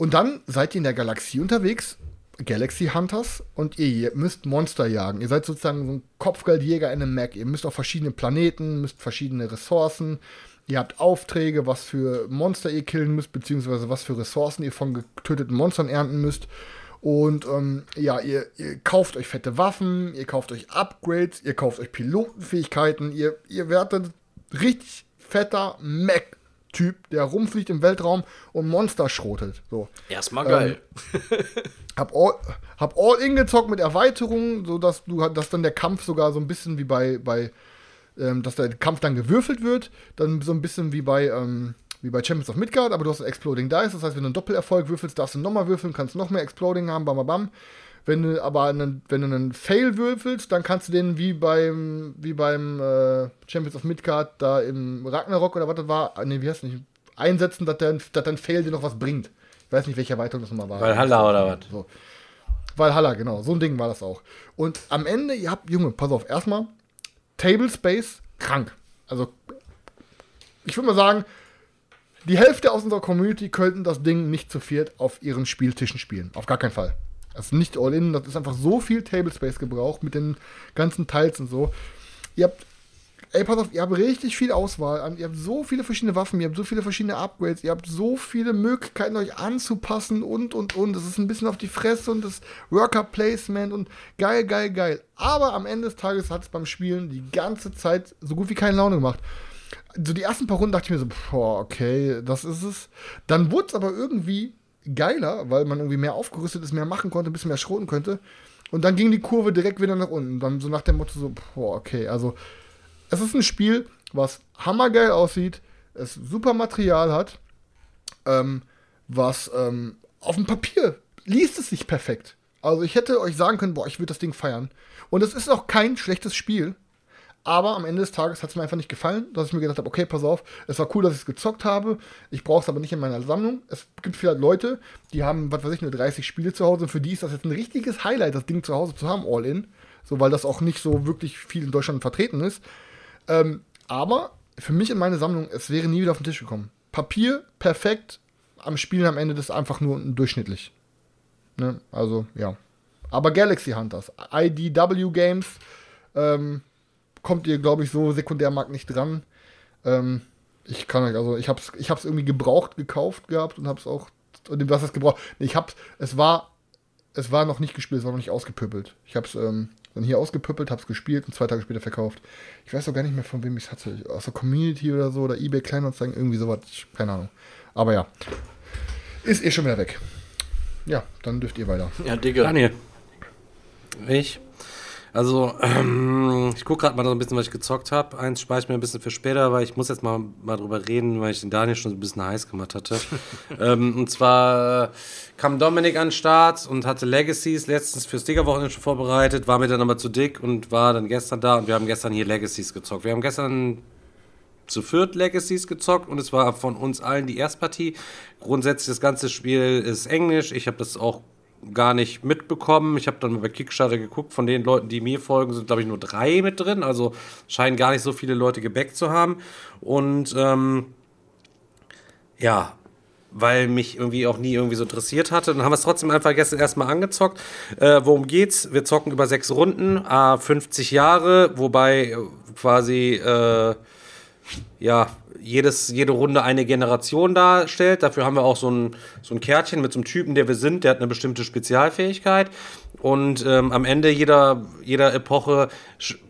und dann seid ihr in der Galaxie unterwegs, Galaxy Hunters und ihr, müsst Monster jagen. Ihr seid sozusagen so ein Kopfgeldjäger in einem Mac. Ihr müsst auf verschiedene Planeten, müsst verschiedene Ressourcen. Ihr habt Aufträge, was für Monster ihr killen müsst, beziehungsweise was für Ressourcen ihr von getöteten Monstern ernten müsst. Und ähm, ja, ihr, ihr, kauft euch fette Waffen, ihr kauft euch Upgrades, ihr kauft euch Pilotenfähigkeiten, ihr, ihr werdet richtig fetter Mac Typ, der rumfliegt im Weltraum und Monster schrotet. So. Erstmal geil. Ähm, hab, all, hab all in gezockt mit Erweiterungen, sodass du dass dann der Kampf sogar so ein bisschen wie bei, bei ähm, dass der Kampf dann gewürfelt wird, dann so ein bisschen wie bei, ähm, wie bei Champions of Midgard, aber du hast Exploding Dice, das heißt, wenn du einen Doppelerfolg würfelst, darfst du nochmal würfeln, kannst noch mehr Exploding haben, bam, bam, bam. Wenn du aber einen, wenn du einen Fail würfelst, dann kannst du den wie beim, wie beim äh, Champions of Midgard da im Ragnarok oder was das war, ah, nee, wie heißt das nicht, einsetzen, dass, der, dass dein Fail dir noch was bringt. Ich weiß nicht, welche Erweiterung das nochmal war. Valhalla oder was? So. Valhalla, genau. So ein Ding war das auch. Und am Ende, ihr habt, Junge, pass auf, erstmal, Table Space, krank. Also, ich würde mal sagen, die Hälfte aus unserer Community könnten das Ding nicht zu viert auf ihren Spieltischen spielen. Auf gar keinen Fall. Ist nicht All-In, das ist einfach so viel Table Space gebraucht mit den ganzen Teils und so. Ihr habt, ey, pass auf, ihr habt richtig viel Auswahl. Ihr habt so viele verschiedene Waffen, ihr habt so viele verschiedene Upgrades, ihr habt so viele Möglichkeiten, euch anzupassen und, und, und. Das ist ein bisschen auf die Fresse und das Worker Placement und geil, geil, geil. Aber am Ende des Tages hat es beim Spielen die ganze Zeit so gut wie keine Laune gemacht so die ersten paar Runden dachte ich mir so, boah, okay, das ist es. Dann wurde es aber irgendwie geiler, weil man irgendwie mehr aufgerüstet ist, mehr machen konnte, ein bisschen mehr schroten könnte. Und dann ging die Kurve direkt wieder nach unten. Dann so nach dem Motto so, boah, okay, also es ist ein Spiel, was hammergeil aussieht, es super Material hat, ähm, was ähm, auf dem Papier liest es sich perfekt. Also ich hätte euch sagen können, boah, ich würde das Ding feiern. Und es ist auch kein schlechtes Spiel. Aber am Ende des Tages hat es mir einfach nicht gefallen, dass ich mir gedacht habe, okay, pass auf, es war cool, dass ich es gezockt habe. Ich brauche es aber nicht in meiner Sammlung. Es gibt vielleicht Leute, die haben, was weiß ich, nur 30 Spiele zu Hause. Und für die ist das jetzt ein richtiges Highlight, das Ding zu Hause zu haben, all in. So, weil das auch nicht so wirklich viel in Deutschland vertreten ist. Ähm, aber für mich in meine Sammlung, es wäre nie wieder auf den Tisch gekommen. Papier, perfekt. Am Spielen am Ende ist einfach nur durchschnittlich. Ne? Also, ja. Aber Galaxy Hunters, IDW Games, ähm, kommt ihr, glaube ich, so Sekundärmarkt nicht dran. Ähm, ich kann euch, also ich habe es ich hab's irgendwie gebraucht gekauft gehabt und habe es auch, und was es gebraucht, ich habe es war, es war noch nicht gespielt, es war noch nicht ausgepüppelt. Ich habe es ähm, dann hier ausgepüppelt, habe es gespielt und zwei Tage später verkauft. Ich weiß auch gar nicht mehr, von wem ich es hatte. Aus der Community oder so oder eBay Kleinanzeigen, irgendwie sowas, keine Ahnung. Aber ja, ist eh schon wieder weg. Ja, dann dürft ihr weiter. Ja, Digga. Daniel. Ich also, ähm, ich gucke gerade mal so ein bisschen, was ich gezockt habe. Eins speichere ich mir ein bisschen für später, weil ich muss jetzt mal, mal drüber reden, weil ich den Daniel schon ein bisschen heiß gemacht hatte. *laughs* ähm, und zwar kam Dominik an den Start und hatte Legacies letztens fürs Digger-Wochenende schon vorbereitet, war mir dann aber zu dick und war dann gestern da und wir haben gestern hier Legacies gezockt. Wir haben gestern zu viert Legacies gezockt und es war von uns allen die Erstpartie. Grundsätzlich das ganze Spiel ist Englisch. Ich habe das auch gar nicht mitbekommen. Ich habe dann bei Kickstarter geguckt, von den Leuten, die mir folgen, sind, glaube ich, nur drei mit drin. Also scheinen gar nicht so viele Leute gebackt zu haben. Und ähm, ja, weil mich irgendwie auch nie irgendwie so interessiert hatte. Dann haben wir es trotzdem einfach gestern erstmal angezockt. Äh, worum geht's? Wir zocken über sechs Runden, äh, 50 Jahre, wobei quasi äh, ja, jedes, jede Runde eine Generation darstellt. Dafür haben wir auch so ein, so ein Kärtchen mit so einem Typen, der wir sind, der hat eine bestimmte Spezialfähigkeit. Und ähm, am Ende jeder, jeder Epoche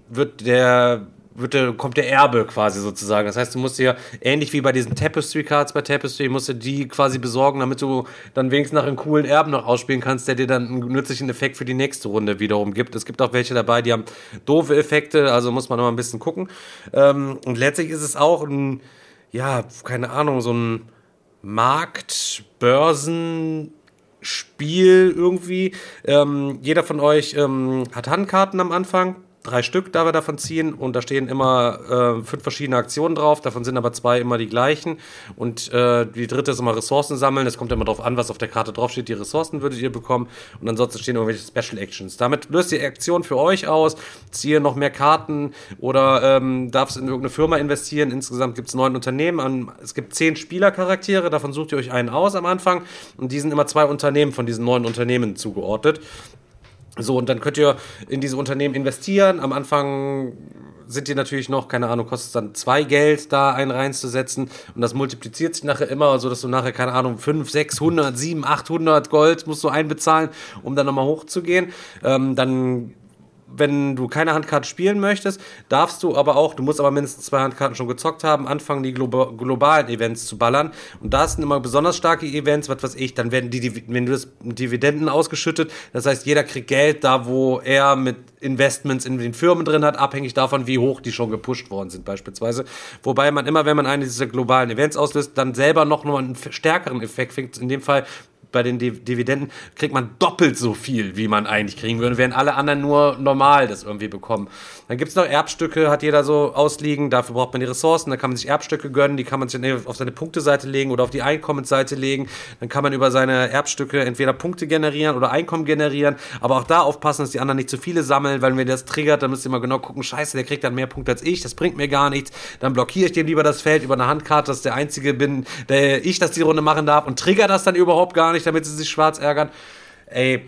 wird der wird der, kommt der Erbe quasi sozusagen. Das heißt, du musst dir, ähnlich wie bei diesen Tapestry-Cards bei Tapestry, musst du die quasi besorgen, damit du dann wenigstens nach einem coolen Erben noch ausspielen kannst, der dir dann einen nützlichen Effekt für die nächste Runde wiederum gibt. Es gibt auch welche dabei, die haben doofe Effekte, also muss man noch mal ein bisschen gucken. Ähm, und letztlich ist es auch ein, ja, keine Ahnung, so ein Markt, Börsen, Spiel irgendwie. Ähm, jeder von euch ähm, hat Handkarten am Anfang drei Stück da wir davon ziehen. Und da stehen immer äh, fünf verschiedene Aktionen drauf, davon sind aber zwei immer die gleichen. Und äh, die dritte ist immer Ressourcen sammeln, es kommt immer darauf an, was auf der Karte draufsteht, die Ressourcen würdet ihr bekommen. Und ansonsten stehen irgendwelche Special Actions. Damit löst ihr Aktion für euch aus, ziehe noch mehr Karten. Oder ähm, darfst in irgendeine Firma investieren, insgesamt gibt es neun Unternehmen, es gibt zehn Spielercharaktere, davon sucht ihr euch einen aus am Anfang. Und die sind immer zwei Unternehmen von diesen neun Unternehmen zugeordnet so, und dann könnt ihr in diese Unternehmen investieren. Am Anfang sind die natürlich noch, keine Ahnung, kostet dann zwei Geld, da einen reinzusetzen. Und das multipliziert sich nachher immer, so dass du nachher, keine Ahnung, 5, 600, 7, 800 Gold musst du einbezahlen, um dann nochmal hochzugehen. Ähm, dann wenn du keine Handkarte spielen möchtest, darfst du aber auch, du musst aber mindestens zwei Handkarten schon gezockt haben, anfangen, die Glo globalen Events zu ballern. Und da sind immer besonders starke Events, was weiß ich, dann werden die, wenn du das Dividenden ausgeschüttet, das heißt, jeder kriegt Geld da, wo er mit Investments in den Firmen drin hat, abhängig davon, wie hoch die schon gepusht worden sind, beispielsweise. Wobei man immer, wenn man einen dieser globalen Events auslöst, dann selber noch mal einen stärkeren Effekt kriegt. In dem Fall bei den Dividenden kriegt man doppelt so viel, wie man eigentlich kriegen würde, während alle anderen nur normal das irgendwie bekommen. Dann gibt es noch Erbstücke, hat jeder so ausliegen, dafür braucht man die Ressourcen, da kann man sich Erbstücke gönnen, die kann man sich auf seine Punkteseite legen oder auf die Einkommensseite legen. Dann kann man über seine Erbstücke entweder Punkte generieren oder Einkommen generieren, aber auch da aufpassen, dass die anderen nicht zu viele sammeln, weil wenn das triggert, dann müsst ihr mal genau gucken, scheiße, der kriegt dann mehr Punkte als ich, das bringt mir gar nichts. Dann blockiere ich dem lieber das Feld über eine Handkarte, dass der Einzige bin, der ich das die Runde machen darf und trigger das dann überhaupt gar nicht, damit sie sich schwarz ärgern. Ey,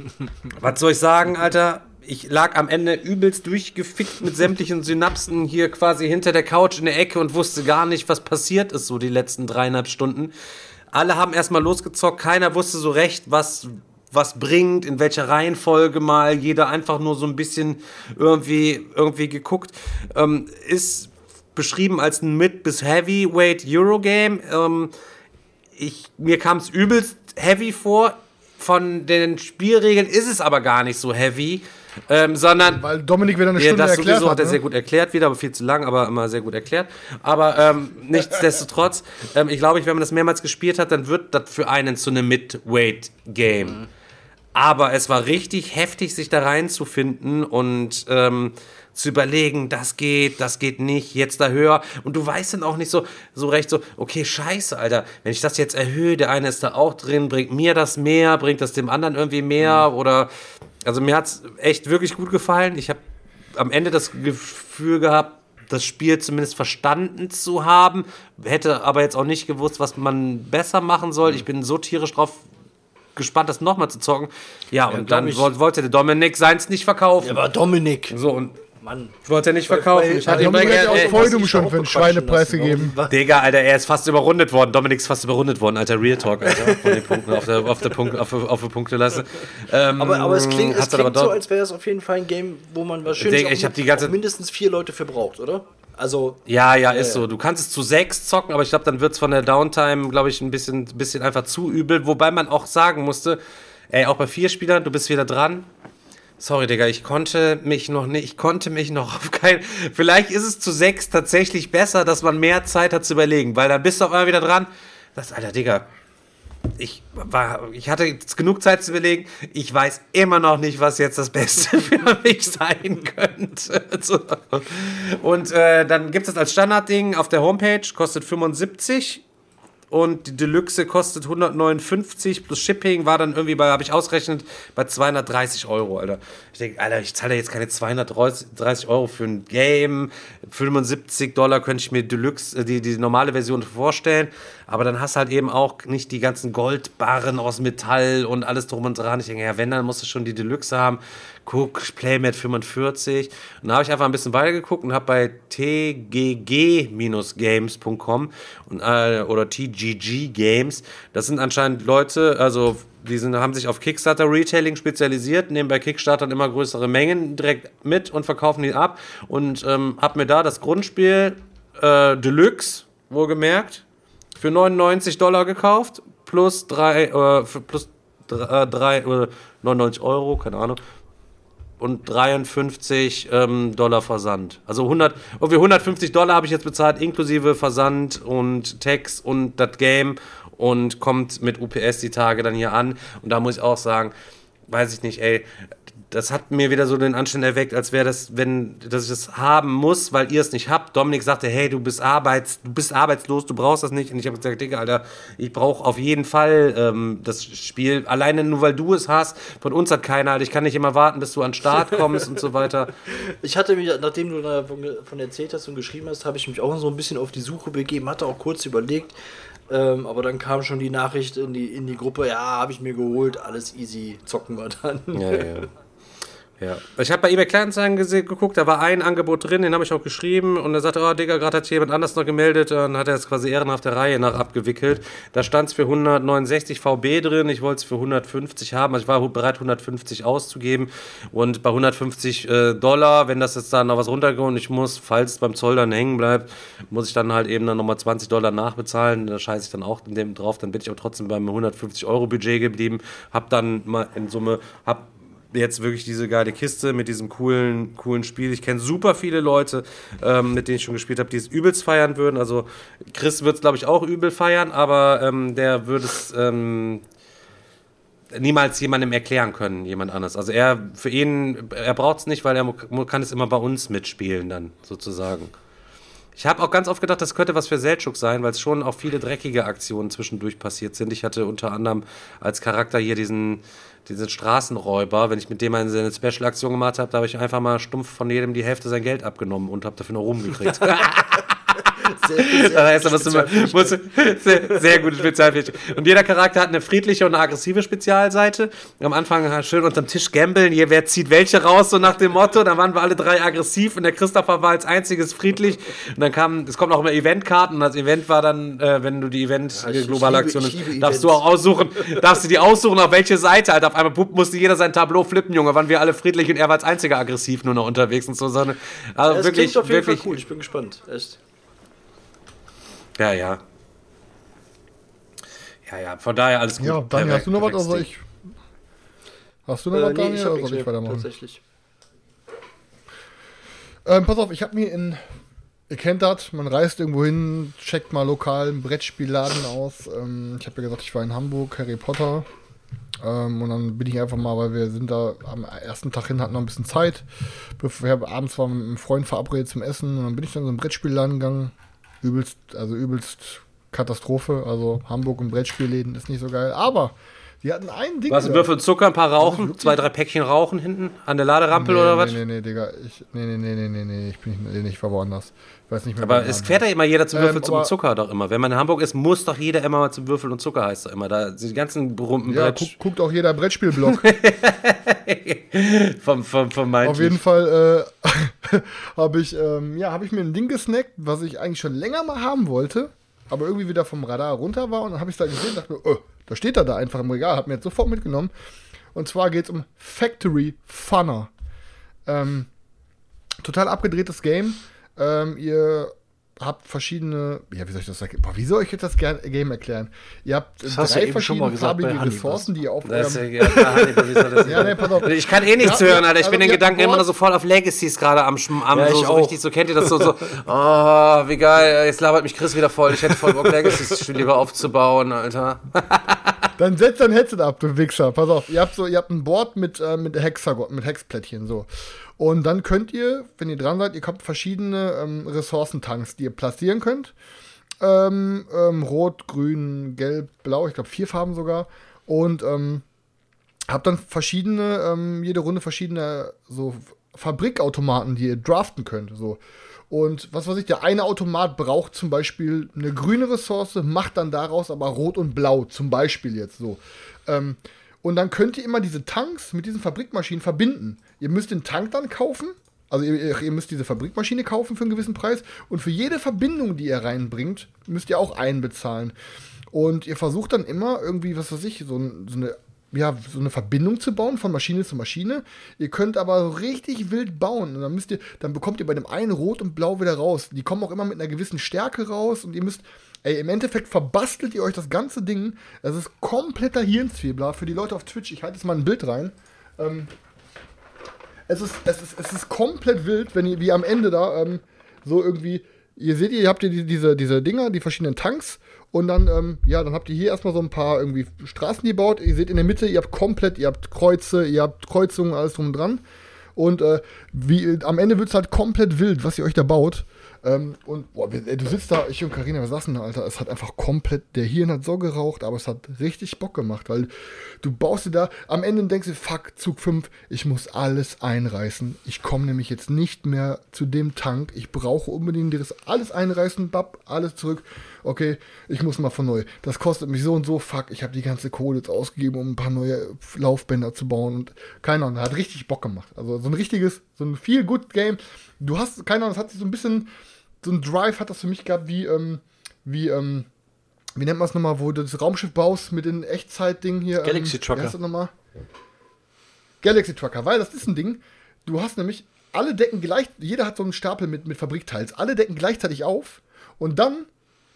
*laughs* was soll ich sagen, Alter? ich lag am Ende übelst durchgefickt mit sämtlichen Synapsen hier quasi hinter der Couch in der Ecke und wusste gar nicht, was passiert ist, so die letzten dreieinhalb Stunden. Alle haben erstmal losgezockt, keiner wusste so recht, was, was bringt, in welcher Reihenfolge mal, jeder einfach nur so ein bisschen irgendwie, irgendwie geguckt. Ähm, ist beschrieben als ein Mid- bis Heavyweight Eurogame. Ähm, ich, mir kam es übelst heavy vor. Von den Spielregeln ist es aber gar nicht so heavy. Ähm, sondern. Weil Dominik wieder eine Stunde ja, das erklärt sowieso hat. er Ne? sehr gut erklärt wieder, aber viel zu lang, aber immer sehr gut erklärt. Aber ähm, nichtsdestotrotz, ähm, ich glaube, wenn man das mehrmals gespielt hat, dann wird das für einen zu einem Mid-Weight-Game. Mhm. Aber es war richtig heftig, sich da reinzufinden und ähm, zu überlegen, das geht, das geht nicht, jetzt da höher. Und du weißt dann auch nicht so, so recht so, okay, scheiße, Alter, wenn ich das jetzt erhöhe, der eine ist da auch drin, bringt mir das mehr, bringt das dem anderen irgendwie mehr mhm. oder, also mir hat's echt wirklich gut gefallen. Ich habe am Ende das Gefühl gehabt, das Spiel zumindest verstanden zu haben, hätte aber jetzt auch nicht gewusst, was man besser machen soll. Ich bin so tierisch drauf gespannt, das nochmal zu zocken. Ja, ja und dann ich, wollte der Dominik seins nicht verkaufen. Ja, aber Dominik. So, und Mann. Ich wollte nicht verkaufen. Ich hatte ihm ja auch Feudum schon für einen Schweinepreis gegeben. Digga, Alter, er ist fast überrundet worden. Dominik ist fast überrundet worden, Alter. Real Talk, Alter. Von den Punkten auf der, auf der, Punkt, auf, auf der Punktelasse. Ähm, aber, aber es klingt, es klingt so, als wäre es auf jeden Fall ein Game, wo man wahrscheinlich Digga, ich auch, die ganze mindestens vier Leute für braucht, oder? Also. Ja, ja, ist ja. so. Du kannst es zu sechs zocken, aber ich glaube, dann wird es von der Downtime, glaube ich, ein bisschen, bisschen einfach zu übel. Wobei man auch sagen musste, ey, auch bei vier Spielern, du bist wieder dran Sorry, Digga, ich konnte mich noch nicht, ich konnte mich noch auf kein. Vielleicht ist es zu sechs tatsächlich besser, dass man mehr Zeit hat zu überlegen, weil dann bist du auf einmal wieder dran. Das, Alter, Digga, ich war, ich hatte jetzt genug Zeit zu überlegen. Ich weiß immer noch nicht, was jetzt das Beste *laughs* für mich sein könnte. *laughs* Und äh, dann gibt es das als Standardding auf der Homepage, kostet 75 und die Deluxe kostet 159 plus Shipping, war dann irgendwie bei, habe ich ausgerechnet, bei 230 Euro, Alter. Ich denke, Alter, ich zahle jetzt keine 230 Euro für ein Game. 75 Dollar könnte ich mir Deluxe, äh, die, die normale Version vorstellen. Aber dann hast du halt eben auch nicht die ganzen Goldbarren aus Metall und alles drum und dran. Ich denke, ja, wenn, dann musst du schon die Deluxe haben. Guck, Playmat 45. Und da habe ich einfach ein bisschen weitergeguckt und habe bei tgg-games.com äh, oder TGG Games, das sind anscheinend Leute, also die sind, haben sich auf Kickstarter Retailing spezialisiert, nehmen bei Kickstarter immer größere Mengen direkt mit und verkaufen die ab. Und ähm, habe mir da das Grundspiel äh, Deluxe, wohlgemerkt, für 99 Dollar gekauft, plus drei, äh, plus drei, drei äh, 99 Euro, keine Ahnung, und 53 ähm, Dollar Versand. Also 100, irgendwie 150 Dollar habe ich jetzt bezahlt, inklusive Versand und Tax und das Game und kommt mit UPS die Tage dann hier an. Und da muss ich auch sagen, weiß ich nicht, ey, das hat mir wieder so den Anschein erweckt, als wäre das, wenn, dass ich das haben muss, weil ihr es nicht habt. Dominik sagte, hey, du bist arbeits, du bist arbeitslos, du brauchst das nicht. Und ich habe gesagt, Digga, Alter, ich brauche auf jeden Fall ähm, das Spiel. Alleine nur weil du es hast, von uns hat keiner, Alter. Ich kann nicht immer warten, bis du an den Start kommst und so weiter. *laughs* Ich hatte mich, nachdem du davon erzählt hast und geschrieben hast, habe ich mich auch so ein bisschen auf die Suche begeben, hatte auch kurz überlegt, ähm, aber dann kam schon die Nachricht in die, in die Gruppe, ja, habe ich mir geholt, alles easy, zocken wir dann. Ja, ja. *laughs* Ja, ich habe bei eBay Kleinanzeigen geguckt, da war ein Angebot drin, den habe ich auch geschrieben und er sagte, oh Digga, gerade hat jemand anders noch gemeldet und hat er es quasi ehrenhaft der Reihe nach abgewickelt. Da stand es für 169 VB drin, ich wollte es für 150 haben, also ich war bereit 150 auszugeben und bei 150 äh, Dollar, wenn das jetzt da noch was runtergeht und ich muss, falls es beim Zoll dann hängen bleibt, muss ich dann halt eben dann nochmal 20 Dollar nachbezahlen, da scheiße ich dann auch in dem drauf, dann bin ich aber trotzdem beim 150 Euro Budget geblieben, habe dann mal in Summe, habe jetzt wirklich diese geile Kiste mit diesem coolen, coolen Spiel. Ich kenne super viele Leute, ähm, mit denen ich schon gespielt habe, die es übelst feiern würden. Also Chris wird es, glaube ich, auch übel feiern, aber ähm, der würde es ähm, niemals jemandem erklären können, jemand anders. Also er, für ihn, er braucht es nicht, weil er kann es immer bei uns mitspielen dann, sozusagen. Ich habe auch ganz oft gedacht, das könnte was für Seltschuk sein, weil es schon auch viele dreckige Aktionen zwischendurch passiert sind. Ich hatte unter anderem als Charakter hier diesen diesen Straßenräuber, wenn ich mit dem eine Special-Aktion gemacht habe, da habe ich einfach mal stumpf von jedem die Hälfte sein Geld abgenommen und habe dafür noch rumgekriegt. *laughs* Sehr, sehr, das heißt, musst du, musst, *laughs* sehr, sehr gute Spezialfähigkeit. Und jeder Charakter hat eine friedliche und eine aggressive Spezialseite. Am Anfang schön unterm Tisch gambeln, hier, wer zieht welche raus, so nach dem Motto. Dann waren wir alle drei aggressiv und der Christopher war als einziges friedlich. Und dann kam, es kommt auch immer Eventkarten. Und das Event war dann, äh, wenn du die Event ja, globale Aktion darfst du auch aussuchen, darfst du die aussuchen, auf welche Seite halt. Auf einmal musste jeder sein Tableau flippen, Junge. Waren wir alle friedlich und er war als einziger aggressiv nur noch unterwegs und so. Also ja, wirklich, auf jeden wirklich Fall cool. Ich bin gespannt. Echt. Ja, ja. Ja, ja, von daher alles gut. Ja, Daniel, hast du noch was? Also ich. Hast du noch äh, was, Daniel? Nee, oder soll ich weitermachen? Tatsächlich. Ähm, pass auf, ich habe mir in. Ihr kennt das, man reist irgendwo hin, checkt mal lokal einen Brettspielladen aus. Ähm, ich habe ja gesagt, ich war in Hamburg, Harry Potter. Ähm, und dann bin ich einfach mal, weil wir sind da am ersten Tag hin, hatten noch ein bisschen Zeit. Bevor wir abends waren mit einem Freund verabredet zum Essen. Und dann bin ich dann so einen Brettspielladen gegangen übelst, also übelst Katastrophe. Also Hamburg und Brettspielläden ist nicht so geil. Aber die hatten ein Ding. Was, Würfel Zucker, ein paar Rauchen? Zwei, drei Päckchen Rauchen hinten an der Laderampel nee, oder was? Nee, nee, nee, Digga. Ich, nee, nee, nee, nee, nee, ich bin nicht, nee, ich war woanders. Ich weiß nicht mehr. Aber es fährt ja immer jeder zum Würfel ähm, zum Zucker doch immer. Wenn man in Hamburg ist, muss doch jeder immer mal zum Würfel und Zucker heißt er immer. Da die ganzen berühmten Ja, guck, guckt auch jeder Brettspielblock. *laughs* vom, vom, vom Auf jeden Fall äh, *laughs* habe ich, ähm, ja, hab ich mir ein Ding gesnackt, was ich eigentlich schon länger mal haben wollte, aber irgendwie wieder vom Radar runter war und dann habe ich es da gesehen und dachte mir, oh, da steht er da einfach im Regal, hat mir jetzt sofort mitgenommen. Und zwar geht es um Factory Funner. Ähm, total abgedrehtes Game. Ähm, ihr habt verschiedene, ja, wie soll ich das sagen? Boah, wie soll ich jetzt das Game erklären? Ihr habt drei verschiedene farbige Ressourcen, die ihr auf eurem... Ja, *laughs* ja, nee, pass auf. Ich kann eh nichts ja, hören, Alter. Ich also bin den Gedanken immer so voll auf Legacies gerade am, am ja, so, so richtig, so kennt ihr das so, so, *laughs* oh, wie geil, jetzt labert mich Chris wieder voll. Ich hätte voll Bock, Legacies *laughs* lieber aufzubauen, Alter. Dann setzt dein Headset ab, du Wichser. Pass auf, ihr habt so, ihr habt ein Board mit, äh, mit Hexagon, mit Hexplättchen, so. Und dann könnt ihr, wenn ihr dran seid, ihr habt verschiedene ähm, Ressourcentanks, die ihr platzieren könnt. Ähm, ähm, Rot, Grün, Gelb, Blau, ich glaube vier Farben sogar. Und ähm, habt dann verschiedene, ähm, jede Runde verschiedene so Fabrikautomaten, die ihr draften könnt. So. Und was weiß ich, der eine Automat braucht zum Beispiel eine grüne Ressource, macht dann daraus aber Rot und Blau, zum Beispiel jetzt so. Ähm, und dann könnt ihr immer diese Tanks mit diesen Fabrikmaschinen verbinden. Ihr müsst den Tank dann kaufen. Also ihr, ihr, müsst diese Fabrikmaschine kaufen für einen gewissen Preis. Und für jede Verbindung, die ihr reinbringt, müsst ihr auch einbezahlen. Und ihr versucht dann immer irgendwie, was weiß ich, so, so eine ja, so eine Verbindung zu bauen von Maschine zu Maschine. Ihr könnt aber so richtig wild bauen. Und dann müsst ihr, dann bekommt ihr bei dem einen Rot und Blau wieder raus. Die kommen auch immer mit einer gewissen Stärke raus und ihr müsst Ey, im Endeffekt verbastelt ihr euch das ganze Ding. Es ist kompletter Hirnzwiebler. Für die Leute auf Twitch, ich halte jetzt mal ein Bild rein. Ähm, es, ist, es, ist, es ist komplett wild, wenn ihr wie am Ende da ähm, so irgendwie ihr seht, ihr habt ihr diese, diese Dinger, die verschiedenen Tanks. Und dann, ähm, ja, dann habt ihr hier erstmal so ein paar irgendwie Straßen gebaut. Ihr seht in der Mitte, ihr habt komplett, ihr habt Kreuze, ihr habt Kreuzungen, alles drum und dran. Und äh, wie, am Ende wird es halt komplett wild, was ihr euch da baut. Ähm, und boah, du sitzt da, ich und Karina, wir saßen da, Alter. Es hat einfach komplett, der Hirn hat so geraucht, aber es hat richtig Bock gemacht, weil du baust dir da, am Ende denkst du, fuck, Zug 5, ich muss alles einreißen. Ich komme nämlich jetzt nicht mehr zu dem Tank. Ich brauche unbedingt das alles einreißen, bab, alles zurück. Okay, ich muss mal von neu. Das kostet mich so und so, fuck, ich habe die ganze Kohle jetzt ausgegeben, um ein paar neue Laufbänder zu bauen und keine Ahnung, hat richtig Bock gemacht. Also so ein richtiges, so ein viel good Game. Du hast, keine Ahnung, das hat sich so ein bisschen so ein Drive hat das für mich gehabt wie, ähm, wie, ähm, wie nennt man es nochmal, wo du das Raumschiff baust mit den Echtzeit-Ding hier. Galaxy ähm, Trucker. Nochmal? Galaxy Trucker, weil das ist ein Ding. Du hast nämlich alle Decken gleich, jeder hat so einen Stapel mit, mit Fabrikteils, alle Decken gleichzeitig auf und dann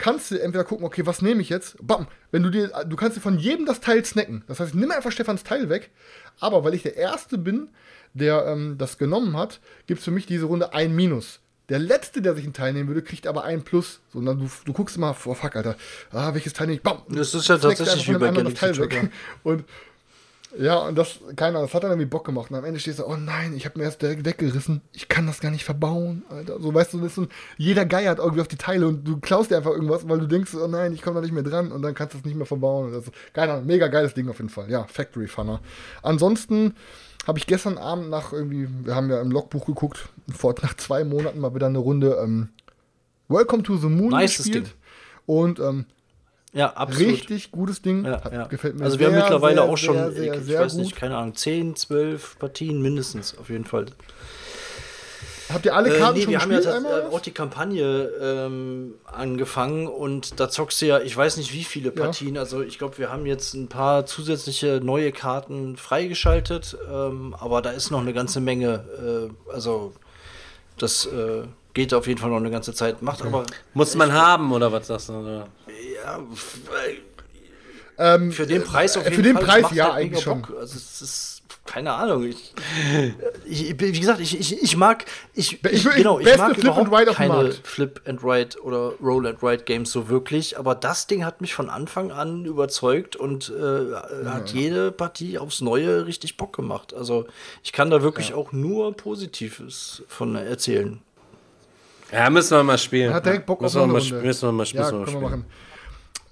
kannst du entweder gucken, okay, was nehme ich jetzt? Bam, wenn du dir, du kannst dir von jedem das Teil snacken. Das heißt, nimm einfach Stefans Teil weg. Aber weil ich der Erste bin, der ähm, das genommen hat, gibt es für mich diese Runde ein Minus. Der Letzte, der sich ein Teil nehmen würde, kriegt aber ein Plus. So, dann du, du guckst immer, oh fuck, Alter, ah, welches Teil nehme ich? Bam! Das ist ja tatsächlich wie bei Teil weg. *laughs* Und ja, und das, keiner, das hat dann irgendwie Bock gemacht. Und am Ende stehst du, oh nein, ich habe mir erst direkt weggerissen. Ich kann das gar nicht verbauen, Alter. So, weißt du, das ist so, jeder geiert irgendwie auf die Teile und du klaust dir einfach irgendwas, weil du denkst, oh nein, ich komme da nicht mehr dran und dann kannst du es nicht mehr verbauen. Das, keine mega geiles Ding auf jeden Fall. Ja, Factory Funner. Ansonsten, habe ich gestern Abend nach irgendwie, wir haben ja im Logbuch geguckt, vor nach zwei Monaten mal wieder eine Runde ähm, Welcome to the Moon nice gespielt. Ding. Und ähm, ja, absolut. Richtig gutes Ding. Ja, Hat, ja. Gefällt mir Also wir sehr, haben mittlerweile sehr, auch schon, sehr, sehr, ich, ich weiß gut. nicht, keine Ahnung, 10, 12 Partien mindestens auf jeden Fall. Habt ihr alle Karten äh, nee, schon wir gespielt? haben ja auch die Kampagne ähm, angefangen und da zockst du ja, ich weiß nicht wie viele Partien, ja. also ich glaube, wir haben jetzt ein paar zusätzliche neue Karten freigeschaltet, ähm, aber da ist noch eine ganze Menge, äh, also das äh, geht auf jeden Fall noch eine ganze Zeit, macht okay. aber... Muss man haben oder was sagst du? Oder? Ja, ähm, für den Preis auf jeden Fall. Für den Preis, ja, halt eigentlich schon. Also es ist keine Ahnung. Ich, ich, wie gesagt, ich, ich, ich mag, ich, ich, genau, ich mag Flip überhaupt keine Flip and Ride oder Roll and Ride Games so wirklich, aber das Ding hat mich von Anfang an überzeugt und äh, ja. hat jede Partie aufs Neue richtig Bock gemacht. Also ich kann da wirklich ja. auch nur Positives von erzählen. Ja, müssen wir mal spielen. Hat direkt Bock müssen auf wir mal, Müssen wir mal, ja, müssen wir mal spielen. Wir machen.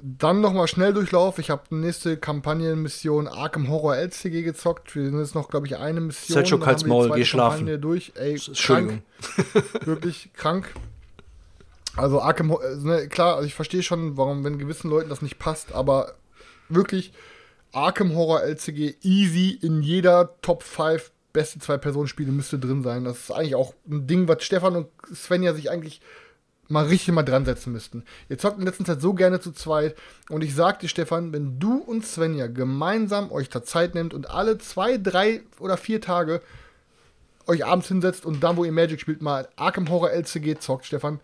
Dann nochmal Schnelldurchlauf. Ich habe die nächste Kampagnenmission Arkham Horror LCG gezockt. Wir sind jetzt noch, glaube ich, eine Mission. Selchuk halt's Maul, geh schlafen. durch. Ey, krank. *laughs* Wirklich krank. Also Arkham, ne, klar, also ich verstehe schon, warum, wenn gewissen Leuten das nicht passt, aber wirklich Arkham Horror LCG easy in jeder Top 5 beste Zwei-Personen-Spiele müsste drin sein. Das ist eigentlich auch ein Ding, was Stefan und Svenja sich eigentlich mal richtig mal dran setzen müssten. Ihr zockt in letzter Zeit so gerne zu zweit und ich sag dir, Stefan, wenn du und Svenja gemeinsam euch da Zeit nehmt und alle zwei, drei oder vier Tage euch abends hinsetzt und dann, wo ihr Magic spielt, mal Arkham Horror LCG zockt, Stefan,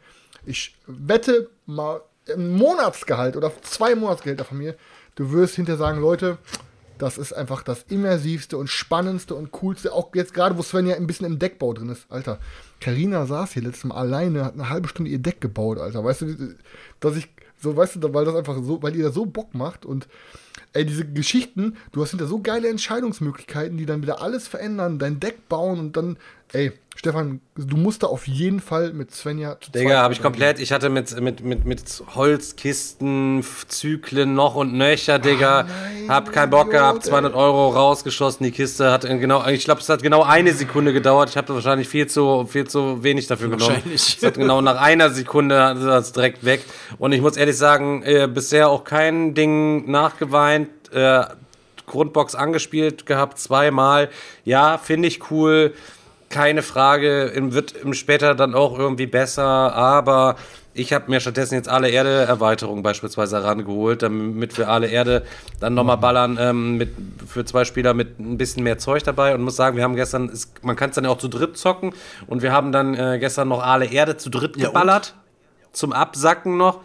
ich wette mal ein Monatsgehalt oder zwei Monatsgehälter von mir, du wirst hinterher sagen, Leute, das ist einfach das immersivste und spannendste und coolste. Auch jetzt gerade, wo Sven ja ein bisschen im Deckbau drin ist. Alter, Karina saß hier letztes Mal alleine, hat eine halbe Stunde ihr Deck gebaut, Alter. Weißt du, dass ich, so, weißt du, weil das einfach so, weil ihr da so Bock macht und ey, diese Geschichten, du hast hinter so geile Entscheidungsmöglichkeiten, die dann wieder alles verändern, dein Deck bauen und dann, ey, Stefan, du musst da auf jeden Fall mit Svenja zu Digga, habe ich komplett, ich hatte mit, mit, mit, mit Holzkisten, Zyklen noch und nöcher, Digga. Ah, nein, hab keinen Bock gehabt, 200 Euro rausgeschossen, die Kiste hat genau, ich glaube, es hat genau eine Sekunde gedauert. Ich habe wahrscheinlich viel zu, viel zu wenig dafür genommen. Es hat genau nach einer Sekunde das direkt weg. Und ich muss ehrlich sagen, äh, bisher auch kein Ding nachgeweint. Äh, Grundbox angespielt gehabt, zweimal. Ja, finde ich cool keine Frage, wird später dann auch irgendwie besser, aber ich habe mir stattdessen jetzt alle Erde-Erweiterungen beispielsweise herangeholt, damit wir alle Erde dann nochmal ballern ähm, mit, für zwei Spieler mit ein bisschen mehr Zeug dabei und muss sagen, wir haben gestern, ist, man kann es dann ja auch zu dritt zocken und wir haben dann äh, gestern noch alle Erde zu dritt ja, geballert, und? zum Absacken noch.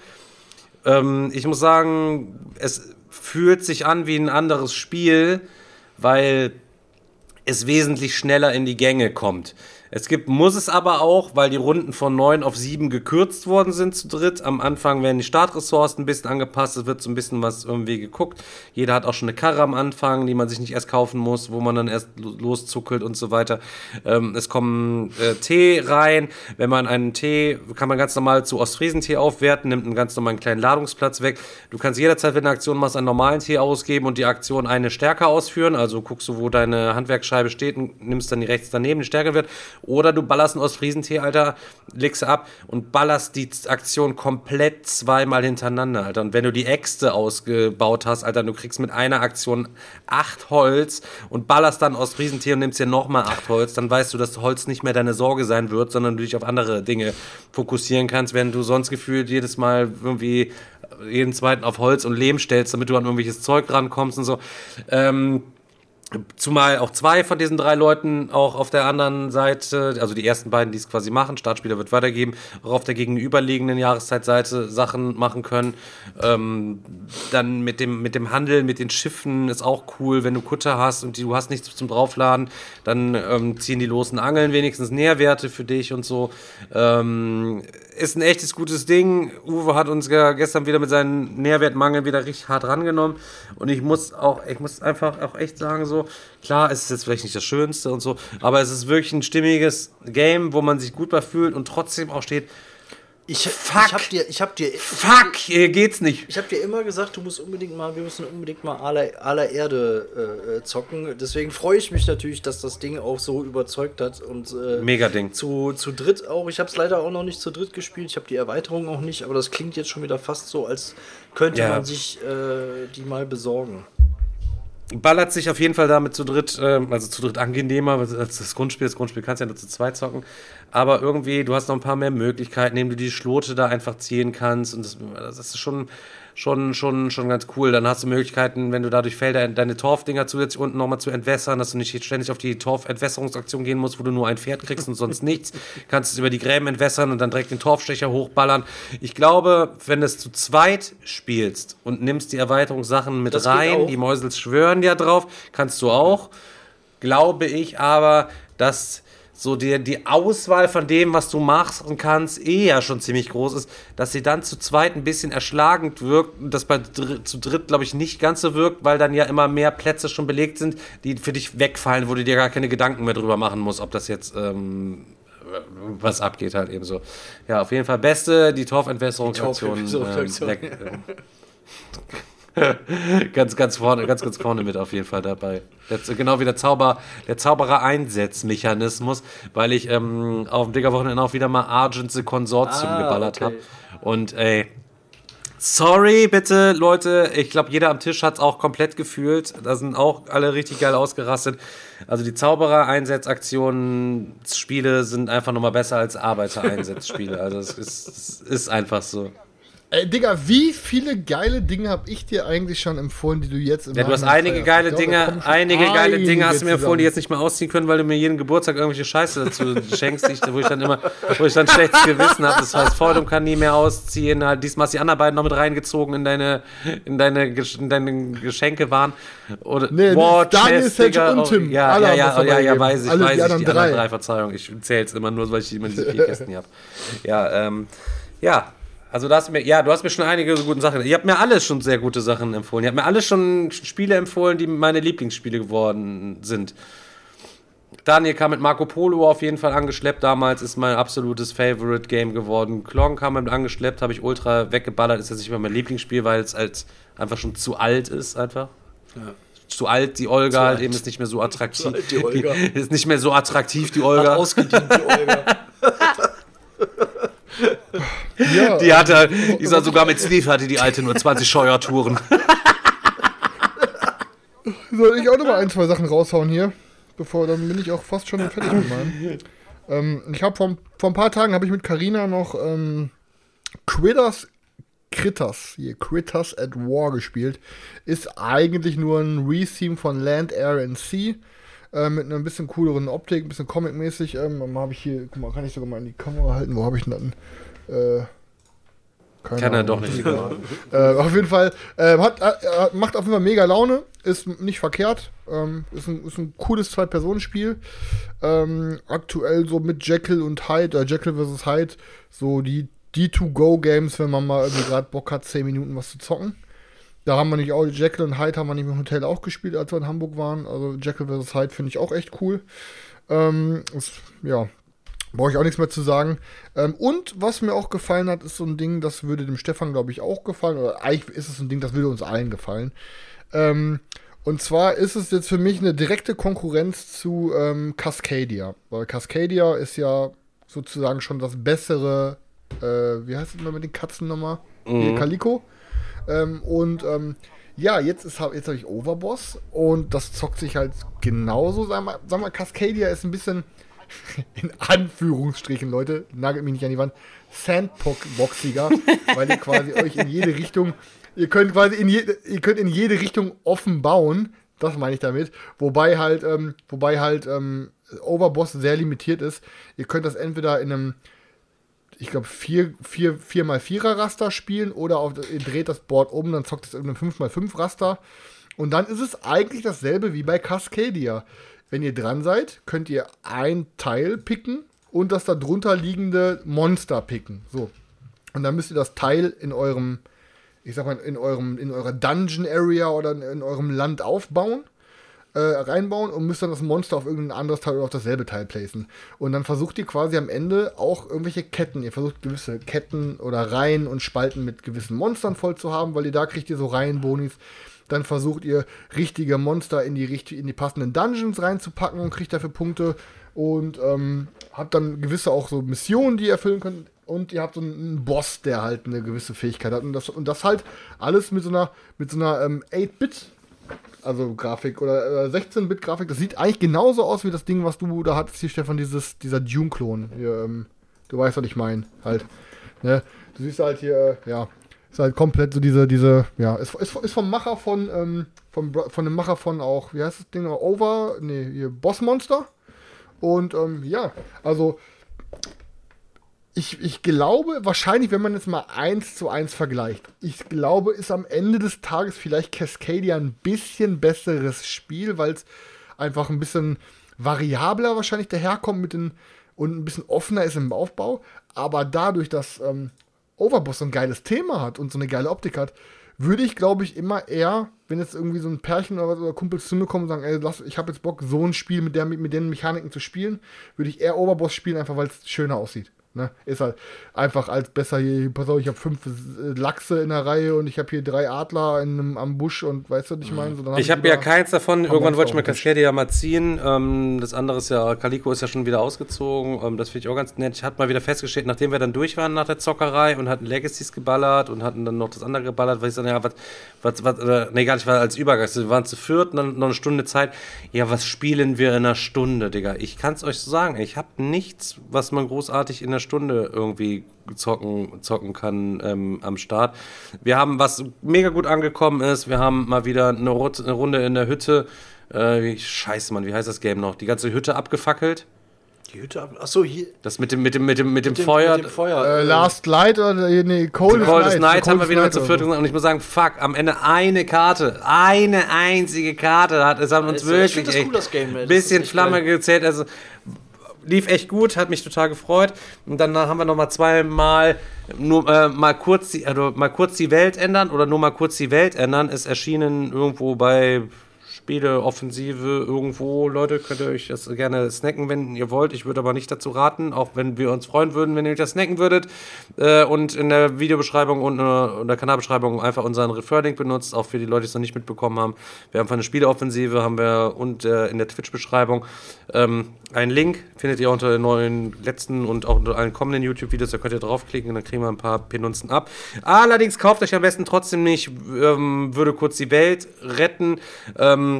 Ähm, ich muss sagen, es fühlt sich an wie ein anderes Spiel, weil es wesentlich schneller in die Gänge kommt. Es gibt, muss es aber auch, weil die Runden von neun auf sieben gekürzt worden sind zu dritt. Am Anfang werden die Startressourcen ein bisschen angepasst, es wird so ein bisschen was irgendwie geguckt. Jeder hat auch schon eine Karre am Anfang, die man sich nicht erst kaufen muss, wo man dann erst loszuckelt und so weiter. Ähm, es kommen äh, Tee rein. Wenn man einen Tee, kann man ganz normal zu Ostfriesentee aufwerten, nimmt einen ganz normalen kleinen Ladungsplatz weg. Du kannst jederzeit, wenn du eine Aktion machst, einen normalen Tee ausgeben und die Aktion eine stärker ausführen. Also guckst du, wo deine Handwerksscheibe steht und nimmst dann die rechts daneben, die stärker wird. Oder du ballerst einen Ostfriesentee, Alter, legst ab und ballerst die Aktion komplett zweimal hintereinander, Alter. Und wenn du die Äxte ausgebaut hast, Alter, du kriegst mit einer Aktion acht Holz und ballerst dann Ostfriesentee und nimmst dir nochmal acht Holz, dann weißt du, dass Holz nicht mehr deine Sorge sein wird, sondern du dich auf andere Dinge fokussieren kannst, wenn du sonst gefühlt jedes Mal irgendwie jeden zweiten auf Holz und Lehm stellst, damit du an irgendwelches Zeug rankommst und so. Ähm, Zumal auch zwei von diesen drei Leuten auch auf der anderen Seite, also die ersten beiden, die es quasi machen, Startspieler wird weitergeben, auch auf der gegenüberliegenden Jahreszeitseite Sachen machen können. Ähm, dann mit dem, mit dem Handel, mit den Schiffen ist auch cool, wenn du Kutter hast und die, du hast nichts zum Draufladen, dann ähm, ziehen die losen Angeln wenigstens Nährwerte für dich und so. Ähm, ist ein echtes gutes Ding. Uwe hat uns ja gestern wieder mit seinen Nährwertmangel wieder richtig hart rangenommen. Und ich muss auch, ich muss einfach auch echt sagen, so, klar, es ist jetzt vielleicht nicht das Schönste und so, aber es ist wirklich ein stimmiges Game, wo man sich gut bei fühlt und trotzdem auch steht, ich, Fuck. ich hab dir, ich hab dir, Fuck, hier geht's nicht. Ich hab dir immer gesagt, du musst unbedingt mal, wir müssen unbedingt mal aller, aller Erde äh, äh, zocken. Deswegen freue ich mich natürlich, dass das Ding auch so überzeugt hat und äh, mega Ding. Zu, zu dritt auch. Ich habe es leider auch noch nicht zu dritt gespielt. Ich habe die Erweiterung auch nicht, aber das klingt jetzt schon wieder fast so, als könnte ja. man sich äh, die mal besorgen ballert sich auf jeden Fall damit zu dritt, äh, also zu dritt angenehmer als das Grundspiel. Das Grundspiel kannst du ja nur zu zweit zocken. Aber irgendwie, du hast noch ein paar mehr Möglichkeiten, indem du die Schlote da einfach ziehen kannst. Und das, das ist schon, schon, schon, schon ganz cool. Dann hast du Möglichkeiten, wenn du da durch Felder deine Torfdinger zusätzlich unten nochmal zu entwässern, dass du nicht ständig auf die Torfentwässerungsaktion gehen musst, wo du nur ein Pferd kriegst und sonst nichts. *laughs* Kannst es über die Gräben entwässern und dann direkt den Torfstecher hochballern. Ich glaube, wenn du es zu zweit spielst und nimmst die Erweiterungssachen mit das rein, die Mäusels schwören ja drauf, kannst du auch. Glaube ich aber, dass so die, die Auswahl von dem, was du machst und kannst, eh ja schon ziemlich groß ist, dass sie dann zu zweit ein bisschen erschlagend wirkt und das bei dr zu dritt, glaube ich, nicht ganz so wirkt, weil dann ja immer mehr Plätze schon belegt sind, die für dich wegfallen, wo du dir gar keine Gedanken mehr drüber machen musst, ob das jetzt ähm, was abgeht halt eben so. Ja, auf jeden Fall beste, die Torfentwässerungsaktion. Ähm, *laughs* ganz, ganz vorne, ganz, ganz vorne mit auf jeden Fall dabei. Jetzt, genau wie der Zauber, der Zauberer-Einsetzmechanismus, weil ich ähm, auf dem Digger-Wochenende auch wieder mal Argent the Consortium ah, geballert okay. habe. Und ey, sorry bitte, Leute, ich glaube, jeder am Tisch hat es auch komplett gefühlt. Da sind auch alle richtig geil ausgerastet. Also die Zauberer-Einsetzaktionen, Spiele sind einfach nochmal besser als Arbeiter-Einsetzspiele. Also es ist, es ist einfach so. Ey, Digga, wie viele geile Dinge habe ich dir eigentlich schon empfohlen, die du jetzt im Ja, du hast einige geile glaube, Dinge, einige geile Dinge hast du mir empfohlen, die jetzt nicht mehr ausziehen können, weil du mir jeden Geburtstag irgendwelche Scheiße dazu *laughs* schenkst, ich, wo ich dann immer, wo ich dann schlechtes Gewissen habe. Das heißt, Freudum kann nie mehr ausziehen. Halt, diesmal hast du die anderen beiden noch mit reingezogen in deine, in deine, in deine Geschenke waren. Oder nee, War, Daniel, Chess, Digga, und Tim. Ja, ja, ja, ja, ja, weiß ich, Alle weiß die ich, die anderen drei, drei Verzeihung. Ich zähle es immer nur, weil ich immer diese vier Kästen hier habe. *laughs* Ja, ähm, ja, also du hast mir, ja, du hast mir schon einige so gute Sachen. Ihr habt mir alles schon sehr gute Sachen empfohlen. Ihr habt mir alles schon Spiele empfohlen, die meine Lieblingsspiele geworden sind. Daniel kam mit Marco Polo auf jeden Fall angeschleppt. Damals ist mein absolutes Favorite Game geworden. Klong kam mit angeschleppt, habe ich ultra weggeballert. Ist jetzt nicht mehr mein Lieblingsspiel, weil es halt einfach schon zu alt ist, einfach. Ja. Zu alt, die Olga zu halt alt. eben ist nicht mehr so attraktiv. Zu alt, die Olga. *laughs* Die, ist nicht mehr so attraktiv, die Olga. Hat ausgedient, die Olga. *laughs* Ja. Die hatte, die sah sogar mit Sleeve hatte die alte nur 20 Scheuertouren. *laughs* Soll ich auch noch mal ein, zwei Sachen raushauen hier? Bevor, dann bin ich auch fast schon fertig mit meinem. Ähm, ich habe vor, vor ein paar Tagen habe ich mit Carina noch ähm, Critters, Critters, hier, Critters at War gespielt. Ist eigentlich nur ein Retheme von Land, Air and Sea. Äh, mit einer bisschen cooleren Optik, ein bisschen comic-mäßig. Ähm, habe ich hier, guck mal, kann ich sogar mal in die Kamera halten. Wo habe ich denn dann? Äh, Keine Kann er doch nicht. äh, auf jeden Fall, äh, hat, äh, macht auf jeden Fall mega Laune, ist nicht verkehrt, ähm, ist, ein, ist ein cooles Zwei-Personen-Spiel. Ähm, aktuell so mit Jekyll und Hyde, äh, Jekyll vs. Hyde, so die, die To-Go-Games, wenn man mal irgendwie gerade Bock hat, 10 Minuten was zu zocken. Da haben wir nicht auch, Jekyll und Hyde haben wir nicht im Hotel auch gespielt, als wir in Hamburg waren. Also Jekyll vs. Hyde finde ich auch echt cool. Ähm, ist, ja, Brauche ich auch nichts mehr zu sagen. Ähm, und was mir auch gefallen hat, ist so ein Ding, das würde dem Stefan, glaube ich, auch gefallen. Oder eigentlich ist es ein Ding, das würde uns allen gefallen. Ähm, und zwar ist es jetzt für mich eine direkte Konkurrenz zu ähm, Cascadia. Weil Cascadia ist ja sozusagen schon das bessere, äh, wie heißt es immer mit den Katzen nochmal? Mhm. Calico. Ähm, und ähm, ja, jetzt, jetzt habe ich Overboss und das zockt sich halt genauso. Sag mal, sag mal, Cascadia ist ein bisschen *laughs* in Anführungsstrichen, Leute, nagelt mich nicht an die Wand, Sandboxiger, *laughs* weil ihr quasi euch in jede Richtung, ihr könnt quasi in, je, ihr könnt in jede Richtung offen bauen, das meine ich damit, wobei halt, ähm, wobei halt ähm, Overboss sehr limitiert ist. Ihr könnt das entweder in einem, ich glaube, 4, 4, 4x4er Raster spielen oder auf, ihr dreht das Board um, dann zockt es in einem 5x5 Raster. Und dann ist es eigentlich dasselbe wie bei Cascadia. Wenn ihr dran seid, könnt ihr ein Teil picken und das darunter liegende Monster picken. So. Und dann müsst ihr das Teil in eurem, ich sag mal, in eurem, in eurer Dungeon Area oder in eurem Land aufbauen, äh, reinbauen und müsst dann das Monster auf irgendein anderes Teil oder auf dasselbe Teil placen. Und dann versucht ihr quasi am Ende auch irgendwelche Ketten, ihr versucht gewisse Ketten oder Reihen und Spalten mit gewissen Monstern voll zu haben, weil ihr da kriegt ihr so Reihenbonis. Dann versucht ihr richtige Monster in die, in die passenden Dungeons reinzupacken und kriegt dafür Punkte. Und ähm, habt dann gewisse auch so Missionen, die ihr erfüllen könnt. Und ihr habt so einen Boss, der halt eine gewisse Fähigkeit hat. Und das, und das halt alles mit so einer, mit so einer ähm, 8-Bit also Grafik oder äh, 16-Bit-Grafik. Das sieht eigentlich genauso aus wie das Ding, was du da hattest hier, Stefan, dieses, dieser Dune-Klon. Ähm, du weißt, was ich meine. Halt. Ne? Du siehst halt hier, äh, ja, ist halt komplett so diese, diese, ja, ist, ist, ist vom Macher von, ähm, vom, von dem Macher von auch, wie heißt das Ding, Over, nee, hier, Boss Monster. Und ähm, ja, also ich, ich glaube, wahrscheinlich, wenn man jetzt mal eins zu eins vergleicht, ich glaube, ist am Ende des Tages vielleicht Cascadia ein bisschen besseres Spiel, weil es einfach ein bisschen variabler wahrscheinlich daherkommt mit den und ein bisschen offener ist im Aufbau. Aber dadurch, dass ähm, Overboss so ein geiles Thema hat und so eine geile Optik hat, würde ich, glaube ich, immer eher, wenn jetzt irgendwie so ein Pärchen oder, oder Kumpels zu mir kommen und sagen, ey, lass, ich habe jetzt Bock, so ein Spiel mit, der, mit, mit den Mechaniken zu spielen, würde ich eher Overboss spielen, einfach weil es schöner aussieht. Ne? Ist halt einfach als besser hier, pass auf, ich habe fünf Lachse in der Reihe und ich habe hier drei Adler in einem, am Busch und weißt du, was ich meine? So, ich habe ja keins davon, irgendwann wollte ich mir Cascadia ja mal ziehen. Ähm, das andere ist ja, Calico ist ja schon wieder ausgezogen. Ähm, das finde ich auch ganz nett. Ich hatte mal wieder festgestellt, nachdem wir dann durch waren nach der Zockerei und hatten Legacies geballert und hatten dann noch das andere geballert, weil ich dann, ja, was, was, was, äh, nee, gar nicht, war als Übergang. Wir waren zu viert, dann noch eine Stunde Zeit. Ja, was spielen wir in einer Stunde, Digga? Ich kann es euch so sagen. Ich habe nichts, was man großartig in der Stunde irgendwie zocken, zocken kann ähm, am Start. Wir haben, was mega gut angekommen ist, wir haben mal wieder eine, eine Runde in der Hütte. Äh, wie, scheiße, Mann, wie heißt das Game noch? Die ganze Hütte abgefackelt. Die Hütte ab. Achso, hier. Das mit dem, mit dem, mit dem, mit dem, mit dem Feuer. Mit dem Feuer. Äh, Last Light oder nee, Cold, Night. Night haben wir wieder mal zu viert Und ich muss sagen, fuck, am Ende eine Karte, eine einzige Karte hat es haben uns wirklich ich das cool, das Game, bisschen Flamme geil. gezählt. Also lief echt gut, hat mich total gefreut. Und dann haben wir noch mal zweimal nur äh, mal kurz die, also mal kurz die Welt ändern oder nur mal kurz die Welt ändern. Ist erschienen irgendwo bei Spieleoffensive irgendwo. Leute, könnt ihr euch das gerne snacken, wenn ihr wollt. Ich würde aber nicht dazu raten, auch wenn wir uns freuen würden, wenn ihr euch das snacken würdet. Äh, und in der Videobeschreibung und in der Kanalbeschreibung einfach unseren Refer-Link benutzt, auch für die Leute, die es noch nicht mitbekommen haben. Wir haben eine Spieleoffensive, haben wir und äh, in der Twitch-Beschreibung ähm, einen Link, findet ihr unter den neuen letzten und auch unter allen kommenden YouTube-Videos, da könnt ihr draufklicken und dann kriegen wir ein paar Penunzen ab. Allerdings kauft euch am besten trotzdem nicht, ähm, würde kurz die Welt retten. Ähm,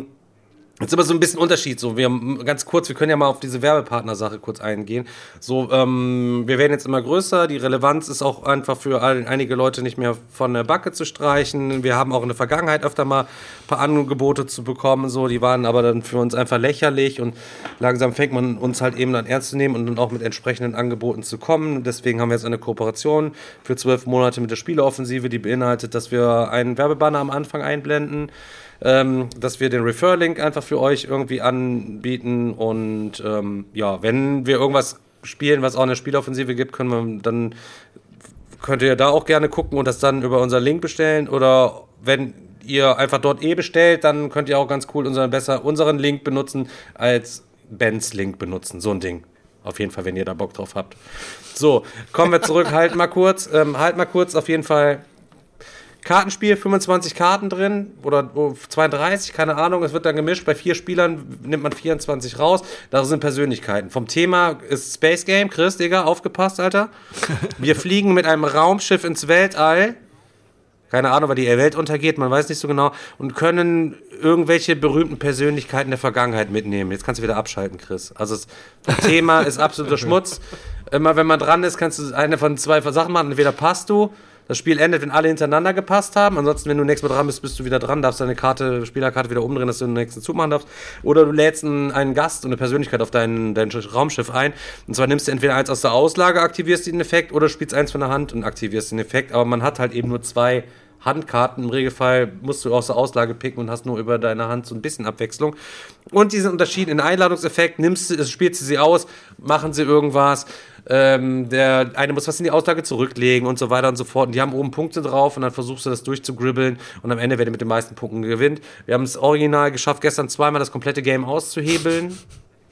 Jetzt immer so ein bisschen Unterschied. So, wir ganz kurz, wir können ja mal auf diese Werbepartner-Sache kurz eingehen. So, ähm, wir werden jetzt immer größer. Die Relevanz ist auch einfach für all, einige Leute nicht mehr von der Backe zu streichen. Wir haben auch in der Vergangenheit öfter mal ein paar Angebote zu bekommen. So, die waren aber dann für uns einfach lächerlich und langsam fängt man uns halt eben dann ernst zu nehmen und dann auch mit entsprechenden Angeboten zu kommen. Deswegen haben wir jetzt eine Kooperation für zwölf Monate mit der Spieleoffensive, die beinhaltet, dass wir einen Werbebanner am Anfang einblenden ähm, dass wir den Refer-Link einfach für euch irgendwie anbieten. Und ähm, ja, wenn wir irgendwas spielen, was auch eine Spieloffensive gibt, können wir dann könnt ihr da auch gerne gucken und das dann über unseren Link bestellen. Oder wenn ihr einfach dort eh bestellt, dann könnt ihr auch ganz cool unseren, besser unseren Link benutzen als Bens Link benutzen. So ein Ding. Auf jeden Fall, wenn ihr da Bock drauf habt. So, kommen wir zurück. halt mal kurz. Ähm, halt mal kurz. Auf jeden Fall Kartenspiel, 25 Karten drin oder 32, keine Ahnung. Es wird dann gemischt. Bei vier Spielern nimmt man 24 raus. Da sind Persönlichkeiten. Vom Thema ist Space Game. Chris, Digga, aufgepasst, Alter. *laughs* Wir fliegen mit einem Raumschiff ins Weltall. Keine Ahnung, weil die Welt untergeht, man weiß nicht so genau. Und können irgendwelche berühmten Persönlichkeiten der Vergangenheit mitnehmen. Jetzt kannst du wieder abschalten, Chris. Also das *laughs* Thema ist absoluter Schmutz. Immer wenn man dran ist, kannst du eine von zwei Sachen machen. Entweder passt du das Spiel endet, wenn alle hintereinander gepasst haben. Ansonsten, wenn du nächstes Mal dran bist, bist du wieder dran, darfst deine Karte, Spielerkarte wieder umdrehen, dass du den nächsten Zug machen darfst. Oder du lädst einen, Gast und eine Persönlichkeit auf dein, dein Raumschiff ein. Und zwar nimmst du entweder eins aus der Auslage, aktivierst den Effekt, oder spielst eins von der Hand und aktivierst den Effekt. Aber man hat halt eben nur zwei Handkarten. Im Regelfall musst du aus der Auslage picken und hast nur über deine Hand so ein bisschen Abwechslung. Und diesen Unterschied in Einladungseffekt, nimmst du, spielst du sie aus, machen sie irgendwas ähm, der eine muss was in die Auslage zurücklegen und so weiter und so fort. Und die haben oben Punkte drauf und dann versuchst du das durchzugribbeln und am Ende, wer mit den meisten Punkten gewinnt. Wir haben es original geschafft, gestern zweimal das komplette Game auszuhebeln.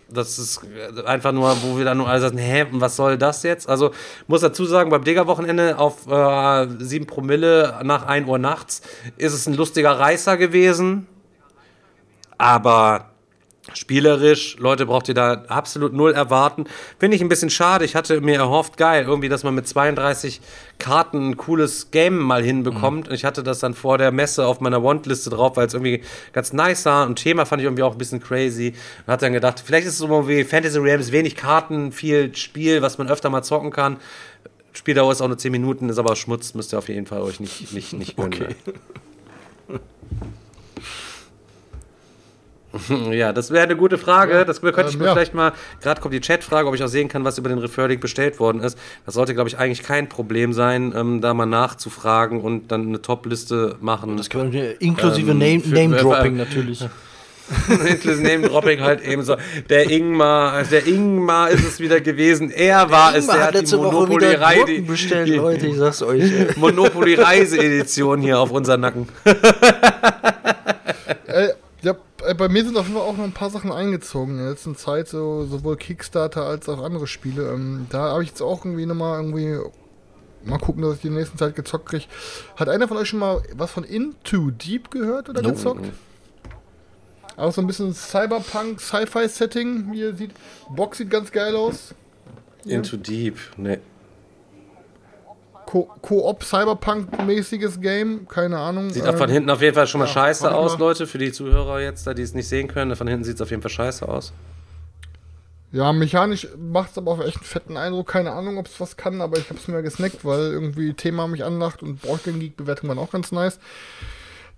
Das ist einfach nur, wo wir dann nur alle sagen, hä, was soll das jetzt? Also muss dazu sagen, beim Digger-Wochenende auf äh, 7 Promille nach 1 Uhr nachts ist es ein lustiger Reißer gewesen. Aber Spielerisch, Leute, braucht ihr da absolut null erwarten. Finde ich ein bisschen schade. Ich hatte mir erhofft, geil, irgendwie, dass man mit 32 Karten ein cooles Game mal hinbekommt. Mhm. Ich hatte das dann vor der Messe auf meiner Want-Liste drauf, weil es irgendwie ganz nice sah. Und Thema fand ich irgendwie auch ein bisschen crazy. Und hatte dann gedacht, vielleicht ist es so wie Fantasy Realms, wenig Karten, viel Spiel, was man öfter mal zocken kann. Spieldauer ist auch nur 10 Minuten, ist aber Schmutz, müsst ihr auf jeden Fall euch nicht, nicht, nicht gönnen. Okay. *laughs* *laughs* Ja, das wäre eine gute Frage. Ja, das könnte ähm, ich mir ja. vielleicht mal, gerade kommt die Chatfrage, ob ich auch sehen kann, was über den Referring bestellt worden ist. Das sollte, glaube ich, eigentlich kein Problem sein, ähm, da mal nachzufragen und dann eine Top-Liste machen. Das können wir inklusive ähm, Name-Dropping Name *laughs* natürlich. *laughs* inklusive Name-Dropping halt eben so. Der Ingmar, der Ingmar ist es wieder gewesen. Er war es, der hat, die Monopoly-Reise bestellt, Leute, ich sag's euch. Monopoly-Reise-Edition hier auf unseren Nacken. Äh, bei mir sind auf jeden Fall auch noch ein paar Sachen eingezogen in der letzten Zeit, so, sowohl Kickstarter als auch andere Spiele. Ähm, da habe ich jetzt auch irgendwie nochmal irgendwie. Mal gucken, dass ich die nächsten Zeit gezockt kriege. Hat einer von euch schon mal was von Into Deep gehört oder no. gezockt? Auch so ein bisschen Cyberpunk, Sci-Fi-Setting, wie ihr seht. Box sieht ganz geil aus. Into Deep, ne. Koop Cyberpunk-mäßiges Game, keine Ahnung. Sieht ähm, von hinten auf jeden Fall schon mal ja, scheiße aus. Leute, für die Zuhörer jetzt, da die es nicht sehen können. Von hinten sieht es auf jeden Fall scheiße aus. Ja, mechanisch macht es aber auch echt einen fetten Eindruck. Keine Ahnung, ob es was kann, aber ich habe es mir gesnackt, weil irgendwie Thema mich anlacht und Broken Geek-Bewertung waren auch ganz nice.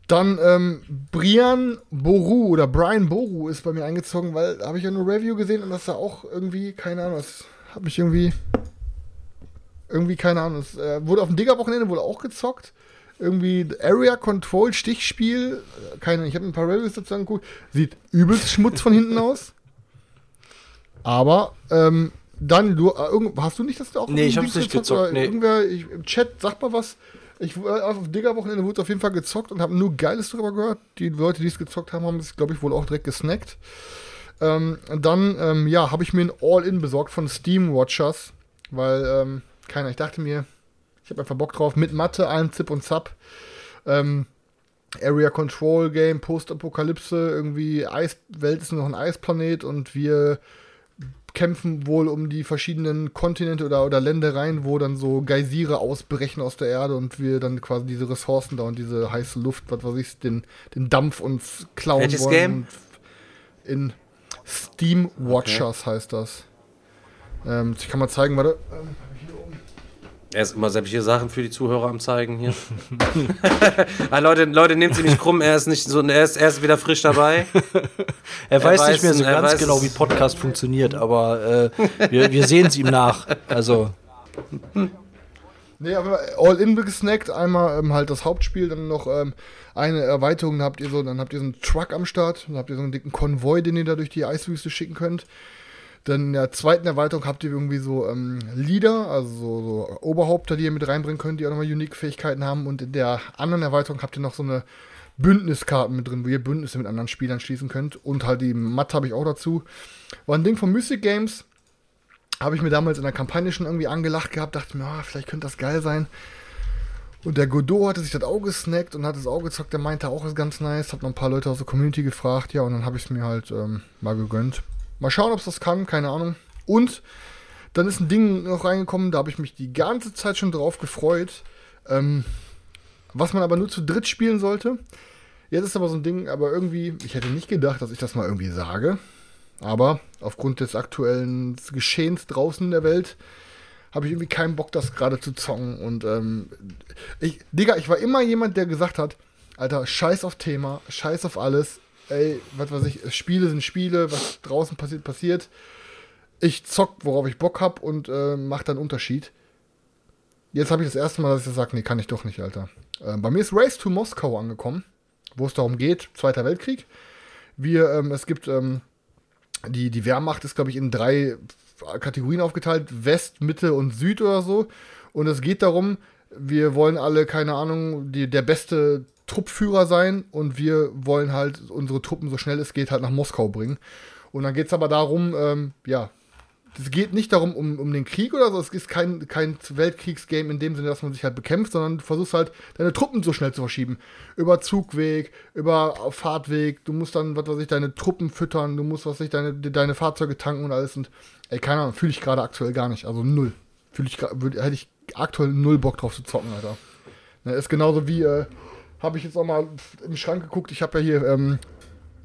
Dann ähm, Brian Boru oder Brian Boru ist bei mir eingezogen, weil da habe ich ja nur Review gesehen und das sah auch irgendwie, keine Ahnung, das habe ich irgendwie irgendwie, keine Ahnung, es äh, wurde auf dem Digger-Wochenende wohl auch gezockt. Irgendwie Area Control Stichspiel. Keine, ich habe ein paar Reviews dazu angeguckt. Sieht übelst Schmutz von hinten aus. Aber ähm, dann, du, äh, hast du nicht das da auch Nee, ich hab's nicht gezockt. Nee. Irgendwer ich, im Chat, sag mal was. Ich, äh, auf Digger-Wochenende wurde auf jeden Fall gezockt und habe nur Geiles darüber gehört. Die Leute, die es gezockt haben, haben es, glaube ich, wohl auch direkt gesnackt. Ähm, dann, ähm, ja, habe ich mir ein All-In besorgt von Steam Watchers, weil ähm, keiner. Ich dachte mir, ich habe einfach Bock drauf. Mit Mathe, allem Zip und Zap. Ähm, Area Control Game, Postapokalypse, irgendwie Eiswelt ist nur noch ein Eisplanet und wir kämpfen wohl um die verschiedenen Kontinente oder, oder Ländereien, wo dann so Geysire ausbrechen aus der Erde und wir dann quasi diese Ressourcen da und diese heiße Luft, was weiß ich, den, den Dampf uns klauen Welches wollen. Game? in Steam Watchers okay. heißt das. Ähm, ich kann mal zeigen, warte. Ähm, er ist immer sämtliche Sachen für die Zuhörer am Zeigen hier. *laughs* ah, Leute, Leute, nehmt sie nicht krumm, er ist nicht so, er ist, er ist wieder frisch dabei. *laughs* er, weiß, weiß nicht mehr so ganz genau, wie Podcast funktioniert, aber äh, wir, wir sehen es ihm nach. Also. Nee, aber All-In gesnackt, einmal ähm, halt das Hauptspiel, dann noch ähm, eine Erweiterung, dann habt ihr so, dann habt ihr so einen Truck am Start, dann habt ihr so einen dicken Konvoi, den ihr da durch die Eiswüste schicken könnt. Dann in der zweiten Erweiterung habt ihr irgendwie so ähm, Leader, also so, so, Oberhaupter, die ihr mit reinbringen könnt, die auch nochmal Unique-Fähigkeiten haben. Und in der anderen Erweiterung habt ihr noch so eine Bündniskarten mit drin, wo ihr Bündnisse mit anderen Spielern schließen könnt. Und halt die Matte habe ich auch dazu. War ein Ding von Mystic Games. Habe ich mir damals in der Kampagne schon irgendwie angelacht gehabt, dachte mir, oh, vielleicht könnte das geil sein. Und der Godot hatte sich das Auge gesnackt und hat das Auge gezockt, der meinte auch, ist ganz nice. Hab noch ein paar Leute aus der Community gefragt, ja, und dann habe ich es mir halt ähm, mal gegönnt. Mal schauen, ob es das kann, keine Ahnung. Und dann ist ein Ding noch reingekommen, da habe ich mich die ganze Zeit schon drauf gefreut. Ähm, was man aber nur zu dritt spielen sollte. Jetzt ist aber so ein Ding, aber irgendwie, ich hätte nicht gedacht, dass ich das mal irgendwie sage. Aber aufgrund des aktuellen Geschehens draußen in der Welt habe ich irgendwie keinen Bock, das gerade zu zocken. Und ähm, ich, Digga, ich war immer jemand, der gesagt hat, Alter, scheiß auf Thema, scheiß auf alles ey, was weiß ich, Spiele sind Spiele, was draußen passiert, passiert. Ich zock, worauf ich Bock hab und äh, mach dann Unterschied. Jetzt habe ich das erste Mal, dass ich sage, nee, kann ich doch nicht, Alter. Äh, bei mir ist Race to Moskau angekommen, wo es darum geht, Zweiter Weltkrieg. Wir, ähm, es gibt, ähm, die, die Wehrmacht ist, glaube ich, in drei Kategorien aufgeteilt, West, Mitte und Süd oder so. Und es geht darum, wir wollen alle, keine Ahnung, die, der beste Truppführer sein und wir wollen halt unsere Truppen so schnell es geht halt nach Moskau bringen. Und dann geht es aber darum, ähm, ja, es geht nicht darum, um, um den Krieg oder so, es ist kein, kein Weltkriegsgame in dem Sinne, dass man sich halt bekämpft, sondern du versuchst halt, deine Truppen so schnell zu verschieben. Über Zugweg, über Fahrtweg, du musst dann, was weiß ich, deine Truppen füttern, du musst, was weiß ich, deine, deine Fahrzeuge tanken und alles. Und, ey, keine Ahnung, fühle ich gerade aktuell gar nicht, also null. Fühle ich, hätte ich aktuell null Bock drauf zu zocken, Alter. Ne, ist genauso wie, äh, habe ich jetzt auch mal im Schrank geguckt. Ich habe ja hier, ähm,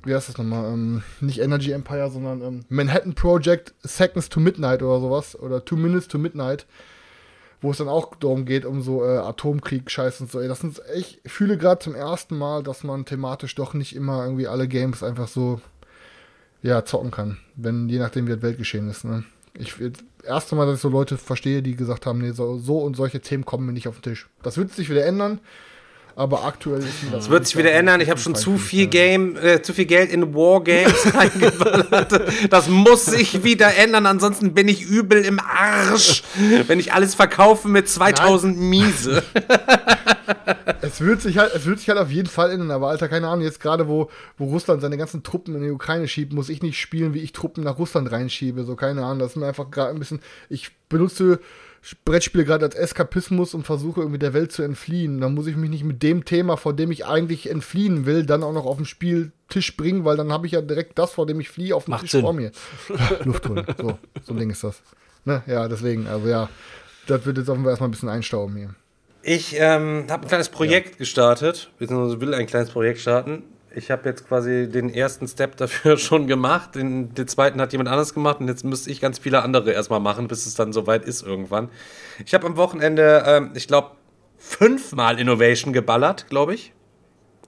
wie heißt das nochmal? Ähm, nicht Energy Empire, sondern ähm, Manhattan Project Seconds to Midnight oder sowas. Oder Two Minutes to Midnight. Wo es dann auch darum geht, um so äh, Atomkrieg-Scheiß und so. Ey, das sind ich fühle gerade zum ersten Mal, dass man thematisch doch nicht immer irgendwie alle Games einfach so, ja, zocken kann. Wenn, je nachdem, wie das Weltgeschehen ist, ne? Ich, das erste Mal, dass ich so Leute verstehe, die gesagt haben, nee, so, so und solche Themen kommen mir nicht auf den Tisch. Das wird sich wieder ändern. Aber aktuell ist mir das. wird sich wieder ändern. Ich habe schon zu viel Game, äh, zu viel Geld in Wargames *laughs* reingeballert. Das muss sich wieder ändern, ansonsten bin ich übel im Arsch, wenn ich alles verkaufe mit 2000 Nein. Miese. *laughs* es wird sich halt, es wird sich halt auf jeden Fall ändern, aber Alter, keine Ahnung, jetzt gerade wo, wo Russland seine ganzen Truppen in die Ukraine schiebt, muss ich nicht spielen, wie ich Truppen nach Russland reinschiebe. So, keine Ahnung, das ist mir einfach gerade ein bisschen. Ich benutze Brettspiele gerade als Eskapismus und versuche irgendwie der Welt zu entfliehen. Dann muss ich mich nicht mit dem Thema, vor dem ich eigentlich entfliehen will, dann auch noch auf den Spieltisch bringen, weil dann habe ich ja direkt das, vor dem ich fliehe, auf dem Macht Tisch Sinn. vor mir. *laughs* Luft holen. So, so ein Ding ist das. Ne? Ja, deswegen, also ja, das wird jetzt offenbar erstmal ein bisschen einstauben hier. Ich ähm, habe ein kleines Projekt ja. gestartet, beziehungsweise will ein kleines Projekt starten ich habe jetzt quasi den ersten Step dafür *laughs* schon gemacht. Den, den, zweiten hat jemand anders gemacht und jetzt müsste ich ganz viele andere erstmal machen, bis es dann soweit ist irgendwann. Ich habe am Wochenende, ähm, ich glaube, fünfmal Innovation geballert, glaube ich.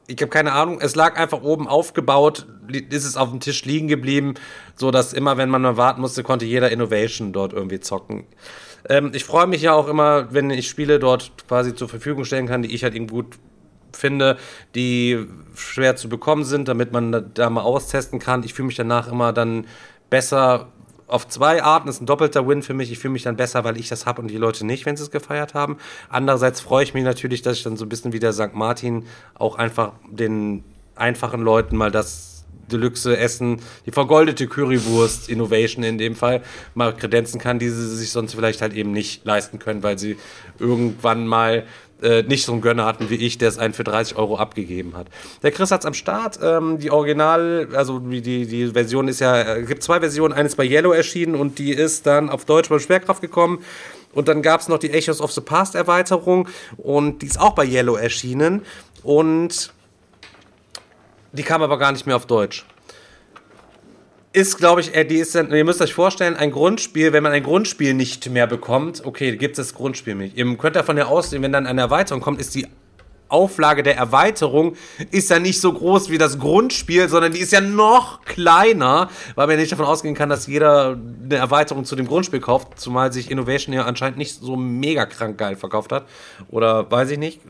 Ich habe keine Ahnung. Es lag einfach oben aufgebaut, ist es auf dem Tisch liegen geblieben, so dass immer, wenn man mal warten musste, konnte jeder Innovation dort irgendwie zocken. Ähm, ich freue mich ja auch immer, wenn ich Spiele dort quasi zur Verfügung stellen kann, die ich halt eben gut finde, die schwer zu bekommen sind, damit man da mal austesten kann. Ich fühle mich danach immer dann besser auf zwei Arten. Ist ein doppelter Win für mich. Ich fühle mich dann besser, weil ich das habe und die Leute nicht, wenn sie es gefeiert haben. Andererseits freue ich mich natürlich, dass ich dann so ein bisschen wie der St. Martin auch einfach den einfachen Leuten mal das Deluxe Essen, die vergoldete Currywurst Innovation in dem Fall mal kredenzen kann, die sie sich sonst vielleicht halt eben nicht leisten können, weil sie irgendwann mal äh, nicht so einen Gönner hatten wie ich, der es einen für 30 Euro abgegeben hat. Der Chris hat es am Start. Ähm, die Original, also die, die Version ist ja, es äh, gibt zwei Versionen. Eine ist bei Yellow erschienen und die ist dann auf Deutsch beim Schwerkraft gekommen. Und dann gab es noch die Echoes of the Past Erweiterung und die ist auch bei Yellow erschienen. Und die kam aber gar nicht mehr auf Deutsch. Ist, glaube ich, äh, die ist dann, ihr müsst euch vorstellen, ein Grundspiel, wenn man ein Grundspiel nicht mehr bekommt, okay, gibt es das Grundspiel nicht. Ihr könnt davon ja ausgehen, wenn dann eine Erweiterung kommt, ist die Auflage der Erweiterung ist ja nicht so groß wie das Grundspiel, sondern die ist ja noch kleiner, weil man ja nicht davon ausgehen kann, dass jeder eine Erweiterung zu dem Grundspiel kauft, zumal sich Innovation ja anscheinend nicht so mega krank geil verkauft hat. Oder weiß ich nicht,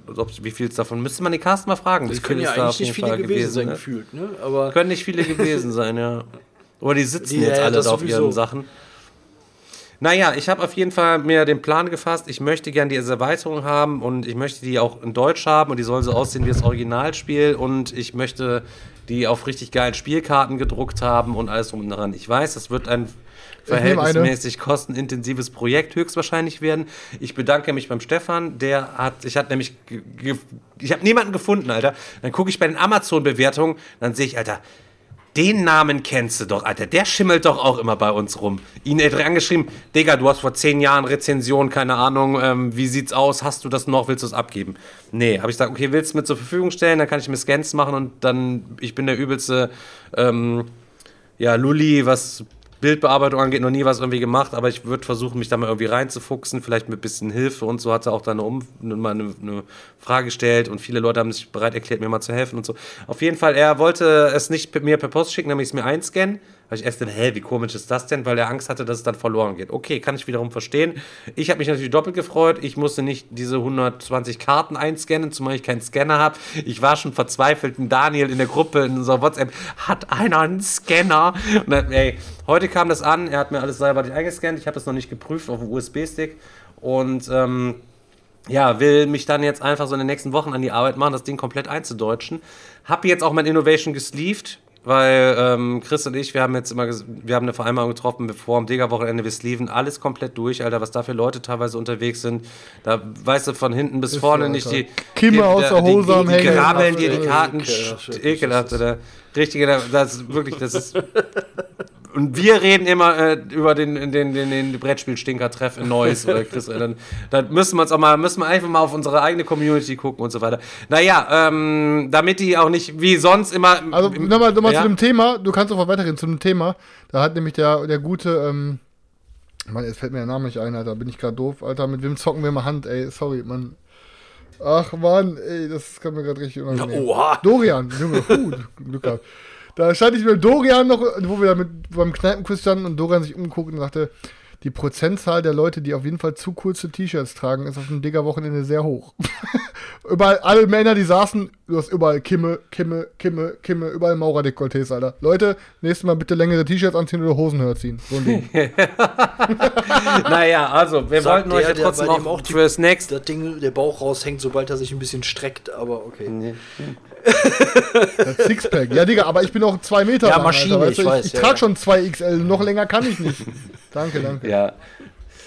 wie viel es davon, müsste man die Cast mal fragen. Das können ja eigentlich nicht viele gewesen, gewesen sein, ne? gefühlt, ne? Aber können nicht viele gewesen sein, ja. Oder die sitzen die, jetzt alle da auf ihren Sachen. Naja, ich habe auf jeden Fall mir den Plan gefasst. Ich möchte gerne diese Erweiterung haben und ich möchte die auch in Deutsch haben und die soll so aussehen wie das Originalspiel und ich möchte die auf richtig geilen Spielkarten gedruckt haben und alles drum und dran. Ich weiß, das wird ein verhältnismäßig kostenintensives Projekt höchstwahrscheinlich werden. Ich bedanke mich beim Stefan, der hat, ich hatte nämlich, ich habe niemanden gefunden, Alter. Dann gucke ich bei den Amazon-Bewertungen, dann sehe ich, Alter, den Namen kennst du doch, Alter. Der schimmelt doch auch immer bei uns rum. Ihn hat angeschrieben, Digga, du hast vor zehn Jahren Rezension, keine Ahnung, ähm, wie sieht's aus? Hast du das noch? Willst du es abgeben? Nee, habe ich gesagt, okay, willst du mir zur Verfügung stellen? Dann kann ich mir Scans machen und dann, ich bin der übelste, ähm, ja, Lulli, was Bildbearbeitung angeht, noch nie was irgendwie gemacht, aber ich würde versuchen, mich da mal irgendwie reinzufuchsen, vielleicht mit ein bisschen Hilfe und so hat er auch da eine, um eine, eine, Frage gestellt und viele Leute haben sich bereit erklärt, mir mal zu helfen und so. Auf jeden Fall, er wollte es nicht mir per Post schicken, damit ich es mir einscannen weil ich erst dachte, hä, wie komisch ist das denn? Weil er Angst hatte, dass es dann verloren geht. Okay, kann ich wiederum verstehen. Ich habe mich natürlich doppelt gefreut. Ich musste nicht diese 120 Karten einscannen, zumal ich keinen Scanner habe. Ich war schon verzweifelt. Ein Daniel in der Gruppe, in unserer WhatsApp, hat einer einen Scanner? Und dann, ey, heute kam das an. Er hat mir alles selber eingescannt. Ich habe das noch nicht geprüft auf dem USB-Stick. Und, ähm, ja, will mich dann jetzt einfach so in den nächsten Wochen an die Arbeit machen, das Ding komplett einzudeutschen. Hab jetzt auch mein Innovation gesleeved weil ähm, Chris und ich, wir haben jetzt immer, wir haben eine Vereinbarung getroffen, bevor am Digger-Wochenende wir sleeven alles komplett durch, Alter, was da für Leute teilweise unterwegs sind. Da weißt du von hinten bis ist vorne so, nicht die. Kimme aus der Hose am Hängen. Die grabbeln dir die Karten. Ekelhaft, oder? Richtige, das ist wirklich, das ist. *laughs* Und wir reden immer äh, über den, den, den, den Brettspiel-Stinker-Treff in Neuss oder *laughs* Chris. Äh, dann, dann müssen wir uns auch mal, müssen wir einfach mal auf unsere eigene Community gucken und so weiter. Naja, ähm, damit die auch nicht wie sonst immer. Also nochmal noch mal ja? zu dem Thema, du kannst auch mal weiterreden zu dem Thema. Da hat nämlich der, der gute, ähm, Mann, jetzt fällt mir der Name nicht ein, Alter. Bin ich gerade doof, Alter. Mit wem zocken wir mal Hand, ey? Sorry, Mann. Ach Mann, ey, das kann mir gerade richtig unangenehm. Oha. Dorian, Junge, gut, *laughs* Glück gehabt. Da stand ich mit Dorian noch, wo wir da mit, beim Kneipenquiz standen und Dorian sich umguckt und sagte, die Prozentzahl der Leute, die auf jeden Fall zu kurze T-Shirts tragen, ist auf dem Digger-Wochenende sehr hoch. *laughs* überall, alle Männer, die saßen, du hast überall Kimme, Kimme, Kimme, Kimme, überall Maurer-Dekolletés, Alter. Leute, nächstes Mal bitte längere T-Shirts anziehen oder Hosen ziehen. So ein Ding. *laughs* naja, also, wir Sagt wollten der, euch ja trotzdem auch, auch fürs nächste. Das Ding, der Bauch raushängt, sobald er sich ein bisschen streckt, aber okay. Nee. Das Sixpack. Ja, Digga, aber ich bin auch zwei Meter ja, lang. Maschine, Alter, ich, ich, weiß. Ich, ich ja, trage schon zwei XL, noch länger kann ich nicht. *laughs* Danke, danke. Ja.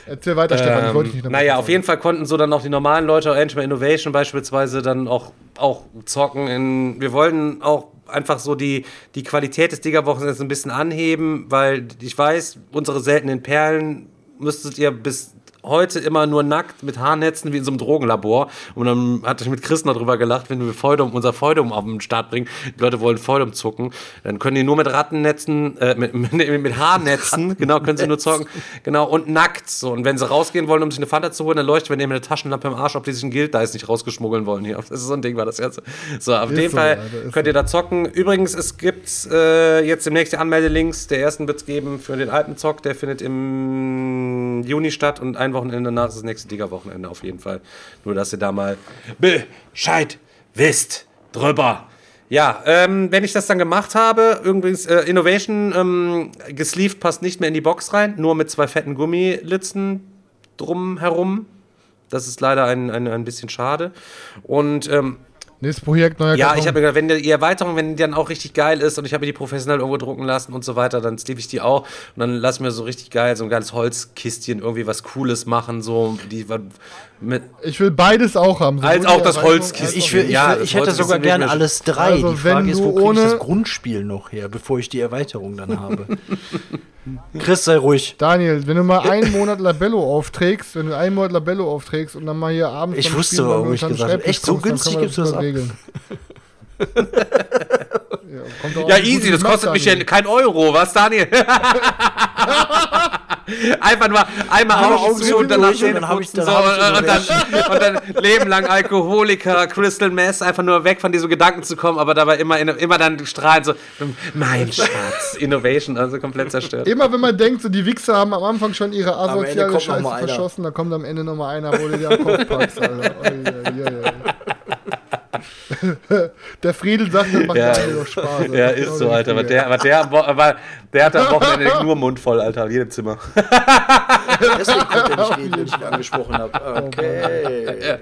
Erzähl weiter, ähm, Stefan, ich wollte dich nicht Naja, auf jeden Fall konnten so dann auch die normalen Leute, Engine Innovation beispielsweise, dann auch, auch zocken. In, wir wollten auch einfach so die, die Qualität des Digger-Wochenendes ein bisschen anheben, weil ich weiß, unsere seltenen Perlen müsstet ihr bis heute immer nur nackt mit Haarnetzen wie in so einem Drogenlabor. Und dann hatte ich mit Chris noch drüber gelacht, wenn wir Feudum, unser Feudum auf den Start bringen, die Leute wollen Feudum zucken, dann können die nur mit Rattennetzen, äh, *laughs* mit, mit, mit Haarnetzen, genau, können sie nur zocken, genau, und nackt. So. Und wenn sie rausgehen wollen, um sich eine Fanta zu holen, dann leuchtet wenn die mit einer Taschenlampe im Arsch, ob die sich ein Guild Dice nicht rausgeschmuggeln wollen hier. Das ist so ein Ding, war das Ganze. So, auf jeden so, Fall Alter, könnt ihr da zocken. Übrigens, es gibt äh, jetzt demnächst die Anmeldelinks. Der ersten wird es geben für den alten Zock, der findet im Juni statt und ein Wochenende danach ist das nächste Liga-Wochenende auf jeden Fall. Nur, dass ihr da mal Bescheid wisst drüber. Ja, ähm, wenn ich das dann gemacht habe, übrigens, äh, Innovation ähm, gesleeved passt nicht mehr in die Box rein, nur mit zwei fetten Gummilitzen drumherum. Das ist leider ein, ein, ein bisschen schade. Und ähm, Nächstes Projekt, neuer Ja, Karton. ich habe gedacht, wenn die Erweiterung, wenn die dann auch richtig geil ist und ich habe die professionell irgendwo drucken lassen und so weiter, dann sleeve ich die auch und dann lass mir so richtig geil so ein geiles Holzkistchen irgendwie was Cooles machen, so die mit Ich will beides auch haben. Als auch das Holzkistchen. Ich, will, ich, ja, ich hätte sogar gerne alles drei. Also, die Frage ist, wo kriege ich das Grundspiel noch her, bevor ich die Erweiterung dann habe? *laughs* Chris, sei ruhig. Daniel, wenn du mal einen Monat Labello aufträgst, wenn du einen Monat Labello aufträgst und dann mal hier abends. Ich wusste, warum ich gesagt habe. Echt so günstig gibt es das ab. Ja, ja, easy, das kostet mich ja kein Euro, was, Daniel? *laughs* Einfach nur einmal Augen zu und danach Zähne putzen so, und, und, dann, *laughs* und dann Leben lang Alkoholiker, Crystal Mess, einfach nur weg von diesen Gedanken zu kommen, aber dabei immer, immer dann strahlen so, mein *laughs* Schatz, Innovation, also komplett zerstört. Immer wenn man denkt, so die Wichser haben am Anfang schon ihre asoziale Scheiße verschossen, dann kommt am Ende nochmal einer, wo du dir am Kopf packst, Alter. Oh, yeah, yeah, yeah. *laughs* der Friedel sagt, das macht ja, doch Spaß. Ja, ist genau so, Alter. Aber der, aber, der, aber der hat am Wochenende *laughs* nur Mund voll, Alter, in jedem Zimmer. Deswegen konnte er nicht reden, wenn ich ihn angesprochen habe. Okay.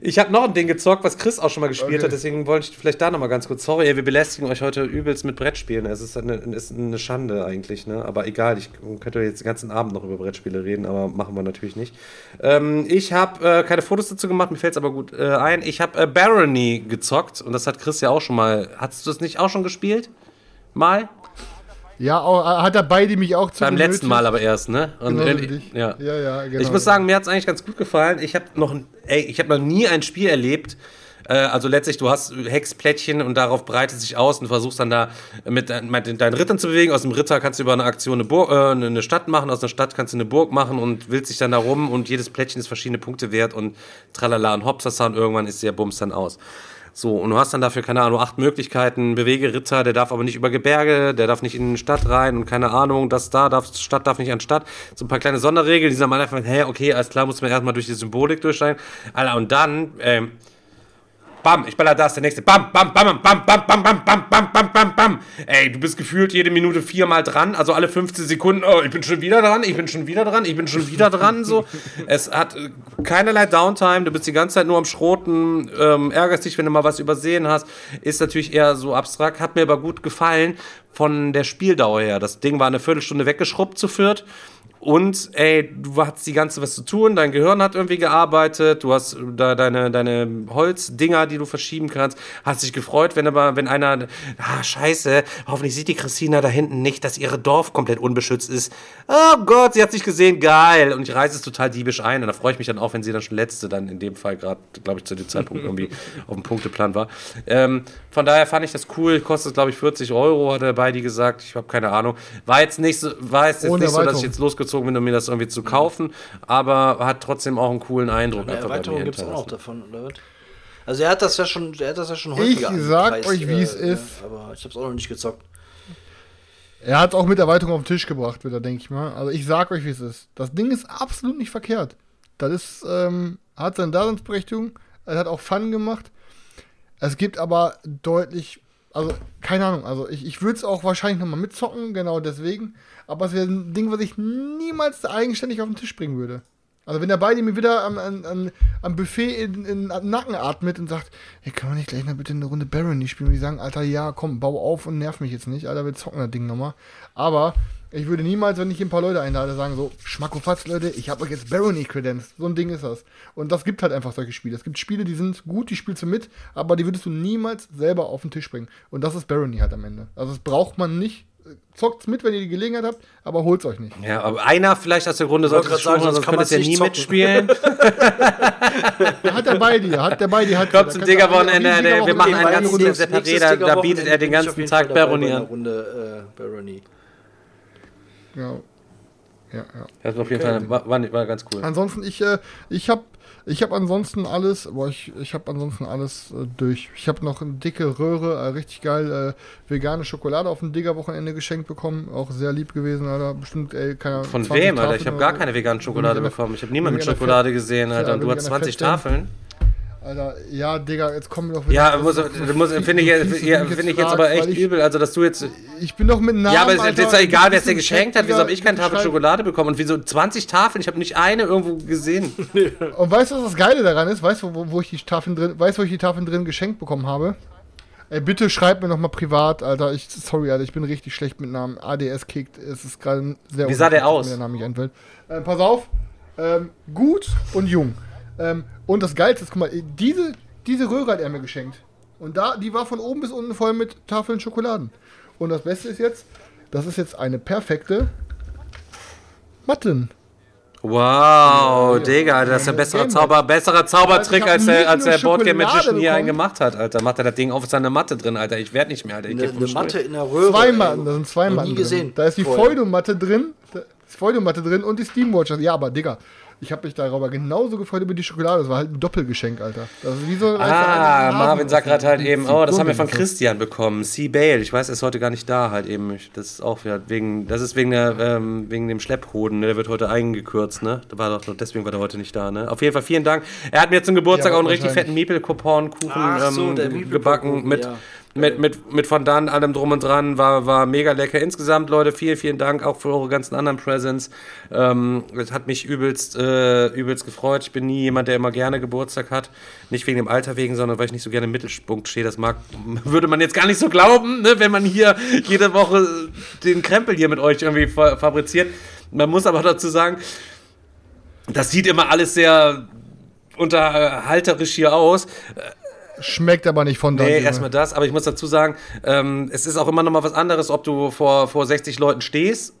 Ich habe noch ein Ding gezockt, was Chris auch schon mal gespielt okay. hat, deswegen wollte ich vielleicht da nochmal ganz kurz. Sorry, wir belästigen euch heute übelst mit Brettspielen. Es ist eine, ist eine Schande eigentlich, ne? Aber egal, ich könnte jetzt den ganzen Abend noch über Brettspiele reden, aber machen wir natürlich nicht. Ähm, ich habe äh, keine Fotos dazu gemacht, mir fällt es aber gut äh, ein. Ich habe äh, Barony gezockt und das hat Chris ja auch schon mal. Hast du das nicht auch schon gespielt? Mal? Ja, auch, äh, hat er beide mich auch zu Beim letzten Mal aber erst, ne? Und genau, äh, ja. ja, ja, genau. Ich muss sagen, mir hat es eigentlich ganz gut gefallen. Ich habe noch, ey, ich habe noch nie ein Spiel erlebt, äh, also letztlich, du hast Hexplättchen und darauf breitet sich aus und versuchst dann da mit, mit deinen Rittern zu bewegen. Aus dem Ritter kannst du über eine Aktion eine, Burg, äh, eine Stadt machen, aus einer Stadt kannst du eine Burg machen und willst dich dann da rum und jedes Plättchen ist verschiedene Punkte wert und tralala und hopsasa und irgendwann ist der Bums dann aus. So, und du hast dann dafür, keine Ahnung, acht Möglichkeiten. Bewegeritter, der darf aber nicht über Gebirge, der darf nicht in die Stadt rein und keine Ahnung, das da darf, Stadt darf nicht an Stadt. So ein paar kleine Sonderregeln, die sagen einfach, hä, okay, alles klar, muss man erstmal durch die Symbolik durchsteigen. Alter, und dann, ähm, Bam, ich baller das, der nächste. Bam, bam, bam, bam, bam, bam, bam, bam, bam, bam, bam, bam. Ey, du bist gefühlt jede Minute viermal dran, also alle 15 Sekunden, oh, ich bin schon wieder dran, ich bin schon wieder dran, ich bin schon wieder dran, so. Es hat keinerlei Downtime, du bist die ganze Zeit nur am Schroten, ähm, ärgerst dich, wenn du mal was übersehen hast. Ist natürlich eher so abstrakt, hat mir aber gut gefallen von der Spieldauer her. Das Ding war eine Viertelstunde weggeschrubbt zu viert. Und ey, du hattest die ganze was zu tun, dein Gehirn hat irgendwie gearbeitet, du hast da deine, deine Holzdinger, die du verschieben kannst, hast dich gefreut, wenn aber, wenn einer, ah, scheiße, hoffentlich sieht die Christina da hinten nicht, dass ihre Dorf komplett unbeschützt ist. Oh Gott, sie hat sich gesehen, geil. Und ich reise es total diebisch ein und da freue ich mich dann auch, wenn sie dann schon letzte, dann in dem Fall gerade, glaube ich, zu dem Zeitpunkt irgendwie auf dem Punkteplan war. Ähm, von daher fand ich das cool, kostet, glaube ich, 40 Euro, hat er bei die gesagt, ich habe keine Ahnung. War jetzt nicht so, war jetzt, jetzt nicht so, dass ich jetzt losgezogen gezogen bin, um mir das irgendwie zu kaufen, aber hat trotzdem auch einen coolen Eindruck. Eine Erweiterung gibt es auch davon, oder was? Also er hat das ja schon, er hat das ja schon häufiger Ich sag euch, wie es äh, ist. Aber ich hab's auch noch nicht gezockt. Er hat es auch mit Erweiterung auf den Tisch gebracht, wieder, denke ich mal. Also ich sag euch, wie es ist. Das Ding ist absolut nicht verkehrt. Das ist, ähm, hat seine Daseinsberechtigung. Er hat auch Fun gemacht. Es gibt aber deutlich, also keine Ahnung, also ich, ich würde es auch wahrscheinlich nochmal mitzocken, genau deswegen. Aber es wäre ein Ding, was ich niemals eigenständig auf den Tisch bringen würde. Also wenn der beide mir wieder am, am, am Buffet in, in, den Nacken atmet und sagt, hey, kann man nicht gleich noch bitte eine Runde Barony spielen? Und die sagen, Alter, ja, komm, bau auf und nerv mich jetzt nicht. Alter, wir zocken das Ding nochmal. Aber ich würde niemals, wenn ich ein paar Leute einlade, sagen so, Schmackofatz, Leute, ich habe euch jetzt Barony Credence. So ein Ding ist das. Und das gibt halt einfach solche Spiele. Es gibt Spiele, die sind gut, die spielst du mit, aber die würdest du niemals selber auf den Tisch bringen. Und das ist Barony halt am Ende. Also das braucht man nicht zockt mit, wenn ihr die Gelegenheit habt, aber holt's euch nicht. Ja, aber einer vielleicht aus der Grunde sollte es sagen, sonst könnt ihr ja nie zocken. mitspielen. *laughs* hat der bei dir, hat der bei dir. Hat Kommt zum Digger-Wochenende, wir machen einen ganzen Separé, da, da bietet er den ganzen Tag Barony an. Runde, äh, Barony. Ja. Ja, ja. Das war auf jeden Fall war, war, ganz cool. Ansonsten, ich, äh, ich habe ich habe ansonsten alles, boah, ich, ich habe ansonsten alles äh, durch. Ich habe noch eine dicke Röhre, äh, richtig geil, äh, vegane Schokolade auf dem Digger-Wochenende geschenkt bekommen. Auch sehr lieb gewesen, Alter. Bestimmt, ey, keine Von wem, Alter? Ich habe gar keine vegane Schokolade bekommen. Ich habe niemanden mit Schokolade gesehen, Alter. Und du hast 20 Tafeln. Alter, ja, Digga, jetzt kommen wir doch wieder. Ja, muss, muss, finde ich, jetzt, ja, find ich jetzt aber echt ich, übel. Also, dass du jetzt. Ich bin doch mit Namen. Ja, aber es ist ja egal, wer es dir geschenkt hat. Wieso habe ich keine Tafel Schokolade bekommen? Und wieso 20 Tafeln? Ich habe nicht eine irgendwo gesehen. *laughs* Und weißt du, was das Geile daran ist? Weißt du, wo, wo ich die Tafeln drin, weißt, wo ich die Tafeln drin geschenkt bekommen habe? Ey, bitte schreib mir nochmal privat, Alter. Ich, sorry, Alter, ich bin richtig schlecht mit Namen. ADS kickt. Es ist gerade sehr Wie sah der aus? Der Name nicht einfällt. Äh, pass auf. Ähm, gut und jung. Ähm, und das Geilste ist, guck mal, diese, diese Röhre hat er mir geschenkt. Und da, die war von oben bis unten voll mit Tafeln Schokoladen. Und das Beste ist jetzt, das ist jetzt eine perfekte Matten. Wow, ja, Digga, das ist ja besserer, Zauber, besserer Zaubertrick, als der, als der Boardgame Magician hier einen gemacht hat, Alter. Macht er das Ding auf seine Matte drin, Alter. Ich werde nicht mehr, Alter. Ich eine, eine Matte in der Röhre. Zwei Matten, da sind zwei Matten. Nie gesehen. Da ist die Feudo-Matte drin, da ist Feudo-Matte drin und die Steamwatch. Ja, aber Digga, ich habe mich darüber genauso gefreut über die Schokolade. Das war halt ein Doppelgeschenk, Alter. Das ist wie so, ah, Marvin sagt gerade halt eben, oh, das haben wir von Christian bekommen. C. Bale, ich weiß, er ist heute gar nicht da, halt eben. Das ist auch ja, wegen, das ist wegen, der, ähm, wegen dem Schlepphoden, ne? der wird heute eingekürzt, ne? Da war doch, deswegen war er heute nicht da, ne? Auf jeden Fall vielen Dank. Er hat mir zum Geburtstag ja, auch einen richtig fetten Miepel-Kuchen so, ähm, gebacken mit. Ja mit, mit, mit von dann allem drum und dran. War, war mega lecker. Insgesamt, Leute, vielen, vielen Dank auch für eure ganzen anderen Presents. Ähm, es hat mich übelst, äh, übelst gefreut. Ich bin nie jemand, der immer gerne Geburtstag hat. Nicht wegen dem Alter wegen, sondern weil ich nicht so gerne im Mittelpunkt stehe. Das mag, *laughs* würde man jetzt gar nicht so glauben, ne, wenn man hier jede Woche den Krempel hier mit euch irgendwie fabriziert. Man muss aber dazu sagen, das sieht immer alles sehr unterhalterisch hier aus. Schmeckt aber nicht von da. Nee, erstmal das, aber ich muss dazu sagen, ähm, es ist auch immer noch mal was anderes, ob du vor, vor 60 Leuten stehst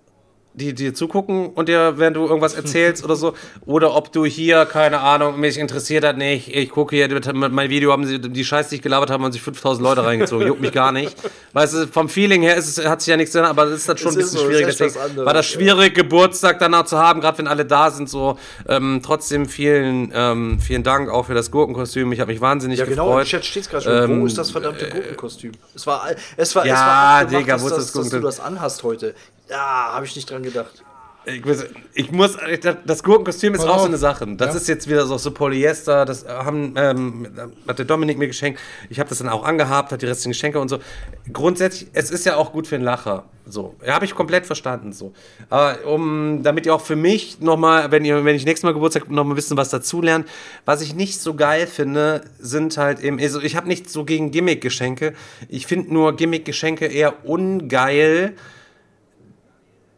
die dir zugucken und dir, wenn du irgendwas erzählst oder so, oder ob du hier, keine Ahnung, mich interessiert hat nicht, ich gucke hier, mein Video haben sie, die Scheiße, die ich gelabert haben, haben sich 5000 Leute reingezogen, juckt mich gar nicht. Weißt du, vom Feeling her ist es, hat sich ja nichts drin, aber es ist dann schon ein bisschen so, schwierig, deswegen war das schwierig, ja. Geburtstag danach zu haben, gerade wenn alle da sind, so, ähm, trotzdem vielen, ähm, vielen Dank auch für das Gurkenkostüm, ich habe mich wahnsinnig ja, genau, gefreut. Genau, steht es gerade schon, ähm, wo ist das verdammte Gurkenkostüm? Es war, es war, ja, es war Digga, dass, wo ist das dass, dass du das anhast heute. Ja, habe ich nicht dran gedacht. Ich muss, ich muss, das Gurkenkostüm ist auch so eine Sache. Das ja. ist jetzt wieder so, so Polyester. Das haben, ähm, hat der Dominik mir geschenkt. Ich habe das dann auch angehabt, hat die restlichen Geschenke und so. Grundsätzlich, es ist ja auch gut für einen Lacher. So, ja, habe ich komplett verstanden. So, aber um, damit ihr auch für mich nochmal, wenn ihr, wenn ich nächstes Mal Geburtstag nochmal ein bisschen was dazulernt, was ich nicht so geil finde, sind halt eben, also ich habe nichts so gegen Gimmick-Geschenke. Ich finde nur Gimmick-Geschenke eher ungeil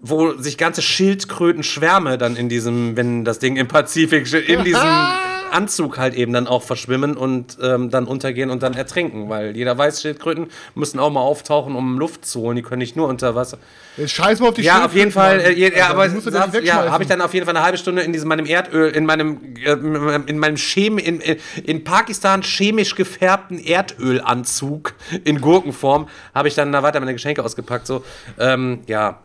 wo sich ganze Schildkröten-Schwärme dann in diesem, wenn das Ding im Pazifik, in diesem *laughs* Anzug halt eben dann auch verschwimmen und ähm, dann untergehen und dann ertrinken, weil jeder weiß, Schildkröten müssen auch mal auftauchen, um Luft zu holen, die können nicht nur unter Wasser. Scheiß mal auf die Ja, auf jeden Fall, äh, ja, also, aber ja, habe ich dann auf jeden Fall eine halbe Stunde in diesem meinem Erdöl, in meinem, äh, in meinem Chem, in, in Pakistan chemisch gefärbten Erdölanzug in Gurkenform, habe ich dann da weiter meine Geschenke ausgepackt, so, ähm, ja,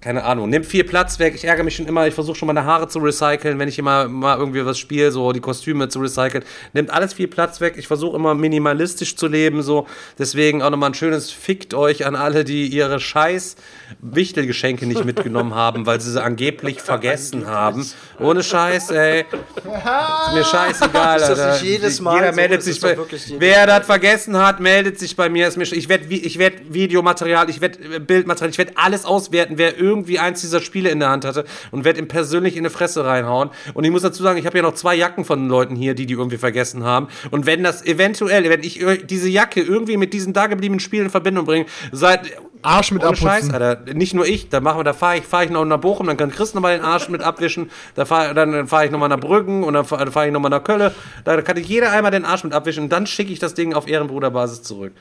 keine Ahnung, nimmt viel Platz weg. Ich ärgere mich schon immer, ich versuche schon meine Haare zu recyceln, wenn ich immer mal irgendwie was spiele, so die Kostüme zu recyceln. Nimmt alles viel Platz weg. Ich versuche immer minimalistisch zu leben, so. Deswegen auch nochmal ein schönes Fickt euch an alle, die ihre scheiß Wichtelgeschenke nicht mitgenommen haben, weil sie sie angeblich vergessen haben. Ohne Scheiß, ey. Ist mir scheißegal, Alter. Das nicht jedes Mal Jeder so, meldet sich bei, Wer das vergessen hat, meldet sich bei mir. Ich werde ich werd Videomaterial, ich werde Bildmaterial, ich werde alles auswerten, wer irgendwie irgendwie eins dieser Spiele in der Hand hatte und werde ihm persönlich in die Fresse reinhauen. Und ich muss dazu sagen, ich habe ja noch zwei Jacken von den Leuten hier, die die irgendwie vergessen haben. Und wenn das eventuell, wenn ich diese Jacke irgendwie mit diesen dagebliebenen Spielen in Verbindung bringe, seit Arsch mit abputzen. Scheiß, Alter. Nicht nur ich, da machen wir, da fahre ich, fahre ich noch nach Bochum, dann kann Chris nochmal den Arsch mit abwischen, da fahr, dann fahre ich nochmal nach Brüggen und dann fahre fahr ich nochmal nach Köln. Da kann ich jeder einmal den Arsch mit abwischen und dann schicke ich das Ding auf Ehrenbruderbasis zurück.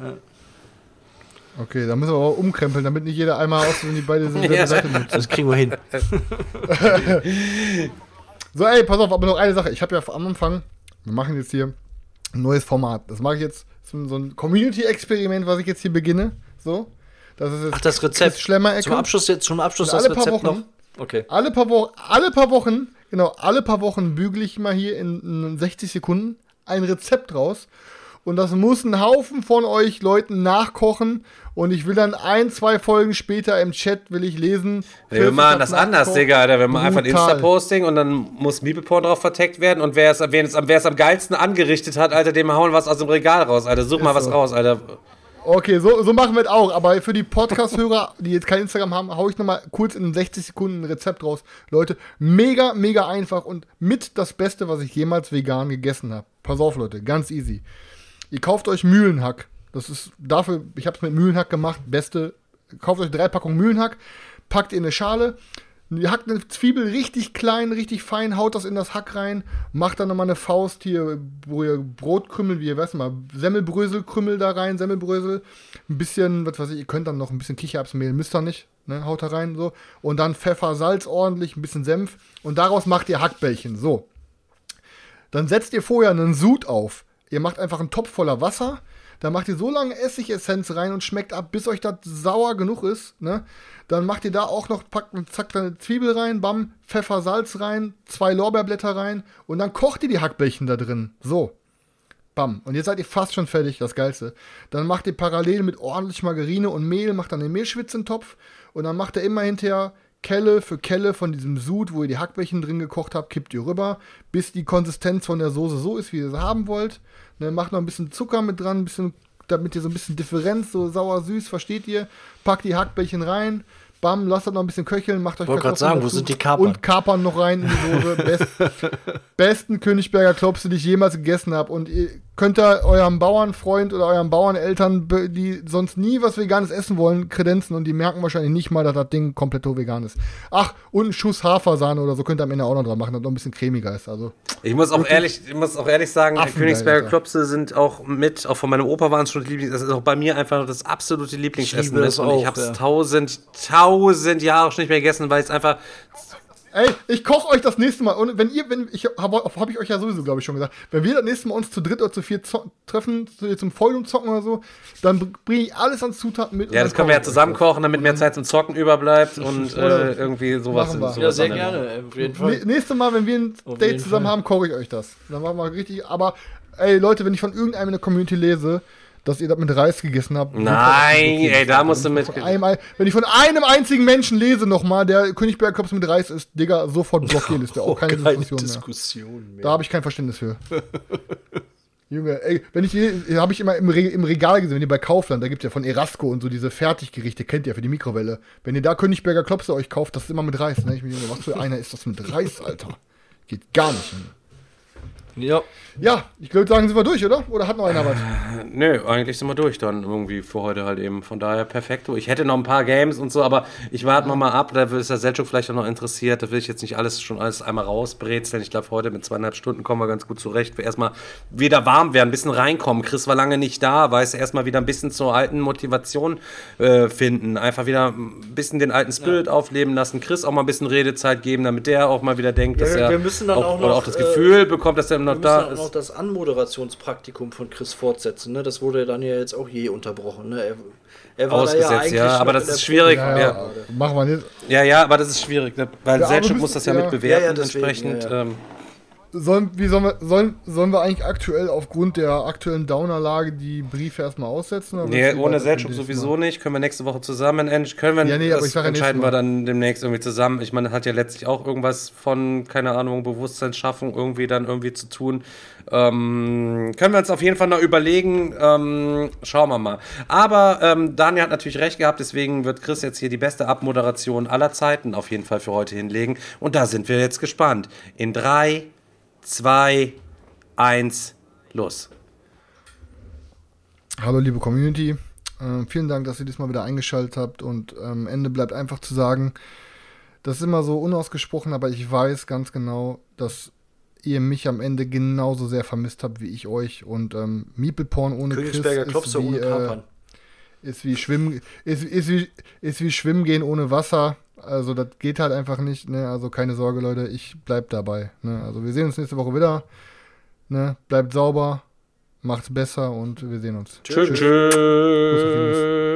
Ja. Okay, da müssen wir aber umkrempeln, damit nicht jeder einmal aus, wenn die beide sind, ja, Seite nutzt. Das kriegen wir hin. *laughs* so, ey, pass auf, aber noch eine Sache. Ich habe ja am Anfang, wir machen jetzt hier ein neues Format. Das mache ich jetzt, so ein Community-Experiment, was ich jetzt hier beginne. So. Das ist jetzt Ach, das Rezept. Schlemmer zum Abschluss jetzt, zum Abschluss das alle Rezept paar Wochen, noch. Okay. Alle paar Wochen, alle paar Wochen, genau, alle paar Wochen bügele ich mal hier in, in 60 Sekunden ein Rezept raus. Und das muss ein Haufen von euch Leuten nachkochen und ich will dann ein, zwei Folgen später im Chat will ich lesen. Wir machen das anders, Digga, Alter. Wir machen einfach ein Insta-Posting und dann muss Miepelporn drauf verteckt werden und wer es, wer, es, wer es am geilsten angerichtet hat, Alter, dem hauen was aus dem Regal raus, Alter. Such Ist mal was so. raus, Alter. Okay, so, so machen wir es auch. Aber für die Podcast-Hörer, *laughs* die jetzt kein Instagram haben, hau ich nochmal kurz in 60 Sekunden ein Rezept raus. Leute, mega, mega einfach und mit das Beste, was ich jemals vegan gegessen habe. Pass auf, Leute, ganz easy. Ihr kauft euch Mühlenhack. Das ist dafür, ich habe es mit Mühlenhack gemacht, beste. Kauft euch drei Packungen Mühlenhack, packt in eine Schale, ihr hackt eine Zwiebel richtig klein, richtig fein, haut das in das Hack rein, macht dann nochmal eine Faust hier, wo ihr Brotkrümmel, wie ihr weißt mal, Semmelbröselkrümmel da rein, Semmelbrösel, ein bisschen, was weiß ich, ihr könnt dann noch ein bisschen Kichererbsenmehl, müsst ihr nicht, ne, haut da rein so. Und dann Pfeffer, Salz ordentlich, ein bisschen Senf. Und daraus macht ihr Hackbällchen, so. Dann setzt ihr vorher einen Sud auf. Ihr macht einfach einen Topf voller Wasser. Dann macht ihr so lange Essigessenz rein und schmeckt ab, bis euch das sauer genug ist. Ne? Dann macht ihr da auch noch, packt, zack, eine Zwiebel rein, bam, Pfeffer, Salz rein, zwei Lorbeerblätter rein und dann kocht ihr die Hackbällchen da drin. So. Bam. Und jetzt seid ihr fast schon fertig, das Geilste. Dann macht ihr parallel mit ordentlich Margarine und Mehl, macht dann den Mehlschwitzentopf und dann macht ihr immer hinterher Kelle für Kelle von diesem Sud, wo ihr die Hackbällchen drin gekocht habt, kippt ihr rüber, bis die Konsistenz von der Soße so ist, wie ihr sie haben wollt. Ne, macht noch ein bisschen Zucker mit dran, ein bisschen, damit ihr so ein bisschen Differenz, so sauer, süß, versteht ihr. Packt die Hackbällchen rein, bam, lasst das noch ein bisschen köcheln, macht euch Wollte gerade sagen, wo sind die Kapern? Und Kapern noch rein in die Soße. Best, *laughs* besten Königsberger Klopse, die ich jemals gegessen habe. Und ihr könnt da eurem Bauernfreund oder eurem Bauerneltern, die sonst nie was Veganes essen wollen, kredenzen und die merken wahrscheinlich nicht mal, dass das Ding komplett vegan ist. Ach, und ein Schuss Hafersahne oder so könnt ihr am Ende auch noch dran machen, dass noch ein bisschen cremiger ist. Also, ich muss auch ehrlich, ich muss auch ehrlich sagen, Königsberger Klopse sind auch mit, auch von meinem Opa waren es schon Lieblings, das ist auch bei mir einfach das absolute Lieblingsessen. Ich, und ich habe es ja. tausend, tausend Jahre schon nicht mehr gegessen, weil es einfach Ey, ich koche euch das nächste Mal. Und wenn ihr, wenn ich habe hab ich euch ja sowieso, glaube ich, schon gesagt, wenn wir das nächste Mal uns zu dritt oder zu vier treffen, zu, zum Vollum zocken oder so, dann bringe ich alles an Zutaten mit. Ja, das können wir ja zusammen kochen, damit mehr Zeit zum Zocken überbleibt und *laughs* äh, irgendwie sowas. sowas ja, sehr gerne, auf jeden Fall. Nächstes Mal, wenn wir ein auf Date zusammen Fall. haben, koche ich euch das. Dann machen wir richtig, aber ey, Leute, wenn ich von irgendeinem in der Community lese, dass ihr das mit Reis gegessen habt. Nein, ey, da musst du mit. Einem, wenn ich von einem einzigen Menschen lese nochmal, der Königsberger Klops mit Reis ist, Digga, sofort blockieren ist der auch keine oh, Diskussion, Diskussion mehr. mehr. Da habe ich kein Verständnis für. *laughs* Junge, ey, wenn ich hier, habe ich immer im, Re im, Regal gesehen, wenn ihr bei Kaufland, da gibt es ja von Erasco und so diese Fertiggerichte, kennt ihr für die Mikrowelle. Wenn ihr da Königsberger Klopse euch kauft, das ist immer mit Reis, ne? Ich mir, was für einer ist das mit Reis, Alter? Geht gar nicht, Junge. Ja. Ja, ich würde sagen, sind wir durch, oder? Oder hat noch einer was? Äh, nö, eigentlich sind wir durch dann irgendwie für heute halt eben. Von daher perfekt. Ich hätte noch ein paar Games und so, aber ich warte noch mal ab. Da ist der Selchuk vielleicht auch noch interessiert. Da will ich jetzt nicht alles schon alles einmal rausbrezeln. Ich glaube, heute mit zweieinhalb Stunden kommen wir ganz gut zurecht. Wir erstmal wieder warm werden, ein bisschen reinkommen. Chris war lange nicht da, weiß erstmal wieder ein bisschen zur alten Motivation äh, finden. Einfach wieder ein bisschen den alten Spirit ja. aufleben lassen. Chris auch mal ein bisschen Redezeit geben, damit der auch mal wieder denkt, dass ja, wir er auch, auch, noch, oder auch das Gefühl äh, bekommt, dass er noch da ist noch das Anmoderationspraktikum von Chris fortsetzen. Ne? Das wurde dann ja jetzt auch je unterbrochen. Ne? Er, er war Ausgesetzt, ja, eigentlich ja aber das ist schwierig. Ja, ja. Machen wir nicht. Ja, ja, aber das ist schwierig, ne? weil ja, Selchuk muss das ja, mit bewerten deswegen, entsprechend. Ähm, sollen, wie sollen wir, sollen, sollen wir eigentlich aktuell aufgrund der aktuellen Downerlage die Briefe erstmal aussetzen? Nee, ohne Selchuk sowieso nicht. Können wir nächste Woche zusammen können wir, ja, nee, das entscheiden wir dann demnächst irgendwie zusammen. Ich meine, das hat ja letztlich auch irgendwas von, keine Ahnung, Bewusstseinsschaffung irgendwie dann irgendwie zu tun. Ähm, können wir uns auf jeden Fall noch überlegen. Ähm, schauen wir mal. Aber ähm, Daniel hat natürlich recht gehabt, deswegen wird Chris jetzt hier die beste Abmoderation aller Zeiten auf jeden Fall für heute hinlegen. Und da sind wir jetzt gespannt. In drei, 2, 1, los. Hallo liebe Community, äh, vielen Dank, dass ihr diesmal wieder eingeschaltet habt. Und am ähm, Ende bleibt einfach zu sagen, das ist immer so unausgesprochen, aber ich weiß ganz genau, dass ihr mich am Ende genauso sehr vermisst habt wie ich euch. Und ähm, Miepelporn ohne Chris ist wie, ohne äh, ist wie Schwimmen ist, ist, wie, ist wie Schwimmen gehen ohne Wasser also das geht halt einfach nicht. Ne? Also keine Sorge, Leute, ich bleib dabei. Ne? Also wir sehen uns nächste Woche wieder. Ne? Bleibt sauber, macht's besser und wir sehen uns. Tschüss. tschüss.